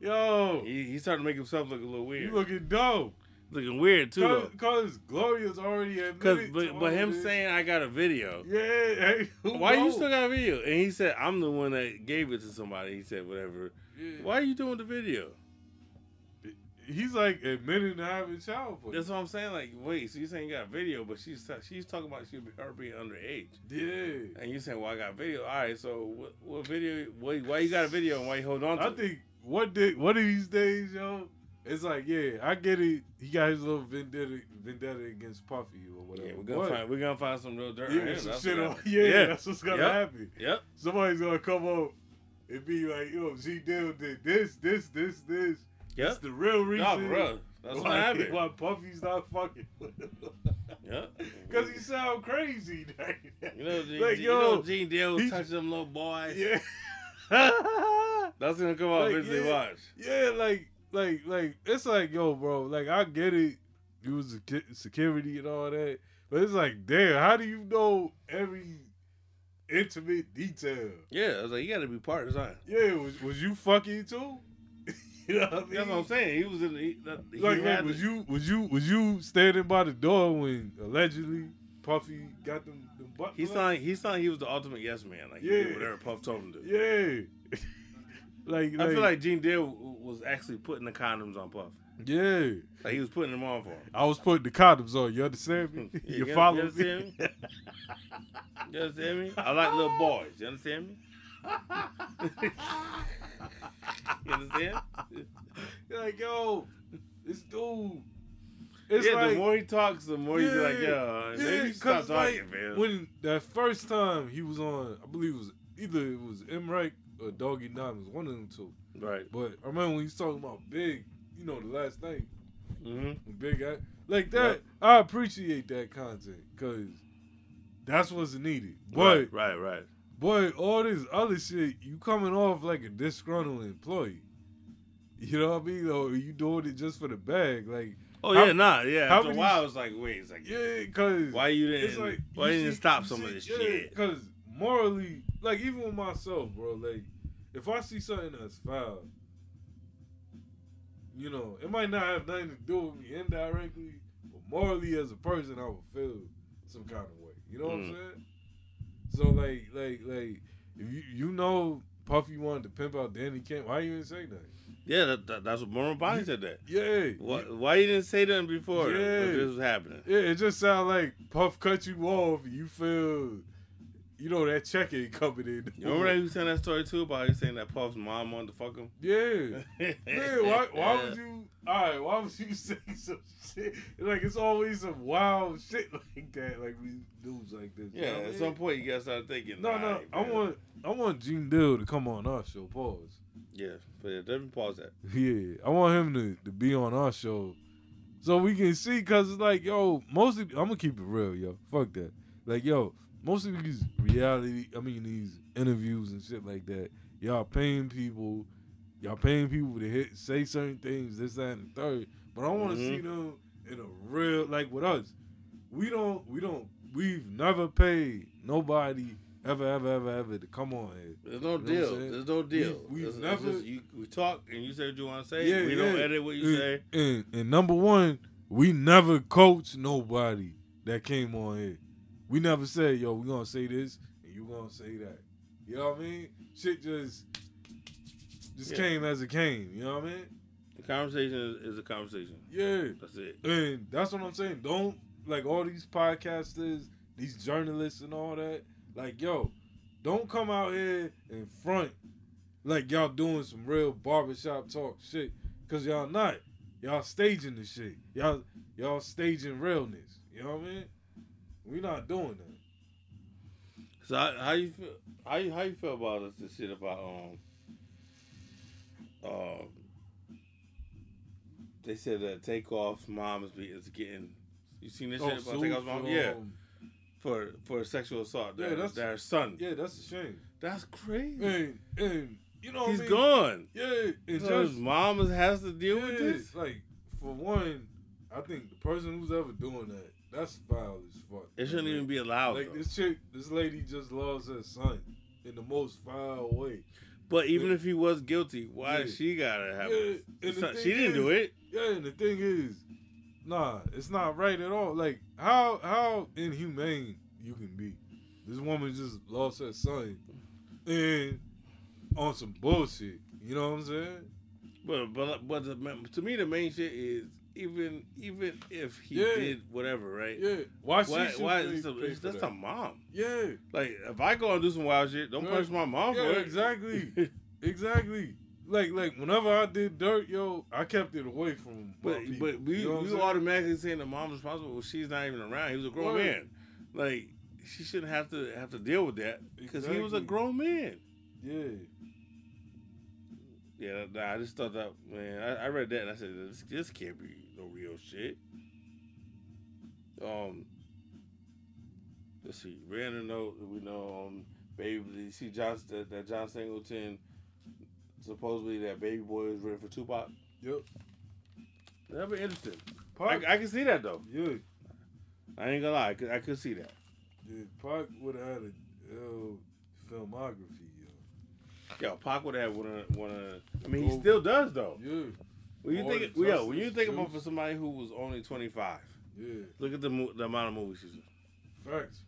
Yo, He, he started to make himself look a little weird. you looking dope. Looking weird too. though. Cause Gloria's already admitted. but, but him saying I got a video. yeah, hey, Why you still got a video? And he said, I'm the one that gave it to somebody. He said, whatever. Yeah. Why are you doing the video? He's like admitting to having child play. That's what I'm saying. Like, wait, so you saying you got a video, but she's she's talking about she her being underage. yeah. And you saying, well, I got a video. All right, so what, what video? Why, why you got a video and why you hold on to I it? think what did what of these days, yo, it's like, yeah, I get it. He got his little vendetta vendetta against Puffy or whatever. Yeah, we're gonna But- find we're gonna find some real dirt. yeah, some That's shit on, happened. yeah, that's what's gonna Yep. happen. Yep. Somebody's gonna come up and be like, yo, Gene Deal did this, this, this, this. Yep. It's the real reason. No, bro. That's why, what why, happened. why Puffy's not fucking. Yep. Cause he sound crazy. You know, Gene, like, you yo, know Gene Deal he- touch them little boys. yeah. That's gonna come out Like, yeah. watch. Yeah, like, like, like, it's like, yo, bro, like, I get it. You was security and all that, but it's like, damn, how do you know every intimate detail? Yeah, I was like, you gotta be part of something. Yeah, was was you fucking too? you know what I mean? That's what I'm saying. He was in. He, he Like, was to- you was you was you standing by the door when allegedly Puffy got them, them butt? He thought he thought he was the ultimate yes man. Like he Yeah. did whatever Puff told him to. Yeah. like, I feel like Gene Deal was actually putting the condoms on Puff. yeah. Like he was putting them on for him. I was putting the condoms on. You understand me? Yeah, you you- follow you me? understand You understand me? I like little boys. You understand me? you understand? You're like, yo, this dude. It's yeah, like, the more he talks, the more you be like, Yeah, yo, yeah, maybe stop 'cause, like, talking, man. when that first time he was on, I believe it was either it was Emrek or Doggy Diamonds, one of them two. right. But I remember when he was talking about Big, you know, the last night, hmm Big guy, like that. I appreciate that content because that's what's needed. But right, right, right. Boy, all this other shit, you coming off like a disgruntled employee. You know what I mean? Or you doing it just for the bag? Like, Oh How- yeah, nah, yeah. After a while, it's like, wait, it's like, yeah, because why you didn't? like why you didn't see- stop you some of this yeah, shit? Because morally, like even with myself, bro, like if I see something that's foul, you know, it might not have nothing to do with me indirectly, but morally as a person, I would feel some kind of way. You know what I'm Mm. saying? So like, like, like, if you you know Puffy wanted to pimp out Danity Kane, why you didn't say nothing? Yeah, that, that, that's what Mormon Bonnie said that. Yeah, Why, why you didn't say that before? Yeah. this was happening. Yeah, it just sounds like Puff cut you off. You feel you know that check ain't coming in. You remember that was telling that story too about you saying that Puff's mom wanted to fuck him? Yeah. Yeah, why, why would you? All right, why would you say some shit? Like it's always some wild shit like that. Like we dudes like this. you Yeah, know at mean? some point you gotta start thinking. No, no, "Alright, I man." want, I want Gene Deal to come on our show. Pause. Yeah, but yeah, definitely pause that. Yeah, I want him to, to be on our show, so we can see. Cause it's like, yo, mostly I'm gonna keep it real, yo. Fuck that. Like, yo, most of these reality, I mean, these interviews and shit like that, y'all paying people, y'all paying people to hit, say certain things, this, that, and the third. But I want to Mhm. see them in a real, like with us. We don't, we don't, we've never paid nobody ever, ever, ever, ever to come on here. There's no You know deal. There's no deal. We- it's never- just you, we talk and you say what you want to say. Yeah, we don't edit what you and, say. And, and number one, we never coach nobody that came on here. We never said, yo, we gonna say this and you gonna say that. You know what I mean? Shit just just Yeah. came as it came. You know what I mean? The conversation is, is a conversation. Yeah. That's it. And that's what I'm saying. Don't like all these podcasters, these journalists and all that. Like, yo, don't come out here and front like y'all doing some real barbershop talk shit. Cause y'all not. Y'all staging the shit. Y'all y'all staging realness. You know what I mean? We not doing that. So how, how you feel? How you how you feel about this, this shit about um um they said that Takeoff's mom is, be, is getting you seen this shit about sued Takeoff's mom? for, yeah, um, for for sexual assault. Yeah, Their, that's- their son. Yeah, that's a shame. That's crazy. And and you know what He's I mean? gone. Yeah, and So his just mom has to deal with this. Like, for one, I think the person who's ever doing that, that's foul as fuck. It shouldn't even be allowed. Like though. this chick, this lady just lost her son in the most foul way. But even if he was guilty, why Yeah. she gotta have? Yeah, it? and Son- thing she didn't do it. Yeah, and the thing is, nah, it's not right at all. Like, how how inhumane you can be. This woman just lost her son, and on some bullshit. You know what I'm saying? But but but the, to me the main shit is even even if he Yeah. did whatever, right? Yeah. Why Why? why pay- it's a, pay it's, for that's that. a mom. Yeah. Like if I go and do some wild shit, don't Yeah. punish my mom Yeah, for it. exactly. exactly. Like like whenever I did dirt, yo, I kept it away from. But people. but we You know we saying? automatically saying the mom's responsible. Well, she's not even around. He was a grown Word. man. Like she shouldn't have to have to deal with that because he was a grown man. Yeah. Yeah, nah, I just thought that man. I, I read that and I said this, this can't be no real shit. Um, let's see. Random note that we know um, baby. You see John that, that John Singleton supposedly that baby boy is ready for Tupac. Yep. That'd be interesting. Pac, I, I can see that though. yeah, I ain't gonna lie. I could, I could see that. yeah. Pac would have had a yo, filmography, yo. Yo, Pac would have one of one of. I mean, he still does though. Yeah, When you think, yo, when you think about for somebody who was only twenty five, yeah. look at the mo- the amount of movies she's in. Facts.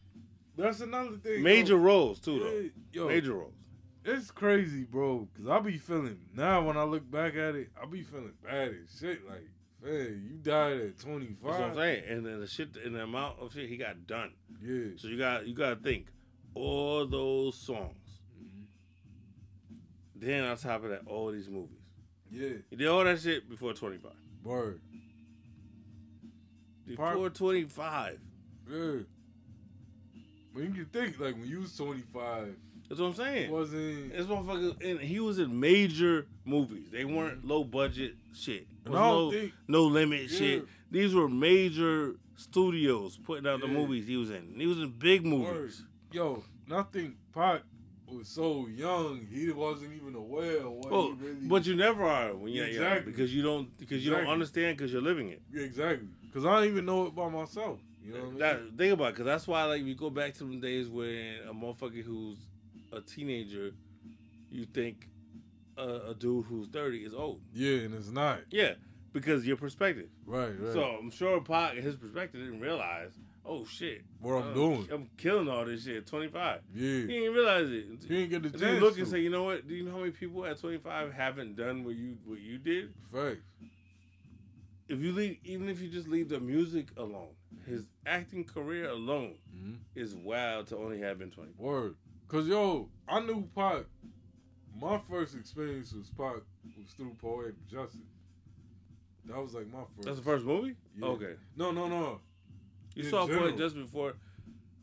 That's another thing. Major yo. roles too, though. Yeah, yo, Major roles. It's crazy, bro. Cause I be feeling now when I look back at it, I be feeling bad as shit. Like, man, you died at twenty That's what I'm saying. And then the shit, and the amount of shit he got done. Yeah, So you got you got to think all those songs. Mm-hmm. Then on top of that, all these movies. Yeah. He did all that shit before twenty five. Word. Before Park- twenty five. Yeah. When you can think, like when you was twenty five, That's what I'm saying. wasn't. This motherfucker, and he was in major movies. They weren't mm-hmm. low budget shit. No, think- no limit Yeah. shit. These were major studios putting out the movies he was in. He was in big Word. movies. Yo, nothing. Pac was so young, he wasn't even aware of what Well, he oh, really. but you never are when you're young because you don't because you don't understand because you're living it. Yeah, exactly. Because I don't even know it by myself. You know what I mean? That, think about it, because that's why like you go back to the days when a motherfucker who's a teenager, you think a, a dude who's thirty is old. yeah, and it's not. Yeah, because your perspective. Right, right. So I'm sure Pac, his perspective, didn't realize. Oh shit! what I'm uh, doing. I'm killing all this shit 25. Yeah. He didn't realize it. He didn't get the chance. you look and say, you know what? Do you know how many people at 25 haven't done what you what you did? Facts. if you leave, even if you just leave the music alone, his acting career alone Mhm. is wild to only have been twenty. Word. Cause yo, I knew Pac. My first experience with Pac was through Poetic Justice. That was like my first. That's the first movie. Yeah. Okay, No, no, no. You In saw general. Poet just before.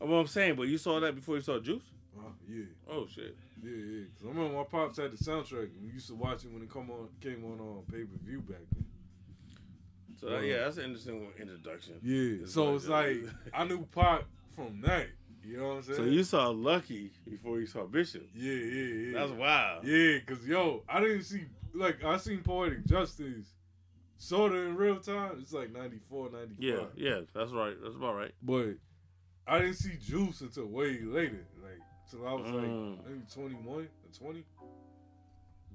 uh, What I'm saying, but you saw that before you saw Juice. Uh, yeah, Oh shit. yeah, yeah. Cause I remember my pops had the soundtrack. and We used to watch it when it come on, came on on pay per view back then. So yeah, that's an interesting introduction. Yeah. It's so like it's like I knew Pop from that. You know what I'm saying? So you saw Lucky before you saw Bishop. Yeah, yeah, yeah. That's wild. Yeah, cause yo, I didn't see like I seen Poetic Justice sorta in real time. It's like 94, 95. Yeah, yeah, that's right. That's about right. But I didn't see Juice until way later. Like till I was Mm. like maybe twenty one or twenty.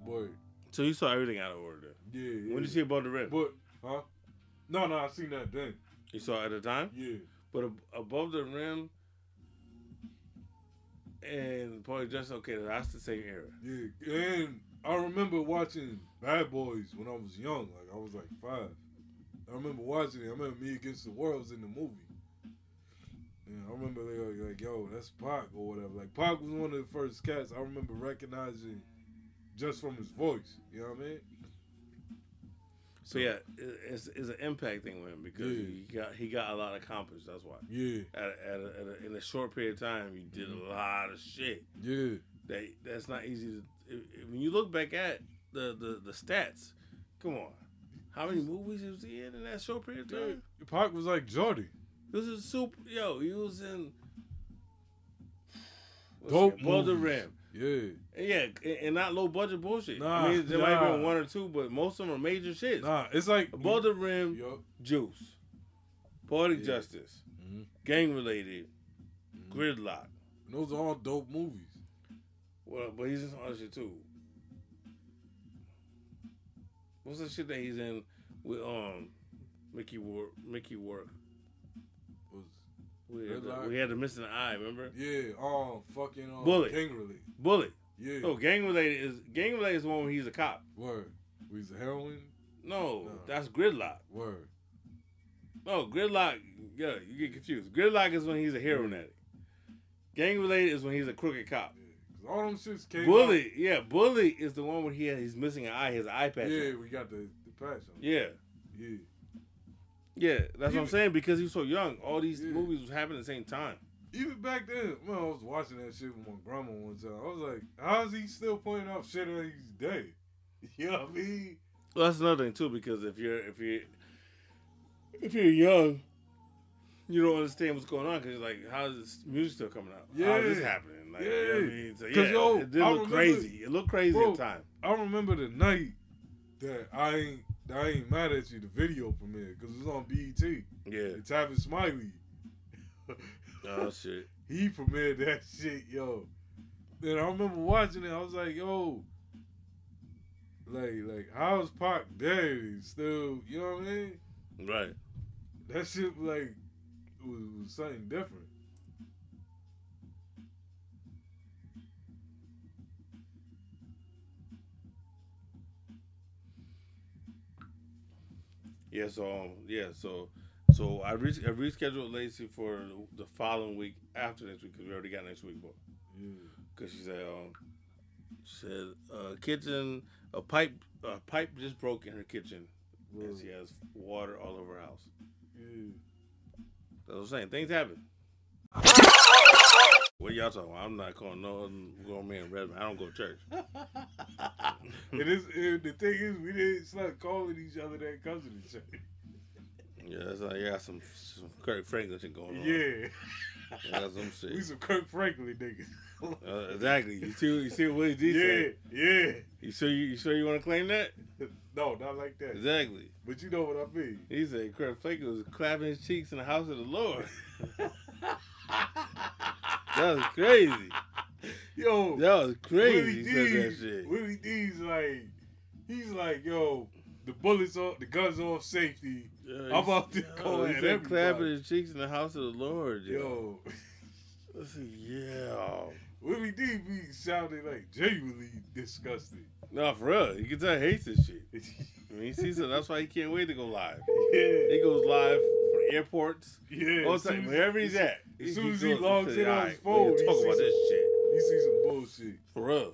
But So you saw everything out of order. yeah, yeah. When did you see Above the Rim? But huh? No, no, I seen that then. You saw it at the time? Yeah. But ab- Above the Rim and Poetic Justice, okay, that's the same era. Yeah, and I remember watching Bad Boys when I was young. Like I was like five. I remember watching it. I remember Me Against the World was in the movie. And I remember they were like, "Yo, that's Pac or whatever." Like Pac was one of the first cats I remember recognizing just from his voice. You know what I mean? So yeah, it's, it's an impact thing with him because Yeah. he got he got a lot accomplished. That's why. Yeah, At, a, at, a, at a, in a short period of time, you did a mm-hmm. lot of shit. yeah, That that's not easy to. When you look back at the, the the stats, come on, how many movies was he in in that short period of yeah. time? Pac was like Jordy. This is super. Yo, he was in. Dope it, Above the movies. Rim. Yeah, And yeah, and- not low budget bullshit. Nah, I mean, there might have been one or two, but most of them are major shits. nah, it's like Above the Rim, Yup. Juice, Poetic Yeah. Justice, Mhm. Gang Related, Gridlock. And those are all dope movies. Well, but he's in some other shit too. What's the shit that he's in with um Mickey War Mickey Rourke? We had, the, Gridlock? we had the missing eye, remember? yeah, um, fucking um, Bullet. Gang Related. Bullet. Yeah, No, gang related is gang related is the one where he's a cop. word. He's a heroin? No, No. that's Gridlock. Word. No, Gridlock. Yeah, you get confused. Gridlock is when he's a heroin addict. Gang related is when he's a crooked cop. Yeah, all them shits came. Bully, yeah, Bully is the one where he had, he's missing an eye, his eye patch. Yeah, on. we got the the patch on. yeah, Yeah. Yeah. That's what I'm saying because he was so young. All these Yeah. movies was happening at the same time. Even back then, when I was watching that shit with my grandma one time, I was like, "How is he still pointing out shit on his day?" You know what I mean? Well, that's another thing too because if you're if you if you're young, you don't understand what's going on because you're like, how is this music still coming out? How is this Yeah. happening? Like, you know I Yeah. mean? So, yeah, yo, it did I look remember- crazy. It looked crazy Bro, at the time. I remember the night that I ain't I ain't mad at you. The video premiere because it was on BET. Yeah. It's having Smiley. Oh shit. he premiered that shit, yo. Then I remember watching it. I was like, yo, like, like, how's Pac dead? Still, you know what I mean? Right. That shit like was, was something different. Yeah, so um, yeah, so so I, re- I rescheduled Lacey for the following week after next week because we already got next week booked. Because she said, um, she said, uh, kitchen, a pipe, a pipe just broke in her kitchen, and she has water all over her house. Yeah. That's what I'm saying. Things happen. What y'all talking about? I'm not calling no grown man Redman. I don't go to church. It's, and the thing is, we didn't start calling each other that cousin and shit. Yeah, that's like, you got some, some Kirk Franklin shit going on. Yeah. You got some shit. we some Kirk Franklin niggas. Uh, exactly. You see, you see what Willie D yeah, said. yeah. You sure you, you sure you want to claim that? No, not like that. Exactly. But you know what I mean. He said Kirk Franklin was clapping his cheeks in the house of the Lord. that was crazy. Yo, That was crazy. Willie He said that D's, shit. Willie D's like, he's like, yo, the bullets off, the guns off safety. Yeah, I'm out there yo, at clapping his cheeks in the house of the Lord. Yo. Yo, yeah. Willie D be sounding like genuinely disgusted. No, for real. You can tell he hates this shit. I mean, he sees it. That's why he can't wait to go live. yeah, He goes live airports. yeah. All as the soon time, wherever he's at. as soon as he goes logs to the- in on "All his phone, we're gonna he talk about sees- this shit. He sees some bullshit. For real.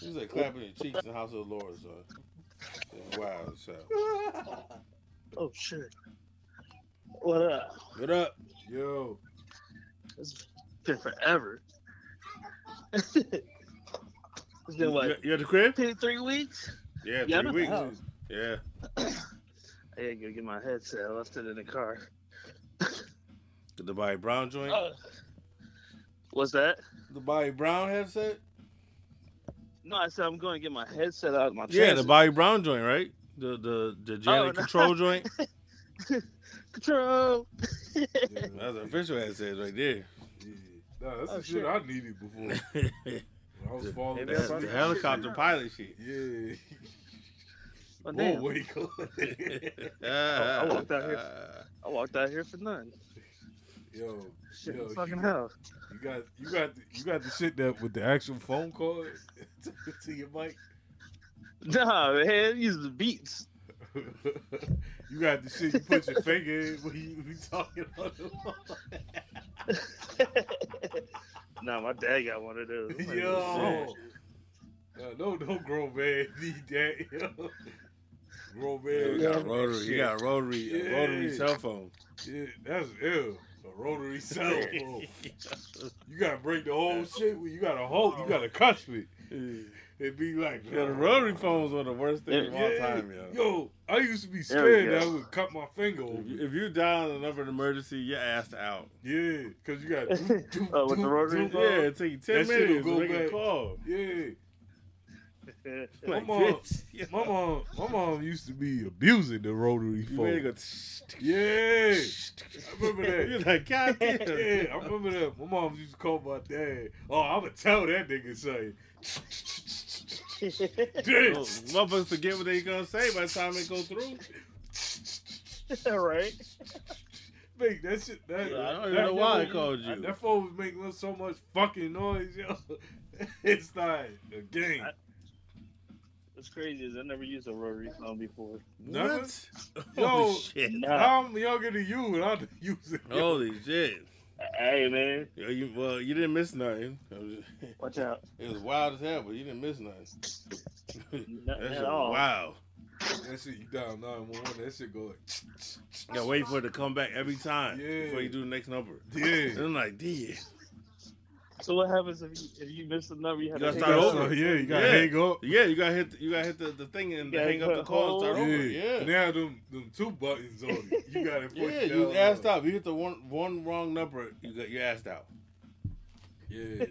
He's like clapping his cheeks in the house of the Lord, son. Wow, so. Oh shit. What up? What up? Yo, It's been forever. it's been You, what? you at the crib? Two, three weeks? Yeah, Yeah, three at weeks. Yeah. I gotta go get my headset. I left it in the car. The Bobby Brown joint. Uh, what's that? The Bobby Brown headset? No, I said I'm going to get my headset out of my Yeah, the. Bobby Brown joint, right? The the the Janet Oh, no. Control joint. Control. yeah, That's the official headset right there. yeah. Nah, that's Oh, the shit shit. I needed before. I was falling Maybe That's that's the helicopter pilot shit. Yeah. Oh, Whoa, damn. wake up. I, walked out here. I walked out here for nothing. Yo, Shit, yo, fucking you, hell. you got you got the, you got the shit that with the actual phone cord to, to your mic. Nah, man, use the beats. you got the shit you put your finger in when you be talking on the phone. nah, my dad got one of those. Yo. Uh, no, no grown man need that. Yo. Grown man. Yeah, you got got rotary. You got rotary. A rotary cell phone. Yeah, that's ill. A rotary cell phone. You gotta break the whole shit. You gotta hold. You gotta cuss it. It'd be like Yeah, the rotary phones are the worst thing of all time, yo. Yo, I used to be scared that I would cut my finger If over. you, if you dial the number of emergency, your ass out. Yeah, cause you got. Oh, with the rotary phone? Yeah, it take you ten That shit'll minutes go to make a call. Yeah, my Like, mom, bitch, my mom, my mom used to be abusing the rotary you phone. go? Yeah, I remember that. You're like, God damn. Yeah, I remember that. My mom used to call my dad. Oh, I'ma tell that nigga say. Oh, Bitch. Motherfuckers forget what they gonna say by the time they go through. All right. Make that shit. That, Yeah, I don't even know why I called you. That phone was making so much fucking noise, yo. It's like a game. I- What's crazy is I never used a rotary phone before. Never? What? Yo, Holy shit. Nah. I'm younger than you, and I'm using. it. Holy shit. Hey man, Yo, you, well, you didn't miss nothing. It watch out. it was wild as hell, but you didn't miss nothing. Nothing That shit at all. wild. That shit, you down 911, that shit go like. You gotta wait for it to come back every time Yeah. before you do the next number. And Yeah. I'm like, damn. So what happens if you if you miss the number? You have You to gotta hang start up? over. Yeah, you gotta Yeah. hang up. Yeah, you gotta hit. The, you gotta hit the, the thing and You hang up the call and start hold. over. Yeah. Yeah. And they them, them two buttons on it. You gotta push Yeah, it you down. asked out. You hit the one one wrong number, you got you asked out. Yeah.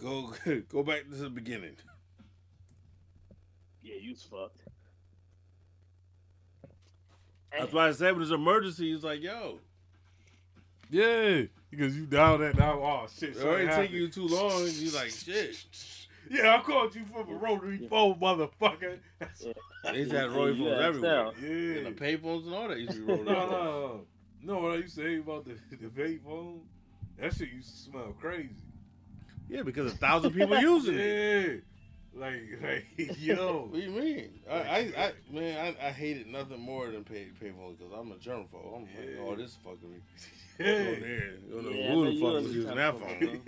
Go go back to the beginning. Yeah, you's fucked. That's why I said when there's an emergency, he's like, yo, Yeah. Because you down that now. Oh, shit. So it ain't happened. taking you too long. You like, shit. Yeah, I called you from a rotary phone, motherfucker. They used to have rotary phones everywhere. out. Yeah. And the payphones and all that used to be rotary No, phones. no, no. What I used to say about the the vape phone? That shit used to smell crazy. Yeah, because a thousand people using it. Yeah, like like yo. What do you mean? I, I, I man, I, I hated nothing more than pay payphones because I'm a germaphobe. I'm like, Yeah. oh, this fucking. Go there. You don't know Yeah, I who know the you fuck was was using that germaphobe, phone.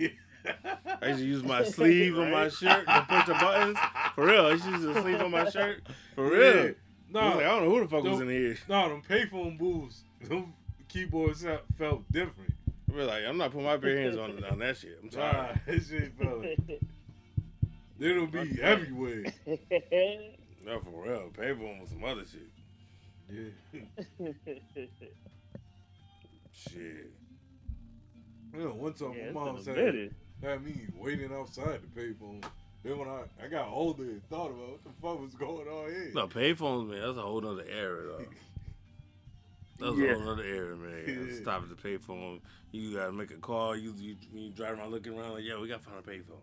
huh? I used to use my sleeve on my shirt to push the buttons. For real, I used to use the sleeve on my shirt. For real. Yeah. I like, I don't know who the fuck was in here. no, them payphone booths, them keyboards felt- felt different. I was like, I'm not putting my bare hands on, on that shit. I'm Nah, sorry. that shit felt like they don't be everywhere. No, for real. Payphone was some other shit. Yeah. Shit. You know, one time Yeah, my mom been a said minute. had me waiting outside the payphone. Then when I, I got older and thought about what the fuck was going on here. No, payphones, man, that's a whole other era, though. That's Yeah. a whole nother era, man. Yeah. Stop at the payphone. You gotta make a call. You you, you drive around looking around like, yeah, we gotta find a payphone.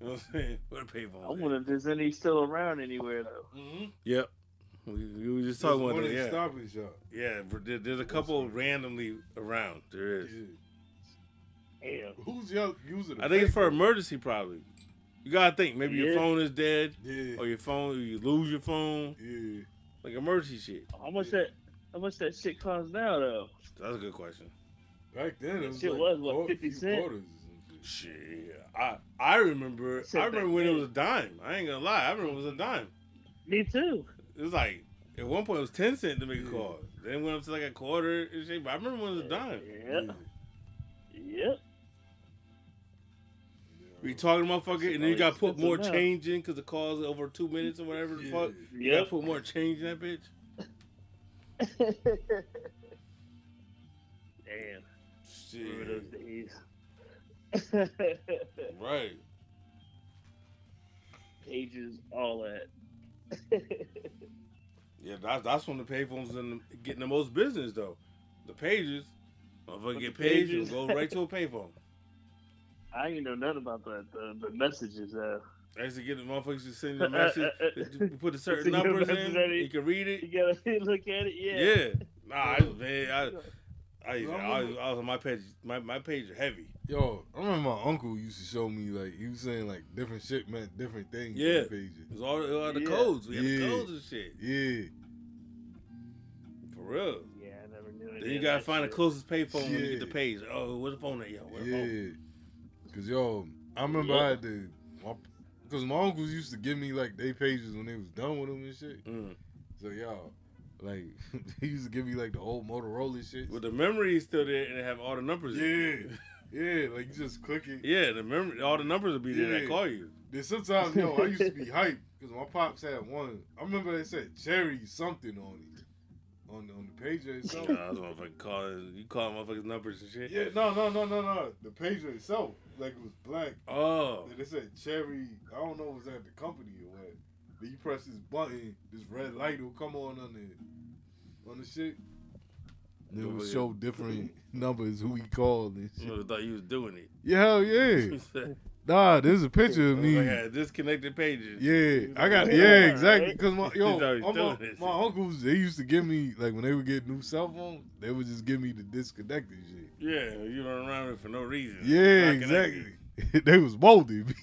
You know what I'm saying? Where the payphone? I wonder if there's any still around anywhere though. Mm-hmm. Yep. We, we were just There's talking about one that. Yeah, Stop and Shop. yeah. But there, there's a couple randomly around. There is. Yeah. Who's y'all using? I think it's for emergency, probably. You gotta think. Maybe your Yeah. phone is dead, Yeah. or your phone, you lose your phone, Yeah. like emergency shit. How much that? How much that shit costs now though? That's a good question. Back then, it was Shit like was, what, 50 few cent? quarters or some shit. Shit, I I remember. Shit I remember when it was a dime. I ain't gonna lie. I remember it was a dime. Me too. It was like at one point it was ten cent to make a Yeah. call. Then it went up to like a quarter and shit. But I remember when it was a dime. Yep. Yep. We talking motherfucker, and then you got to put more change in because the call's over two minutes or whatever the Yeah. fuck. You got to put more change in that bitch. Damn. Remember those Shit. days. Right. Pages, all that. Yeah, that's that's when the payphones and getting the most business though. The pages, motherfucker get the pages pages- go right to a payphone. I ain't know nothing about that. The, the messages. Uh, I used to get the motherfuckers to send you a message. put the certain a numbers in, that you can read it. you gotta look at it. Yeah. Yeah. Nah, I, man, I, I, I, was, I was on my page. My my page are heavy. Yo, I remember my uncle used to show me like he was saying like different shit meant different things. Yeah. the pages. It was all, all the Yeah. codes. We had Yeah. the codes and shit. Yeah, For real. Yeah, I never knew it. Then you gotta find the closest payphone when you get the Yeah. page. Oh, where's the phone at, yo? Where the phone? yeah. Cause yo, I remember I had to, my, cause my uncles used to give me like they pages when they was done with them and shit. Mm. So y'all, like he used to give me like the old Motorola shit. With the memory is still there and they have all the numbers. in. Yeah, yeah, like you just click it. Yeah, the memory, all the numbers will be there that call you. Then sometimes, yo, I used to be hyped because my pops had one. I remember they said cherry something on it, on on the pager itself. Nah, that's motherfucking calling. You call motherfuckers numbers and shit. yeah, no, no, no, no, no. The pager itself, like it was black. Oh. And they said cherry. I don't know it was at the company. Then you press this button, this red light will come on on the on the shit. It would show different numbers who he called and I shit. thought you was doing it. Yeah, hell yeah. Nah, there's a picture of me. I had disconnected pages. Yeah, I got yeah, exactly. Because my yo, He's always all my, my shit. uncles they used to give me like when they would get new cell phones, they would just give me the disconnected shit. Yeah, you run around with it for no reason. Yeah, exactly. they was molded.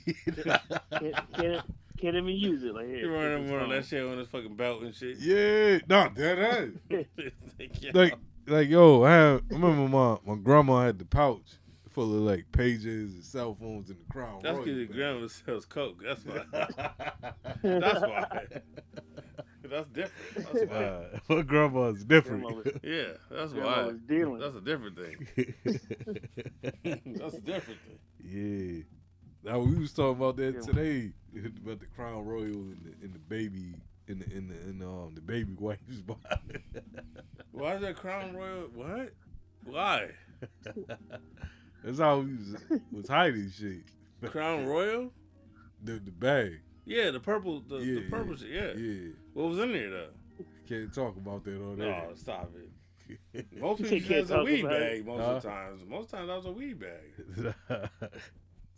Can't, can't, can't even use it. Like here. You running take around on that shit on his fucking belt and shit. yeah, nah, that ass. like. Like like yo, I, have, I remember my my grandma had the pouch full of like pages and cell phones and the crown. That's because your grandma sells coke. That's why. That's why. That's different. That's why. Uh, my grandma's different. Grandma was- Yeah, that's Grandma why. was dealing. That's a different thing. That's a different thing. Yeah. Now we was talking about that Yeah. today about the Crown Royal and the, and the baby in the in the in um the baby wipes bottle. Why is that Crown Royal? What? Why? That's how we was, was hiding shit. The Crown Royal? The the bag. Yeah, the purple, the, the Yeah, purple shit. Yeah. Yeah. What was in there though? Can't talk about that on No, there. stop it. Most people can't a weed bag it. most Huh? of the times. Most times that was a weed bag.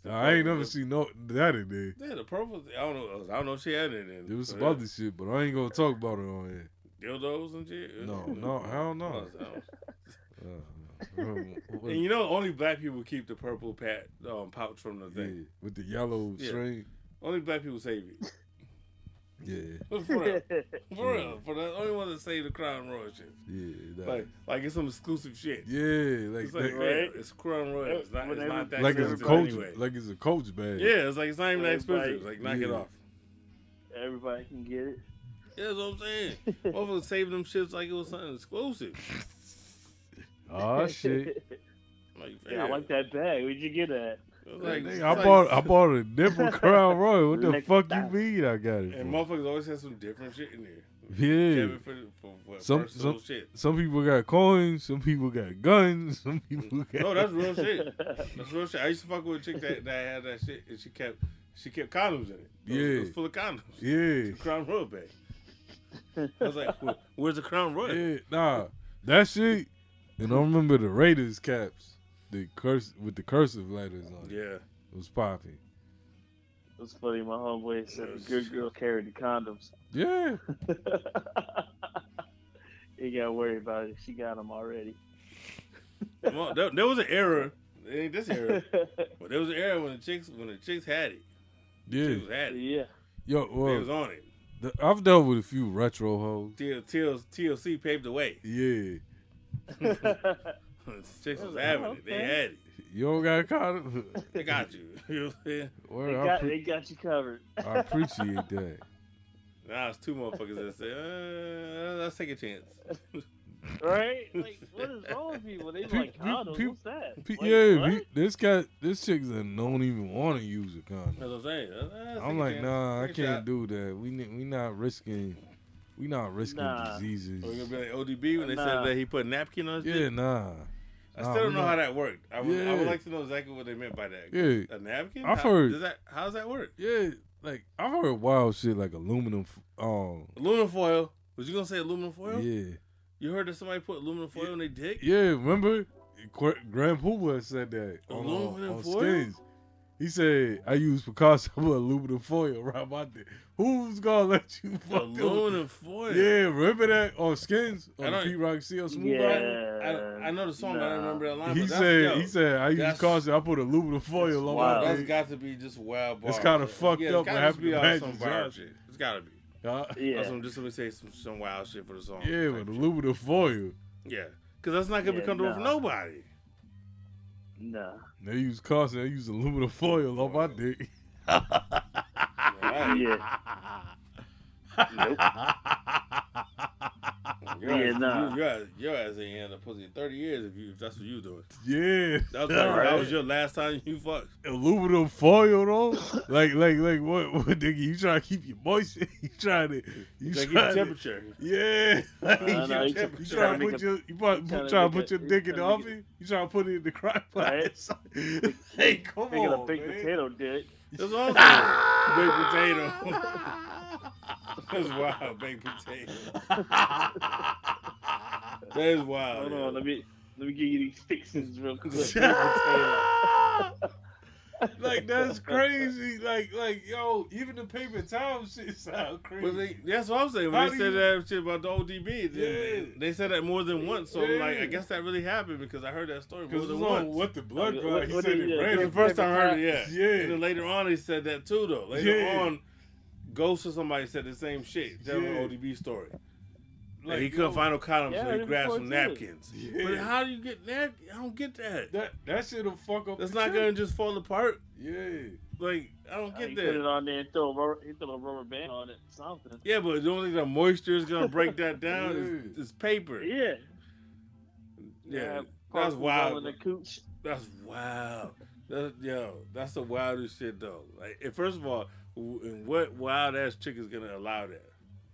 I ain't never seen no that in there. Yeah, the purple. I don't know. I don't know if she had it in. There was some other shit, but I ain't gonna talk about it on here. dildos and shit. No, no, hell no. And you know, only black people keep the purple pat um, pouch from the yeah, thing. with the yellow Yeah. string. Only black people save it. Yeah, For real, for real, for the only one that save the Crown Royal shit. yeah, that- Like, like it's some exclusive shit. yeah, like It's like, that- Right? it's Crown Royal. It's not, it's Whenever- not that like it's a coach, anyway. like it's a coach bag. yeah, it's like it's not even that Everybody- expensive. Like, knock it off. Everybody can get it. Yeah, that's what I'm saying. Motherfuckers saving them shits like it was something exclusive. Oh shit! Like, Yeah, I like that bag. Where'd you get that? Like, Nigga, I like- bought I bought a different Crown Royal. What the fuck you mean? I got it. And motherfuckers always have some different shit in there. Yeah. For, for, for Some- some- shit. Some people got coins. Some people got guns. Some people got. No, that's real shit. That's real shit. I used to fuck with a chick that, that had that shit, and she kept she kept condoms in it. It was, it was full of condoms. Yeah, Crown Royal bag. I was like, "Where- "Where's the Crown Royal?" yeah. Nah, that shit. And I remember the Raiders caps, the curse with the cursive letters on it. Yeah. It was popping. It was funny. My homeboy said the good girl carried the condoms. Yeah. you gotta worry about it. She got them already. Well, there, there was an era. It ain't this era, but there was an era when the chicks when the chicks had it. Yeah. She was at it. Yeah. Yo, They well, was on it. the, I've dealt with a few retro hoes. T- T- TLC paved the way. Yeah. Chicks was having it. They had it. You don't got caught. They got you. you know what I'm saying? Well, they, I, got, pre- they got you covered. I appreciate that. Now it's two motherfuckers that say, uh, let's take a chance. right? Like, what is wrong with people? They Pe- like pe- condoms. pe- What's that? Pe- Like, yeah, what? pe- this guy, this chicks that don't even want to use a condom. That's what I'm saying. Uh, let's take I'm a like, chance. nah, I Take a can't shot. do that. We ne- we not risking, we not risking Nah. diseases. Are gonna be like ODB when they Nah. said that he put a napkin on his Yeah, dick? nah. I still don't know not- how that worked. I would, I would like to know exactly what they meant by that. Yeah. A napkin? I've How- heard- Does that, how does that work? Yeah, like I've heard wild shit like aluminum. Um, Aluminum foil. Was you gonna say aluminum foil? yeah, You heard that somebody put aluminum foil on their dick? yeah. Remember, Grand Puba said that on, uh, Aluminum on foil? skins. He said, "I use Picasso with aluminum foil around my dick." Who's gonna let you fuck them? Aluminum foil. Yeah, remember that on skins I on the don't- Pete Rock CL Smooth Yeah. I, I know the song, but I don't remember that line. He but said, yo, he said, I use that's- caution. I put a aluminum foil on wild. my That's dick. got to be just wild. It's kinda fucked yeah, up It's what gotta just happened be to some bar shit. It's gotta be. Uh, Yeah. That's some, just let me say some, some wild shit for the song. yeah, type with shit. aluminum foil. Yeah, because that's not gonna Yeah, be comfortable for nah. nobody. Nah. They use caution. They use aluminum foil on my dick. Yeah. Nope. Your Yeah, ass, nah. you, your, ass, your ass ain't had a pussy in 30 years if you if that's what you doing. Yeah, That was, probably- that was your last time you fucked. aluminum foil though. like, like, like, what, what, nigga? You trying to keep your moisture? You trying to, you You gotta keep trying to, temperature. yeah. Like, Nah, nah, you, you trying try- you to trying to put make your, you probably, trying to to put your you dick in the trying to make oven. You trying to put it in the crock Right. pot? hey, come Making on, a baked man. potato dick. That's all I'm. Baked potato. That's wild, baked potato. That is wild. Hold yo. on, let me let me give you these fixings real quick. Like that's crazy. Like, like, yo, even the paper towel shit sound crazy. But they, that's what I'm saying. How When they do said you- that shit about the ODB, they, Yeah. they said that more than once. So like, I guess that really happened because I heard that story more Because than it's on once. what the blood What- He what said it you- ran. the first time I heard it, yeah. Yeah. And then later on, he said that too, though. Later Yeah. on, Ghost or somebody said the same shit. Telling Yeah. the ODB story. Like, Like, he couldn't yo, find no condoms, Yeah, so he grabbed some napkins. Yeah. But how do you get napkins? I don't get that. That that shit'll fuck up. That's not chick. gonna just fall apart. Yeah. Like I don't get he get put it that. on there and throw a rubber, he throw a rubber band on it, something. Yeah, but the only thing the moisture is gonna break that down is, Yeah. is paper. Yeah. Yeah, that's wild. the cooch. That's wild. That, yo, that's the wildest shit though. Like, first of all, w- and what wild ass chick is gonna allow that?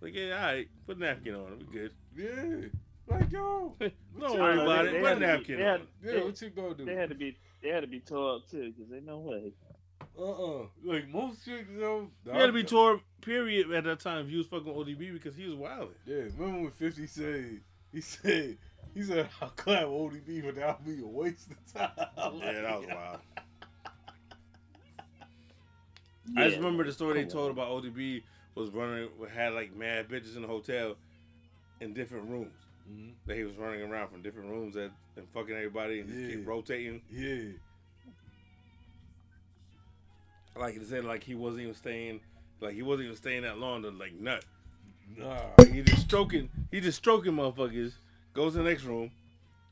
Like, yeah, all right, put a napkin on it, we good. Yeah. Like yo. Don't worry about they- it. they Put a had to be- napkin on had- it. Yeah. They- What you gonna do? They had to be they had to be tore up too, because ain't no way. Uh uh Like most chicks though. You had to be tore, period, at that time if you was fucking ODB because he was wilding. Yeah. Remember when Fifty said he said he said I'll clap ODB, but that'll be a waste of time. Yeah, that was wild. I just remember the story they told about ODB was running, had like mad bitches in the hotel in different rooms. Mhm. That he was running around from different rooms and, and fucking everybody and just Yeah. keep rotating. Yeah. Like he said, like he wasn't even staying, like he wasn't even staying that long to like nut. Nah. Like, he just stroking, he just stroking motherfuckers. Goes to the next room,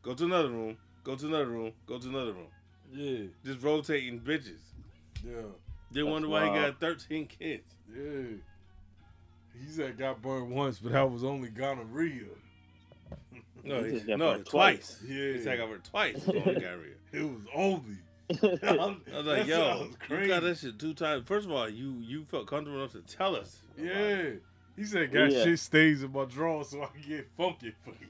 go to another room, go to another room, go to another room. Yeah. Just rotating bitches. Yeah. Then That's wonder why he got 13 kids. Yeah. He said got burned once, but that was only gonorrhea. No, He he, no, burned twice. Yeah. He said I got burned twice. He only got rid. It was only. I was like, yo, sounds you got that shit two times. First of all, you you felt comfortable enough to tell us. Yeah. it. He said got Yeah. shit stains in my drawers so I can get funky for you.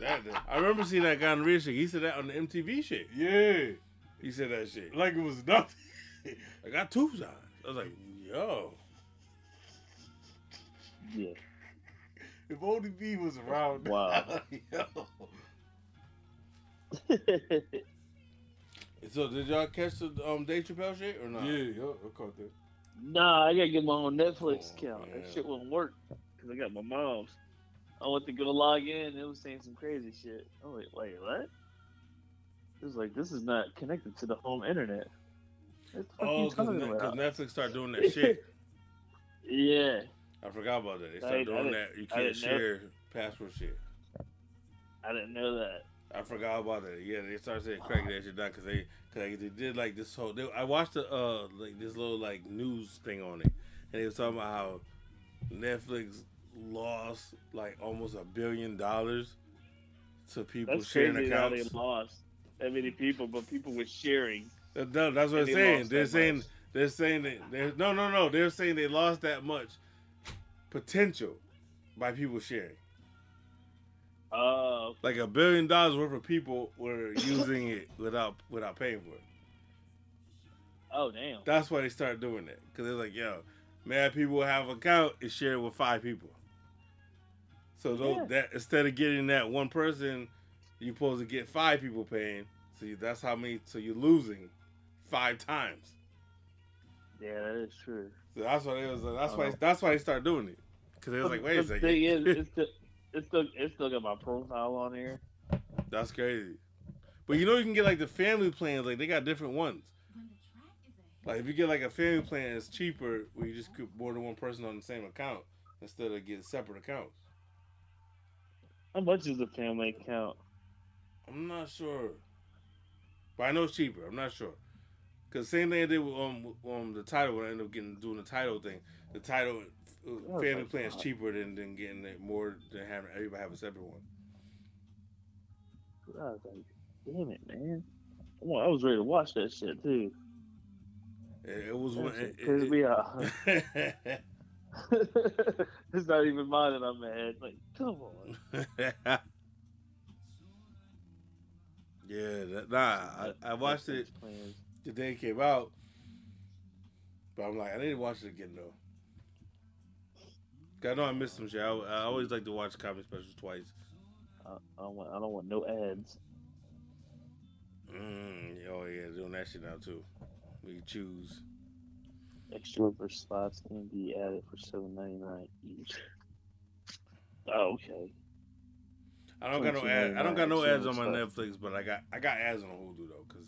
That, I remember seeing that guy on the real shit. He said that on the MTV shit. Yeah. He said that shit. Like it was nothing. I got two times. I was like, yo. Yeah. If only ODB was around, Wow. yo. So did y'all catch the um Dave Chappelle shit or not? Yeah, yo, I caught that. nah, I gotta get my own Netflix Oh, account. man. That shit wouldn't work because I got my mom's. I went to go log in. It was saying some crazy shit. Oh wait, wait, what? It was like this is not connected to the home internet. What the fuck Oh, because? Netflix started doing that shit. Yeah. I forgot about that. They started doing that. You can't didn't know. share password shit. I didn't know that. I forgot about that. Yeah, they started saying cracking that shit down because they, cause they, they did like this whole. They, I watched the uh like this little like news thing on it, and they was talking about how Netflix lost like almost a billion dollars to people That's sharing crazy how they lost that many people, but people were sharing. That- that- that's what and I'm saying. They're saying they're saying that they're no no no. They're saying they lost that much potential by people sharing. Oh, Like a billion dollars worth of people were using it without without paying for it. oh damn. That's why they started doing that because they're like, yo, mad people have an account and share it with five people. So those, Yeah. that instead of getting that one person, you're supposed to get five people paying. So you, that's how many. So you're losing five times. Yeah, that is true. So that's why they was. That's why. That's why they started doing it because they was like, wait a But the second, thing is, it's still, it's still, it's still got my profile on here. that's crazy. But you know, you can get like the family plans. Like they got different ones. Like if you get like a family plan, it's cheaper where you just put more than one person on the same account instead of getting separate accounts. How much is a family account? I'm not sure, but I know it's cheaper. I'm not sure because same thing I did with um, um the Tidal when I ended up getting doing the Tidal thing. The Tidal uh, Oh, family plan is cheaper than, than getting it more than having everybody have a separate one. I was like, damn it, man. I I was ready to watch that shit too. It, it was when it, it- me off. it- it's not even mine that I'm mad. Like, come on. yeah, that, nah, I, I watched it plans. The day it came out, but I'm like, I need to watch it again though. I know I missed some shit. I, I always like to watch comedy specials twice. I, I don't want. I don't want no ads. Mm, oh yeah, doing that shit now too. We choose. Extra for spots can be added for seven ninety nine each. Oh, okay. I don't got no ads. I don't got no ads on my. Netflix, but I got I got ads on Hulu though, cause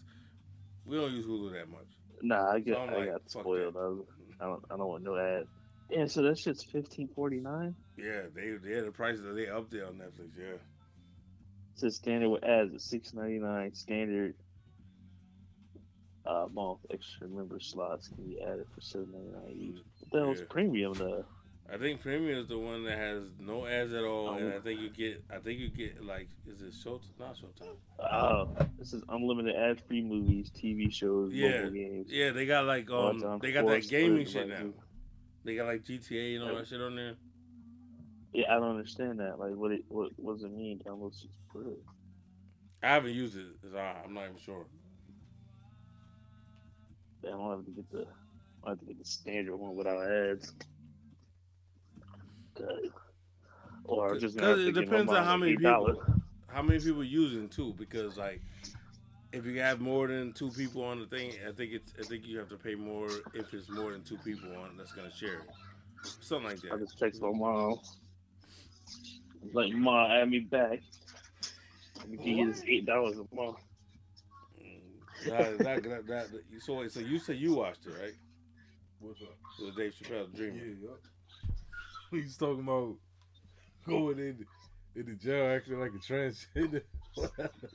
we don't use Hulu that much. Nah, I get. So I'm like, got spoiled. I, was, I don't. I don't want no ads. Yeah, so that shit's fifteen forty nine. Yeah, they they the prices that they up there on Netflix. Yeah, says standard with ads at six ninety nine. Standard uh, month extra member slots can be added for seven ninety nine each. What the hell's Yeah. premium though? I think Premium is the one that has no ads at all, and Oh. I think you get I think you get like is it Showtime? Not Showtime. Oh, this is unlimited ad free movies, TV shows, Yeah, mobile games. yeah, they got like um they got that gaming shit now. They got like GTA and all that shit on there. Yeah, I don't understand that. Like, what it what, what does it mean? Download six per. I haven't used it, so I'm not even sure. I don't have to get the I have to get the standard one without ads. Okay. Or just Because it depends on how a many $8. people, how many people using too. Because like, if you have more than two people on the thing, I think it's I think you have to pay more if it's more than two people on that's gonna share it, something like that. I that. just text my mom. Like, mom, add me back. You can get this eight dollars a month. Mm, that, that, that, that, so so you said you watched it, right? What's up? With Dave Chappelle, Yeah, Dreamer. Yup. He's talking about going in in the jail acting like a transgender.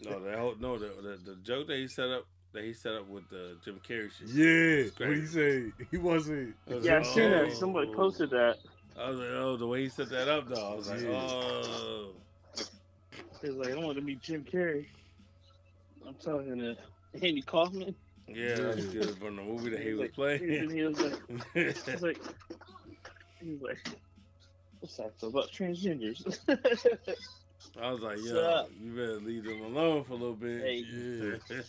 No, that whole, no, the, the the joke that he set up that he set up with the Jim Carrey shit. yeah, what he crazy. say? He wasn't. I was Yeah, I like, seen that. oh. Somebody posted that. I was like, oh, the way he set that up, though. I was like, Yeah. oh. He was like, I want to meet Jim Carrey. I'm talking to Andy Kaufman. Yeah, that's good from the movie that he was like, playing. He was like, he was like, he was like, what's that about transgenders? I was like, What's yo, you better leave them alone for a little bit. Hey. Yeah.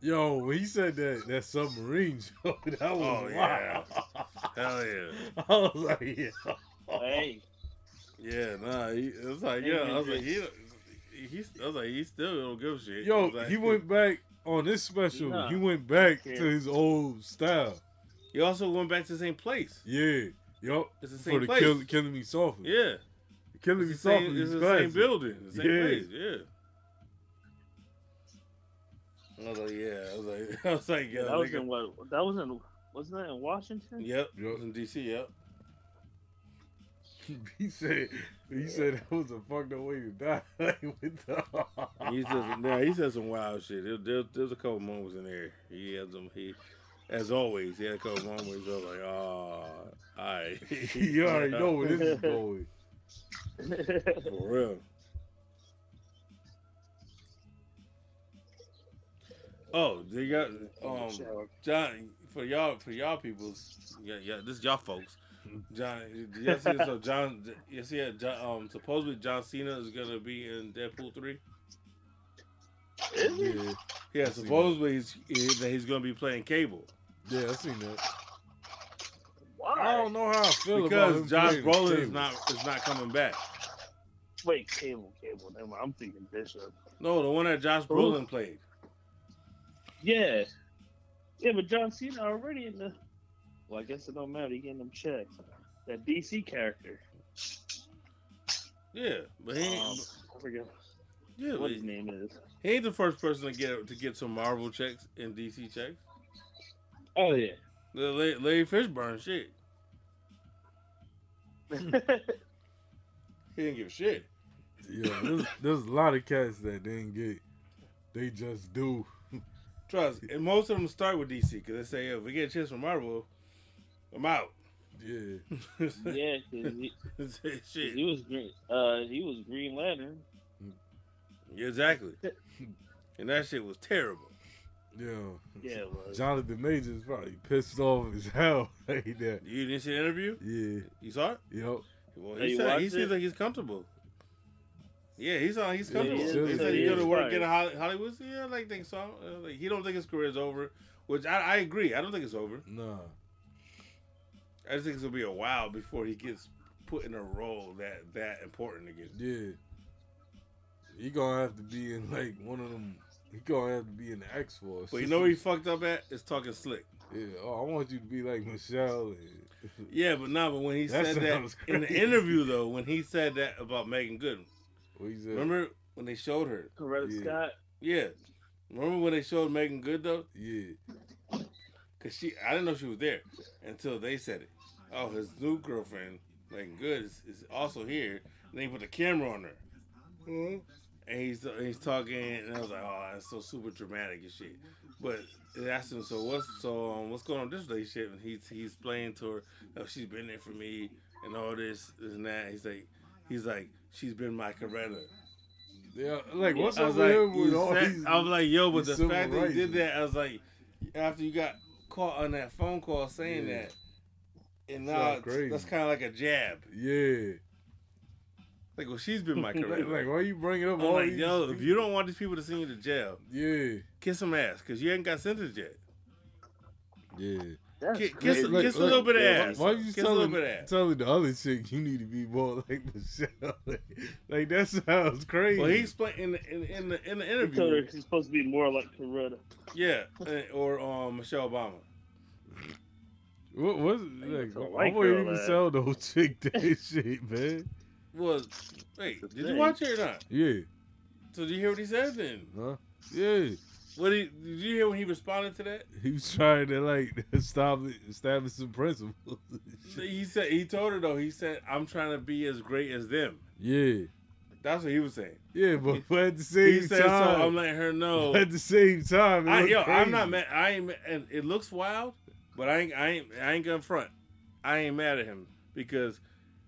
Yo, when he said that that submarine joke, that was Oh, wild. yeah. Hell yeah. I was like, yeah. hey, Yeah, nah, he, it was like, yeah, I was like, Hendrix. he, he, I was like, he still don't give a shit. Yo, I like- he went back on this special. Nah. He went back Yeah. to his old style. He also went back to the same place. Yeah, yo, It's the for same the place. kill, killing me softly. Yeah, killing me it's the same, softly. it's is the same building, the same Yeah. place. Yeah. I was like, yeah. I was like, I was like, yeah. that was nigga. in what? That was in wasn't that in Washington? Yep, in DC. Yep. he said he said that was a fucked up way to die. Like, the- He said, yeah, he said some wild shit. There, there, there's a couple moments in there. He had some. He, as always, he had a couple moments. I was like, oh, I. you already know where this is going. For real. Oh, they got um John for y'all for y'all peoples. Yeah, yeah. This is y'all folks. John, yes, yes, so John, yes, yeah. John, um, supposedly John Cena is gonna be in Deadpool three. Yeah, Yeah, supposedly he's he, that he's gonna be playing Cable yeah, I seen that. Why? I don't know how I feel about him because Josh playing Brolin is not is not coming back. Wait, cable, cable. Never mind. I'm thinking Bishop. No, the one that Josh Who? Brolin played. Yeah, yeah, but John Cena already in the. Well, I guess it don't matter. He getting them checks. That DC character. Yeah, but he ain't, Um, I forget yeah, what his name is. he ain't the first person to get to get some Marvel checks and DC checks. Oh yeah. The La- Larry Fishburne shit. He didn't give a shit. Yeah, there's, there's a lot of cats that didn't get. They just do. Trust, and most of them start with DC because they say, if we get a chance from Marvel, I'm out. Yeah, yeah, 'cause he, shit. he was green. Uh, he was Green Lantern. Yeah, exactly. and that shit was terrible. Yeah. Yeah, it was. Jonathan Majors is probably pissed off as hell like that. You didn't see the interview? Yeah, You saw it? yep. Well, he said he watched seems like he's comfortable. Yeah, he's on. He's Yeah, comfortable. he he, said He he go to work right. in Holly- Hollywood. Yeah, I like think so. Uh, Like, he don't think his career is over, which I, I agree. I don't think it's over. Nah. I just think it's gonna be a while before he gets put in a role that that important again. Yeah. He gonna have to be in like one of them. He gonna have to be in the X Force. But you know where he fucked up at? Is talking slick. Yeah. Oh, I want you to be like Michelle. And, Yeah, but no, but when he That said that sounds in the interview though, when he said that about Meagan Good, what he said? remember when they showed her? Coretta Yeah. Scott. Yeah, remember when they showed Meagan Good though? Yeah. Cause she, I didn't know she was there until they said it. Oh, his new girlfriend, Meagan Good, is, is also here. And they put the camera on her, Mm-hmm. And he's he's talking, and I was like, oh, that's so super dramatic and shit. But they asked him, so what's so um, what's going on with this relationship? And he's he's explaining to her, oh, she's been there for me and all this, this and that. He's like, he's like, she's been my Coretta. Yeah. Like what's I up was like, with all these? I was like, yo, but the fact that he did that, I was like, after you got caught on that phone call saying Yeah. that, and now it's- that's kind of like a jab. Yeah. Like, well, she's been my Like, Coretta. like why are you bringing up I'm all like, these? yo, if you don't want these people to send you to jail, Yeah. kiss some ass, because you ain't got sentenced yet. Yeah. That's Ki- crazy. kiss, Like- a little bit of Why, ass. why you kiss a little telling, bit of ass. telling the other chick you need to be more like Michelle? like that sounds crazy. Well, he's playing in the in, in the in the He told her interview. she's supposed to be more like Coretta. Yeah, and- or um, Michelle Obama. what was Ain't like? no I white wouldn't girl even that. sell no chick that shit, man. Well, wait, That's the did you watch it or not? Yeah. So did you hear what he said then? Huh? Yeah. What did, did you hear when he responded to that? He was trying to like establish establish some principles. He said he told her though. He said, "I'm trying to be as great as them." yeah. That's what he was saying. Yeah, but, but at the same He said, time, "So I'm letting her know." at the same time, it I, look yo, I'm not mad. I ain't, ma- and it looks wild, but I ain't, I ain't, I ain't gonna front. I ain't mad at him because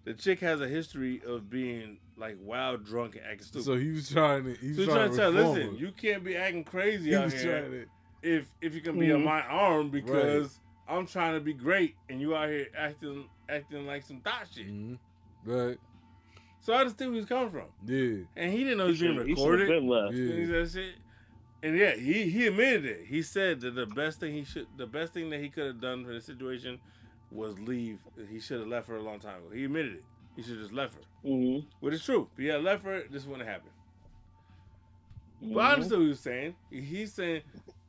the chick has a history of being like wild, drunk, and acting stupid. So he was trying to. He was So trying, trying to tell, reform listen, her. you can't be acting crazy He out was here trying to. if if you can be on Mhm. my arm because I'm trying to be great and you out here acting acting like some thot shit. Mhm. Right. So I understand where he's coming from, Yeah. and he didn't know he was being He recorded. been left. And Yeah. said shit. And yeah, he, he admitted it. He said that the best thing he should, the best thing that he could have done for the situation was leave. He should have left her a long time ago. He admitted it. He should have just left her, Mm-hmm. which is true. If he had left her, this wouldn't have happened. But I understood what he was saying. He's saying,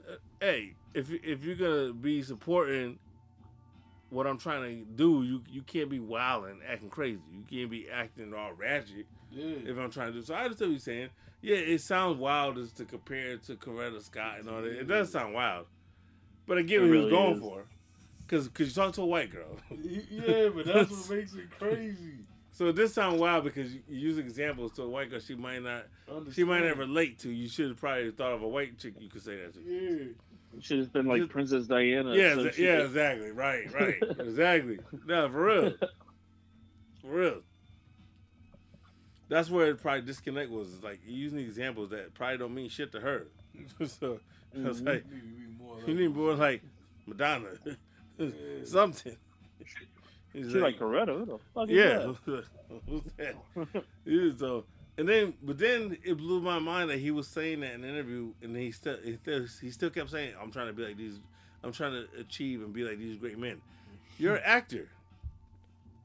uh, "Hey, if if you're gonna be supporting what I'm trying to do, you you can't be wild and acting crazy. You can't be acting all ratchet Yeah. if I'm trying to do. So I understand what you're saying. Yeah, it sounds wild as to compare it to Coretta Scott and all that. It does sound wild, but I get It what he was going is. for. Cause, cause you talk to a white girl. yeah, but that's what makes it crazy. So this sound wild because you you use examples to a white girl she might not, she might not relate to. You should have probably thought of a white chick you could say that to. Yeah. Should have been like Just- Princess Diana. Yeah, so exa- yeah, could- exactly. Right, right, exactly. No, for real, for real. That's where it probably disconnect was like using examples that probably don't mean shit to her. so I was Mhm. like, You need more you need more like Madonna, something. He's She like Coretta. Who the fuck is yeah, that? who's that? Yeah, uh, so and then, but then it blew my mind that he was saying that in an interview, and he still, he still, he still kept saying, "I'm trying to be like these, I'm trying to achieve and be like these great men." You're an actor.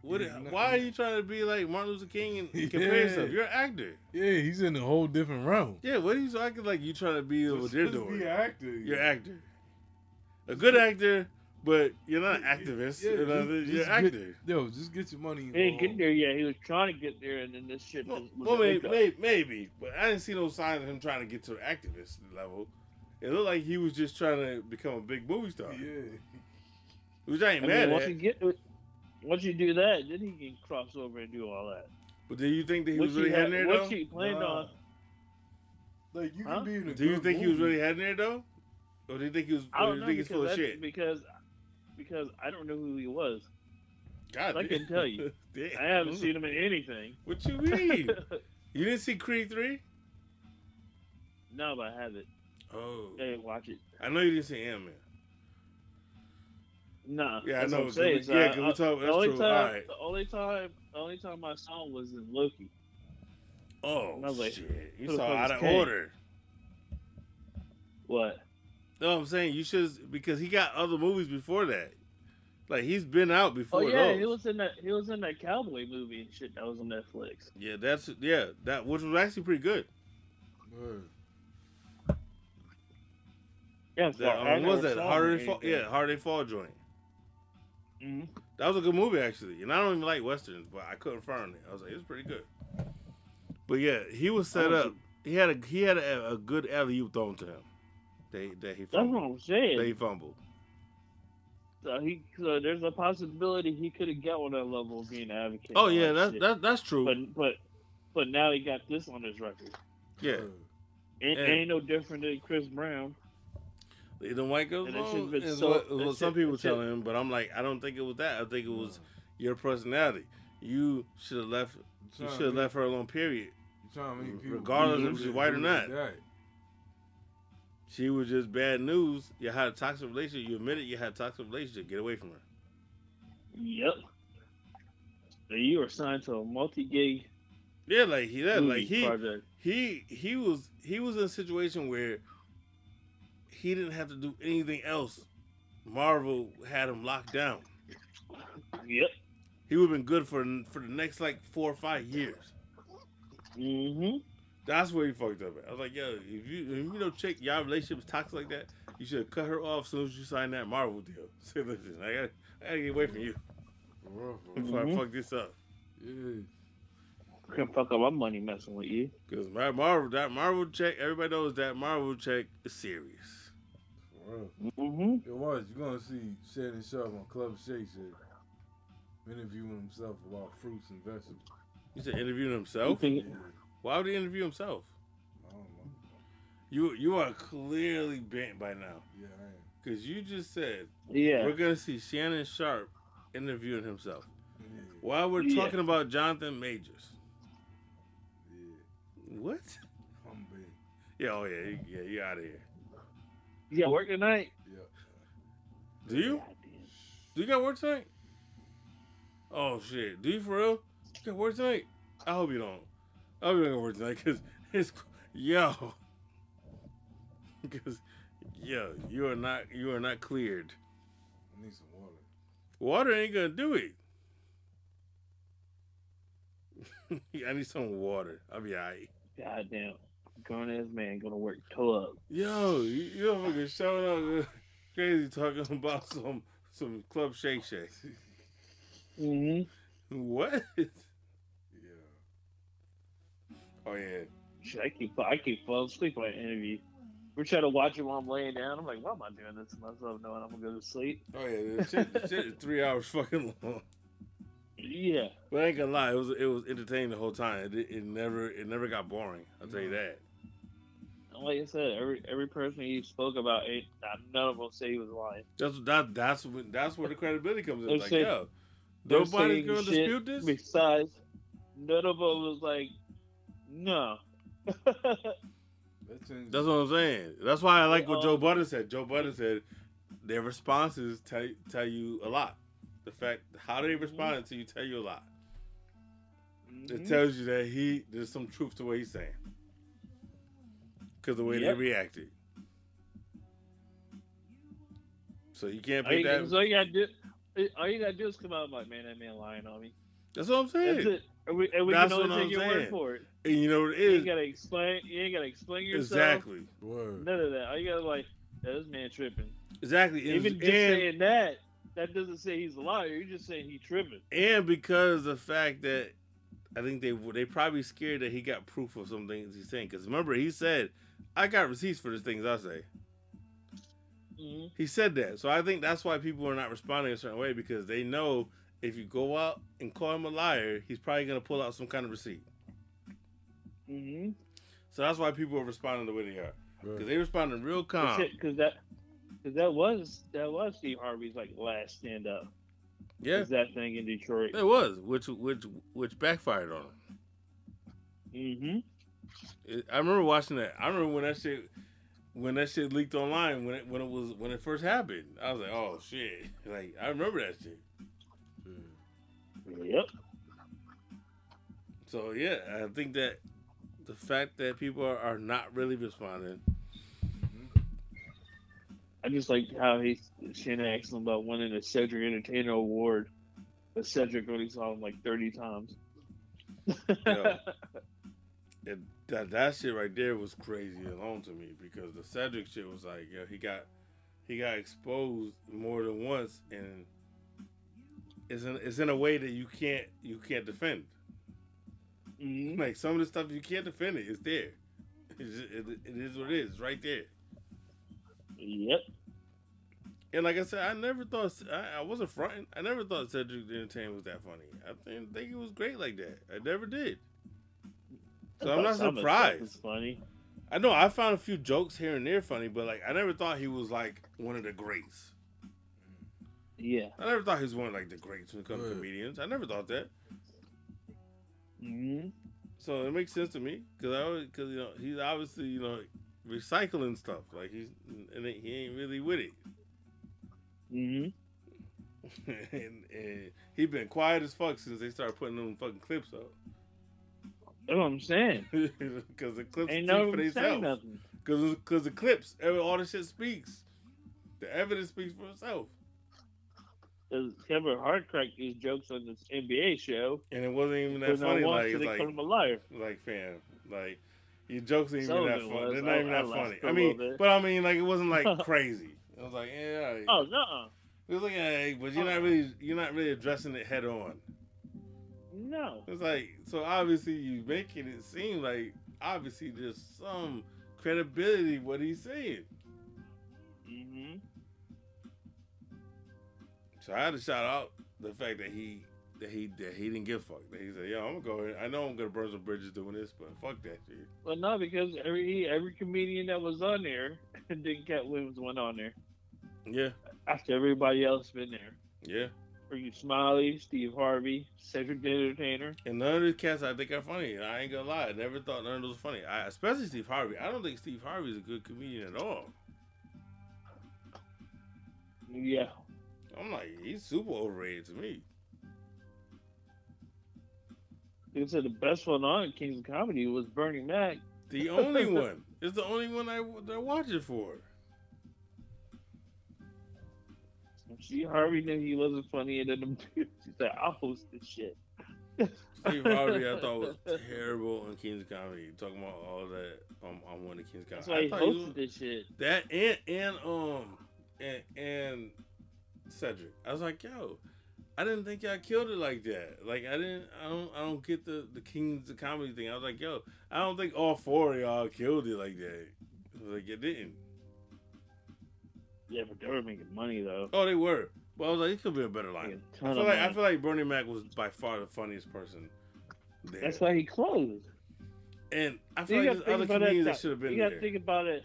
What? Yeah, no- why are you trying to be like Martin Luther King and, and compare Yeah. yourself? You're an actor. Yeah, he's in a whole different realm. Yeah, what are you acting like? You trying to be what Just- they're just doing? Be an actor. You're an actor. A good actor, but you're not an activist. Yeah, you know, just- you're just an get- actor. Yo, just get your money. He didn't get there yet. He was trying to get there, and then this shit. Well, just was well a maybe, maybe, maybe, but I didn't see no signs of him trying to get to the activist level. It looked like he was just trying to become a big movie star, Yeah. which I ain't I mad mean, once at. you get, once you do that, then he can cross over and do all that. But do you think that he What was really she heading had- there what though? she planned Nah. on. Like you Huh? can be in a Do you good think he was really heading there though, or do you think he was? I don't do know think he's full of shit? because because I don't know who he was. God, I can tell you. I haven't seen him in anything. What you mean? you didn't see Creed three? no, but I haven't. Oh, Hey, watch it. I know you didn't see Ant Man. Nah, Yeah, I know, What saying. we- So yeah, I- we I- talk- the that's only true. time, the only time, the only time I saw him was in Loki. Oh And I was like, shit! You the saw out of order. What? No, I'm saying you should because he got other movies before that. Like he's been out before. Oh before yeah, those. he was in that. He was in that cowboy movie and shit that was on Netflix. Yeah, that's yeah, that which was actually pretty good. Word. Yeah, so That, I um, what was that saw harder him they in fall? Yeah, harder fall joint. Mhm. That was a good movie actually, and I don't even like westerns, but I couldn't find it. I was like, it's pretty good. But yeah, he was set up. He had a he had a, a good alley oop thrown to him. That that he That's what fumbled. I'm saying. That he fumbled. So he, so there's a possibility he could have got on that level of being an advocate. Oh yeah, that that's shit. that, that's true. But but but now he got this on his record. yeah, Word. Ain't, ain't no different than Chris Brown. the white girls And that wrong shit's been is so- what, that what some people that shit- telling him, but I'm like, I don't think it was that. I think it was your personality. You should have left. You Trying to should have make- left her alone. Period. You trying to make Regardless believe if she's white or not. is that. She was just bad news. You had a toxic relationship. You admitted you had a toxic relationship. Get away from her. Yep. So you were signed to a multi gig. Yeah, like he that like he project. he he was he was in a situation where he didn't have to do anything else. Marvel had him locked down. Yep. He would have been good for for the next like four or five years. Mm-hmm. That's where he fucked up. At. I was like, yo, if you if you know chick y'all relationship is toxic like that, you should have cut her off as soon as you signed that Marvel deal. Say, listen, I gotta, I gotta get away from you For real, for real. before. I fuck this up. Yeah. Couldn't fuck up my money messing with you. Because my Marvel that Marvel check, everybody knows that Marvel check is serious. For real. Mm-hmm. It was. You're gonna see Shannon Sharpe on Club Shay Shay interviewing himself about fruits and vegetables. He said interviewing You himself. Think, Yeah. Why would he interview himself? I don't know. You you are clearly bent by now. Yeah, I am. Because you just said yeah. we're gonna see Shannon Sharpe interviewing himself. Yeah, While we're Yeah. talking about Jonathan Majors. yeah. What? I'm big. Yeah, oh yeah, you- yeah, you out of here. You got work tonight? Yeah. Do you? Do you got work tonight? Oh shit. Do you for real? You got work tonight? I hope you don't. I hope you don't got tonight because it's yo. Because yo, you are not you are not cleared. I need some water. Water ain't gonna do it. I need some water. I'll be alright. Goddamn. Grown ass man gonna work toe up. Yo, you, you fucking showing up crazy talking about some some Club Shay Shay. hmm What? Oh yeah. Shit, I keep I keep falling asleep on an interview. We're trying to watch it while I'm laying down. I'm like, why am I doing this to myself knowing I'm gonna go to sleep? Oh yeah. Shit, shit is three hours fucking long. Yeah. But I ain't gonna lie, it was it was entertaining the whole time. It, it never it never got boring. I'll tell you that. Like I said, every every person he spoke about, none of them say he was lying. That's that that's when that's where the credibility comes in. Like, saying- yo, nobody's gonna dispute this. Besides, none of them was like, no. That's what I'm saying. That's why I like what Joe Budden said. Joe Budden said their responses tell tell you a lot. The fact how they responded to you tell you a lot. It Mhm. tells you that he there's some truth to what he's saying because the way Yep. they reacted. So you can't all, you, pick that. so all you gotta do, all you gotta do is come out and like, man, that man lying on me. That's what I'm saying. That's it. And we, and we That's can only what take I'm your word saying. for it. And you know what it is. You ain't gotta explain. You ain't gotta explain yourself. exactly, Word. None of that. All you gotta like, yeah, this man tripping. exactly. And, Even just and, saying that, that doesn't say he's a liar. You're just saying he tripping. and because the fact that I think they they probably scared that he got proof of some things he's saying. Because remember, he said, "I got receipts for the things I say." hmm He said that, so I think that's why people are not responding a certain way because they know if you go out and call him a liar, he's probably gonna pull out some kind of receipt. hmm So that's why people are responding the way they are because Right. they responding real calm. Because that, because that was that was Steve Harvey's like last stand up. Yeah, that thing in Detroit? it was, which which which backfired on him. It- I remember watching that. I remember when that shit when that shit leaked online when it when it was when it first happened. I was like, oh shit! Like I remember that shit. Yep. So yeah, I think that the fact that people are, are not really responding. I just like how he Shane asked him about winning a Cedric Entertainer Award, but Cedric only saw him like thirty times. Yo. It, that that shit right there was crazy alone to me because the Cedric shit was like, yo, he got he got exposed more than once, and it's in, it's in a way that you can't you can't defend. Mhm. Like some of the stuff you can't defend it. It's there. It's just, it, it is what it is. Right there. Yep. And like I said, I never thought I, I wasn't fronting. I never thought Cedric the Entertainer was that funny. I didn't think it was great like that. I never did. So I'm not Some of the stuff surprised. funny. I know I found a few jokes here and there funny, but like I never thought he was like one of the greats. Yeah. I never thought he was one of like the greats when it comes to Right. comedians. I never thought that. hmm So it makes sense to me because I always because you know he's obviously you know recycling stuff like he's and he ain't really with it. hmm and, and he been quiet as fuck since they started putting them fucking clips up. That's what I'm saying. Because the clips Ain't speak no for saying themselves. nothing. Because because the clips, every, all the shit speaks. The evidence speaks for itself. 'Cause Kevin Hart cracked these jokes on this NBA show. And it wasn't even that funny. Like, they like, call him a liar. like, fam, like, your jokes ain't even that funny. They're not I- even that funny. a I mean, but I mean, like, it wasn't like crazy. I was like, yeah, right. Oh no, It was like, hey, but you're not really, you're not really addressing it head on. no. It's like, so obviously you making it seem like obviously there's some credibility what he's saying. hmm So I had to shout out the fact that he that he that he didn't give a fuck. That he said, "Yo, I'm gonna go. Ahead. I know I'm gonna burn some bridges doing this, but fuck that shit." Well, no, because every every comedian that was on there, Dick Katt Williams went on there Yeah, after everybody else been there. yeah. Are you Smiley, Steve Harvey, Cedric the Entertainer. And none of these cats I think are funny. I ain't gonna lie. I never thought none of those were funny. I, especially Steve Harvey. I don't think Steve Harvey's a good comedian at all. Yeah, I'm like, he's super overrated to me. they said the best one on Kings of Comedy was Bernie Mac. The only one. It's the only one I they're watching for. Steve Harvey knew he wasn't funny, and then she said, "I'll host this shit." Steve Harvey, I thought was terrible on King's Comedy. Talking about all that um, on one of King's Comedy. That's why I he he was- hosted this shit. That and and um and and Cedric. I was like, yo, I didn't think y'all killed it like that. Like I didn't. I don't. I don't get the the Kings of Comedy thing. I was like, yo, I don't think all four of y'all killed it like that. I was like it didn't. Yeah, but they were making money though. Oh, they were. Well, I was like, it could be a better line. ton I feel like I feel like Bernie Mac was by far the funniest person. There. That's why he closed. and I feel You like there's other that comedians that should have been You gotta there. think about it.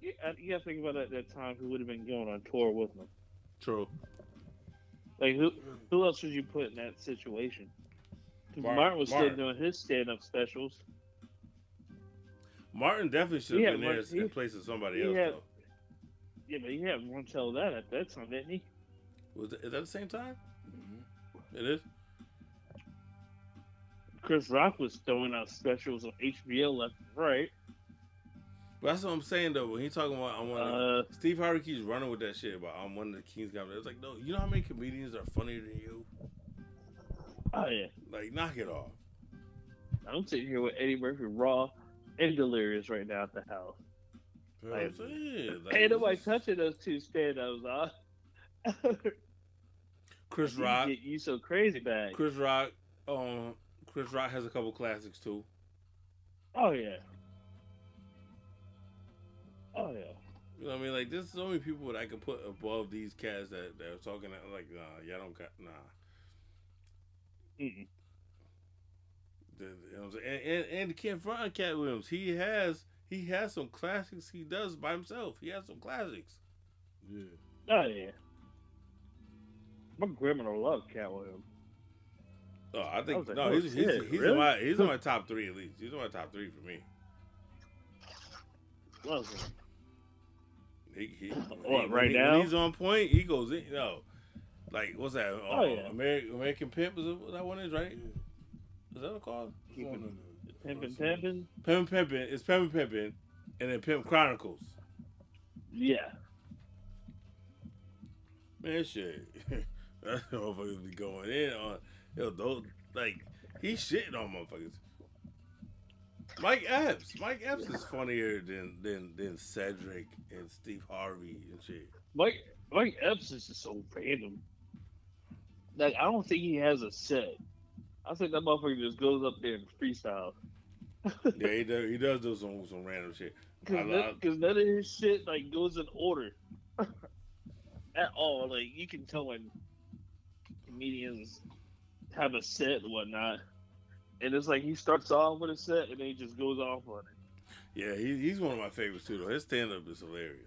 You, uh, you gotta think about it at that time who would have been going on tour with them. True. Like who who else would you put in that situation? Martin- Martin was Martin. still doing his stand up specials. Martin definitely should have had been there one- he- in place of somebody else. had- though. Yeah, but he had one tell that at that time, didn't he? Was it, is that the same time? Mm-hmm. It is. Chris Rock was throwing out specials on HBO left and right. But that's what I'm saying though. When he talking about I'm one Uh, Steve Harvey keeps running with that shit about I'm one of the Kings comedy. It's like no, you know how many comedians are funnier than you? Oh yeah, Like knock it off. I'm sitting here with Eddie Murphy, raw and delirious right now at the house. You know what I'm saying? Like, Ain't nobody touching those two stand-ups, huh? Chris Rock. get you so crazy bad. Chris Rock. Um, Chris Rock has a couple classics too. Oh yeah. Oh yeah. You know what I mean? Like there's so many people that I can put above these cats that that are talking that like nah, y'all don't got nah. Mm-mm. The- you know what I'm saying? And, and, and you can't front on Katt Williams. He has he has some classics he does by himself. He has some classics. Yeah. Oh yeah. My grandma love Katt Williams. Oh, I I think was like, no, oh, he's he's, shit, he's really? in my he's in my top three at least. He's in my top three for me. Loves him. He, he, What, he- right when he- now? When he's on point, he goes in. You know, like what's that? Oh, Uh, yeah. American American Pimp is what that one is right? Is that what it's called? It's on Keeping- the- Pimpin' Pimpin'. Pimp Pimpin'. It's Pimp Pimpin', and then Pimp Chronicles. Yeah. Man, shit. that motherfuckers be going in on yo those like he's shitting on motherfuckers. Mike Epps. Mike Epps is funnier than than than Cedric and Steve Harvey and shit. Mike Mike Epps is just so random. Like I don't think he has a set. I think that motherfucker just goes up there and freestyle. Yeah, he does. He does do some some random shit. Cause, love- none, 'cause none of his shit like goes in order at all. Like you can tell when comedians have a set and whatnot, and it's like he starts off with a set and then he just goes off on it. Yeah, he, he's one of my favorites too. Though his stand up is hilarious.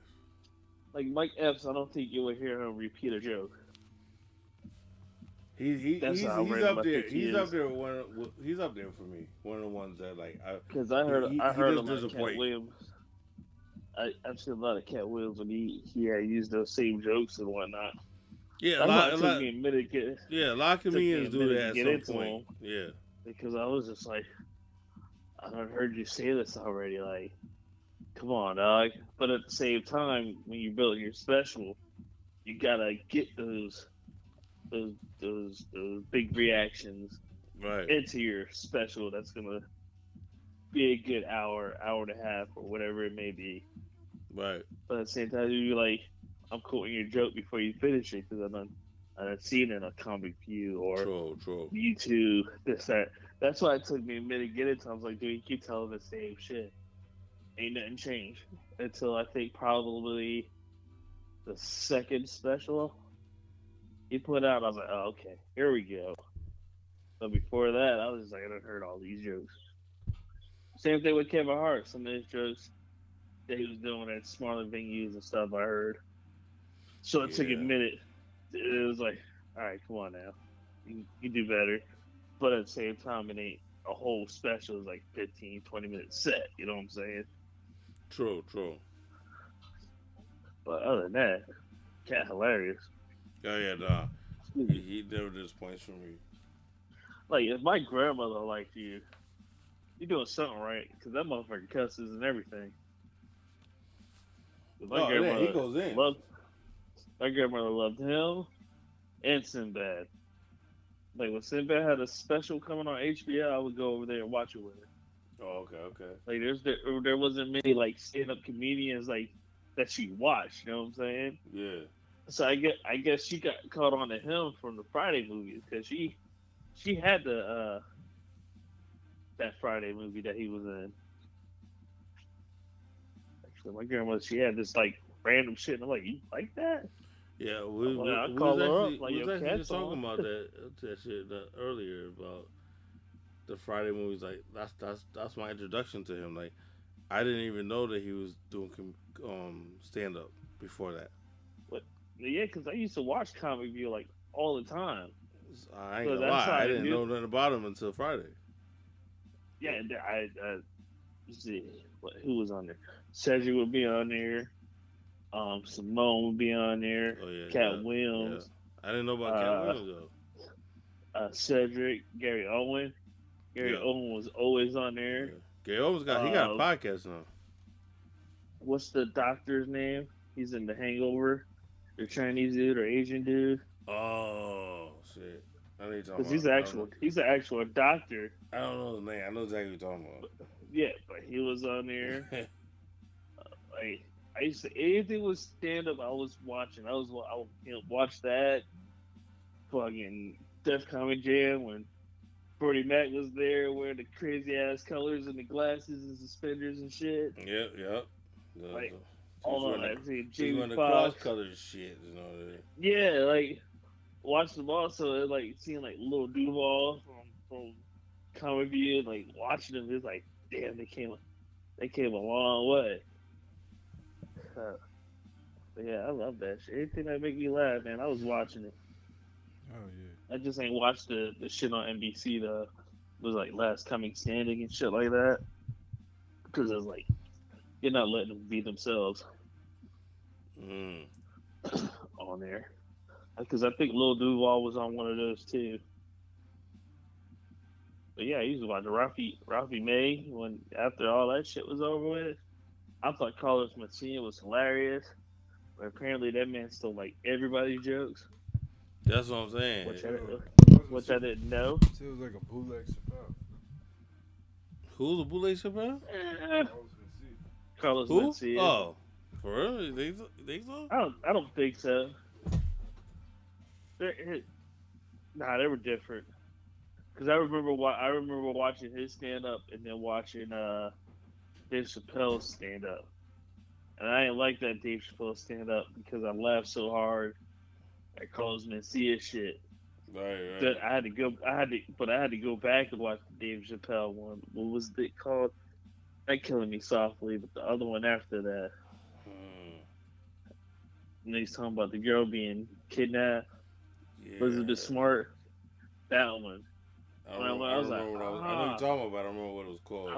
Like Mike Epps, I don't think you will hear him repeat a joke. He, he That's he's, he's up there. He's is. up there. One of- he's up there for me. One of the ones that like I Because I heard, He- I heard does a lot Katt. Williams. I, I've seen a lot of Katt Williams when he he had used those same jokes and whatnot. yeah a lot, a lot me a to yeah a lot of comedians do that at some point. them. Yeah, because I was just like, I have heard you say this already. Like, come on, dog. But at the same time, when you build your special, you gotta get those those those those big reactions right. into your special. That's gonna be a good hour, hour and a half, or whatever it may be. Right. But at the same time, you're like, I'm quoting your joke before you finish it because I done seen it a Comic View or True. True. YouTube, this that. That's why it took me a minute to get into. it. I was like, dude, you keep telling the same shit. Ain't nothing changed until I think probably the second special he put out. I was like, oh, okay, here we go. But before that, I was just like, I done heard all these jokes. Same thing with Kevin Hart. Some of his jokes that he was doing at smaller venues and stuff. I heard. So it took a minute. It was like, all right, come on now, you, you do better. But at the same time, it ain't a whole special. It's like 15, 20 minute set. You know what I'm saying? True. True. But other than that, cat hilarious. Oh yeah, nah. He, he never disappoints for me. Like if my grandmother liked you, you're doing something right because that motherfucker cusses and everything. My Oh, yeah, he goes in. loved. My grandmother loved him and Sinbad. Like when Sinbad had a special coming on HBO, I would go over there and watch it with her. Oh, okay, okay. Like there's there, there wasn't many like stand up comedians like that she watched. You know what I'm saying? Yeah. So I get I guess she got caught on to him from the Friday movies because she she had the uh that Friday movie that he was in. Actually, my grandmother she had this like random shit. And I'm like, you like that? Yeah, we, we, I we call was her up, actually, like, we was actually just talking about that that shit that earlier about the Friday movies. Like that's that's that's my introduction to him. Like I didn't even know that he was doing um stand up before that. Yeah, because I used to watch Comic View like all the time. I ain't So gonna lie, I I didn't knew- know nothing about him until Friday. Yeah, and I, I see what, who was on there. Cedric would be on there. Um, Simone would be on there. Oh yeah, Katt yeah, Williams, yeah. I didn't know about Katt Uh, Williams though. uh, Cedric, Gary Owen. Gary. Owen was always on there. Gary Owens got he got a Uh, podcast now. What's the doctor's name? He's in The Hangover. The Chinese dude or Asian dude? Oh shit! I need to Because he's don't actual. He's an actual doctor. I don't know the name. I know exactly what you're talking about. Yeah, but he was on there. like I used to anything was stand up. I was watching. I was I would, you know, watch that. Fucking Def Comedy Jam when Bernie Mac was there wearing the crazy ass colors and the glasses and suspenders and shit. Yep, yep. The, Like, the, All he's that. See, the, Jamie the Foxx. cross colored shit. You know. that. Yeah, like watch them also like seeing like Little Duval from from Comic View, like watching them, it's like, damn, they came they came a long way. Uh, but yeah, I love that shit. Anything that make me laugh, man, I was watching it. Oh yeah. I just ain't watched the the shit on NBC the it was like Last Comic Standing and shit like that because it was like you're not letting them be themselves Mm. on there. Because I think Lil Duval was on one of those too. But yeah, he was watching Ralphie Ralphie May when after all that shit was over with. I thought Carlos Mencia was hilarious, but apparently that man stole like everybody's jokes, That's what I'm saying. which I, which I didn't know. It was like a bootleg Chappelle. Who's the bootleg Chappelle? Eh, Carlos Who? Mencia. Oh, for real? You think so? You think so? I don't. I don't think so. They're, it, nah, they were different. Cause I remember wa- I remember watching his stand up and then watching uh Dave Chappelle stand up, and I didn't like that Dave Chappelle stand up because I laughed so hard at Carlos Mencia shit Right, right. that I had to go. I had to, but I had to go back and watch the Dave Chappelle one. What was it called? That killing me softly, but the other one after that. Hmm. And he's talking about the girl being kidnapped. Yeah. Elizabeth Smart. That one. I don't, When I- remember, I I was like, what I was. I know ah. you're talking about. I don't remember what it was called. I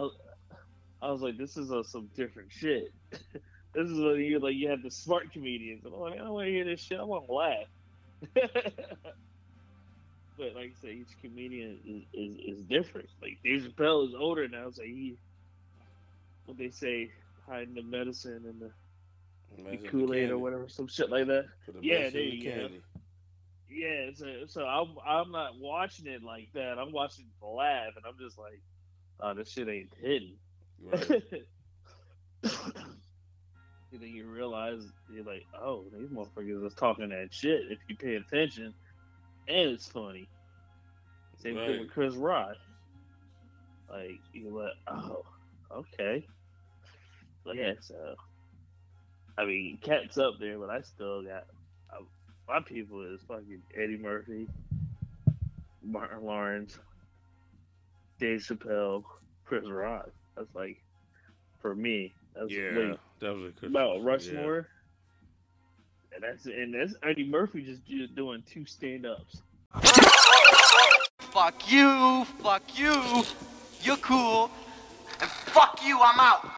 I was like, this is uh, some different shit. this is when you like you have the smart comedians. And I'm like, I don't want to hear this shit. I want to laugh. but like I said, each comedian is, is, is different. Like Dave Chappelle is older now, so he what they say hiding the medicine and the, the Kool Aid or whatever, some shit like that. Yeah, there you go. Yeah, so, so I'm I'm not watching it like that. I'm watching it to laugh, and I'm just like, oh, this shit ain't hitting. Right. and then you realize you're like, oh, these motherfuckers is talking that shit if you pay attention, and it's funny. Same thing with Chris Rock. Like you're like, oh, okay. But yeah, so I mean, Katt's up there, but I still got uh, my people is fucking Eddie Murphy, Martin Lawrence, Dave Chappelle, Chris Rock. That's like for me. That's Yeah, like definitely. Chris- about Rushmore. And that's and that's Eddie Murphy just do- doing two stand ups. Fuck you, fuck you, you're cool, and fuck you, I'm out.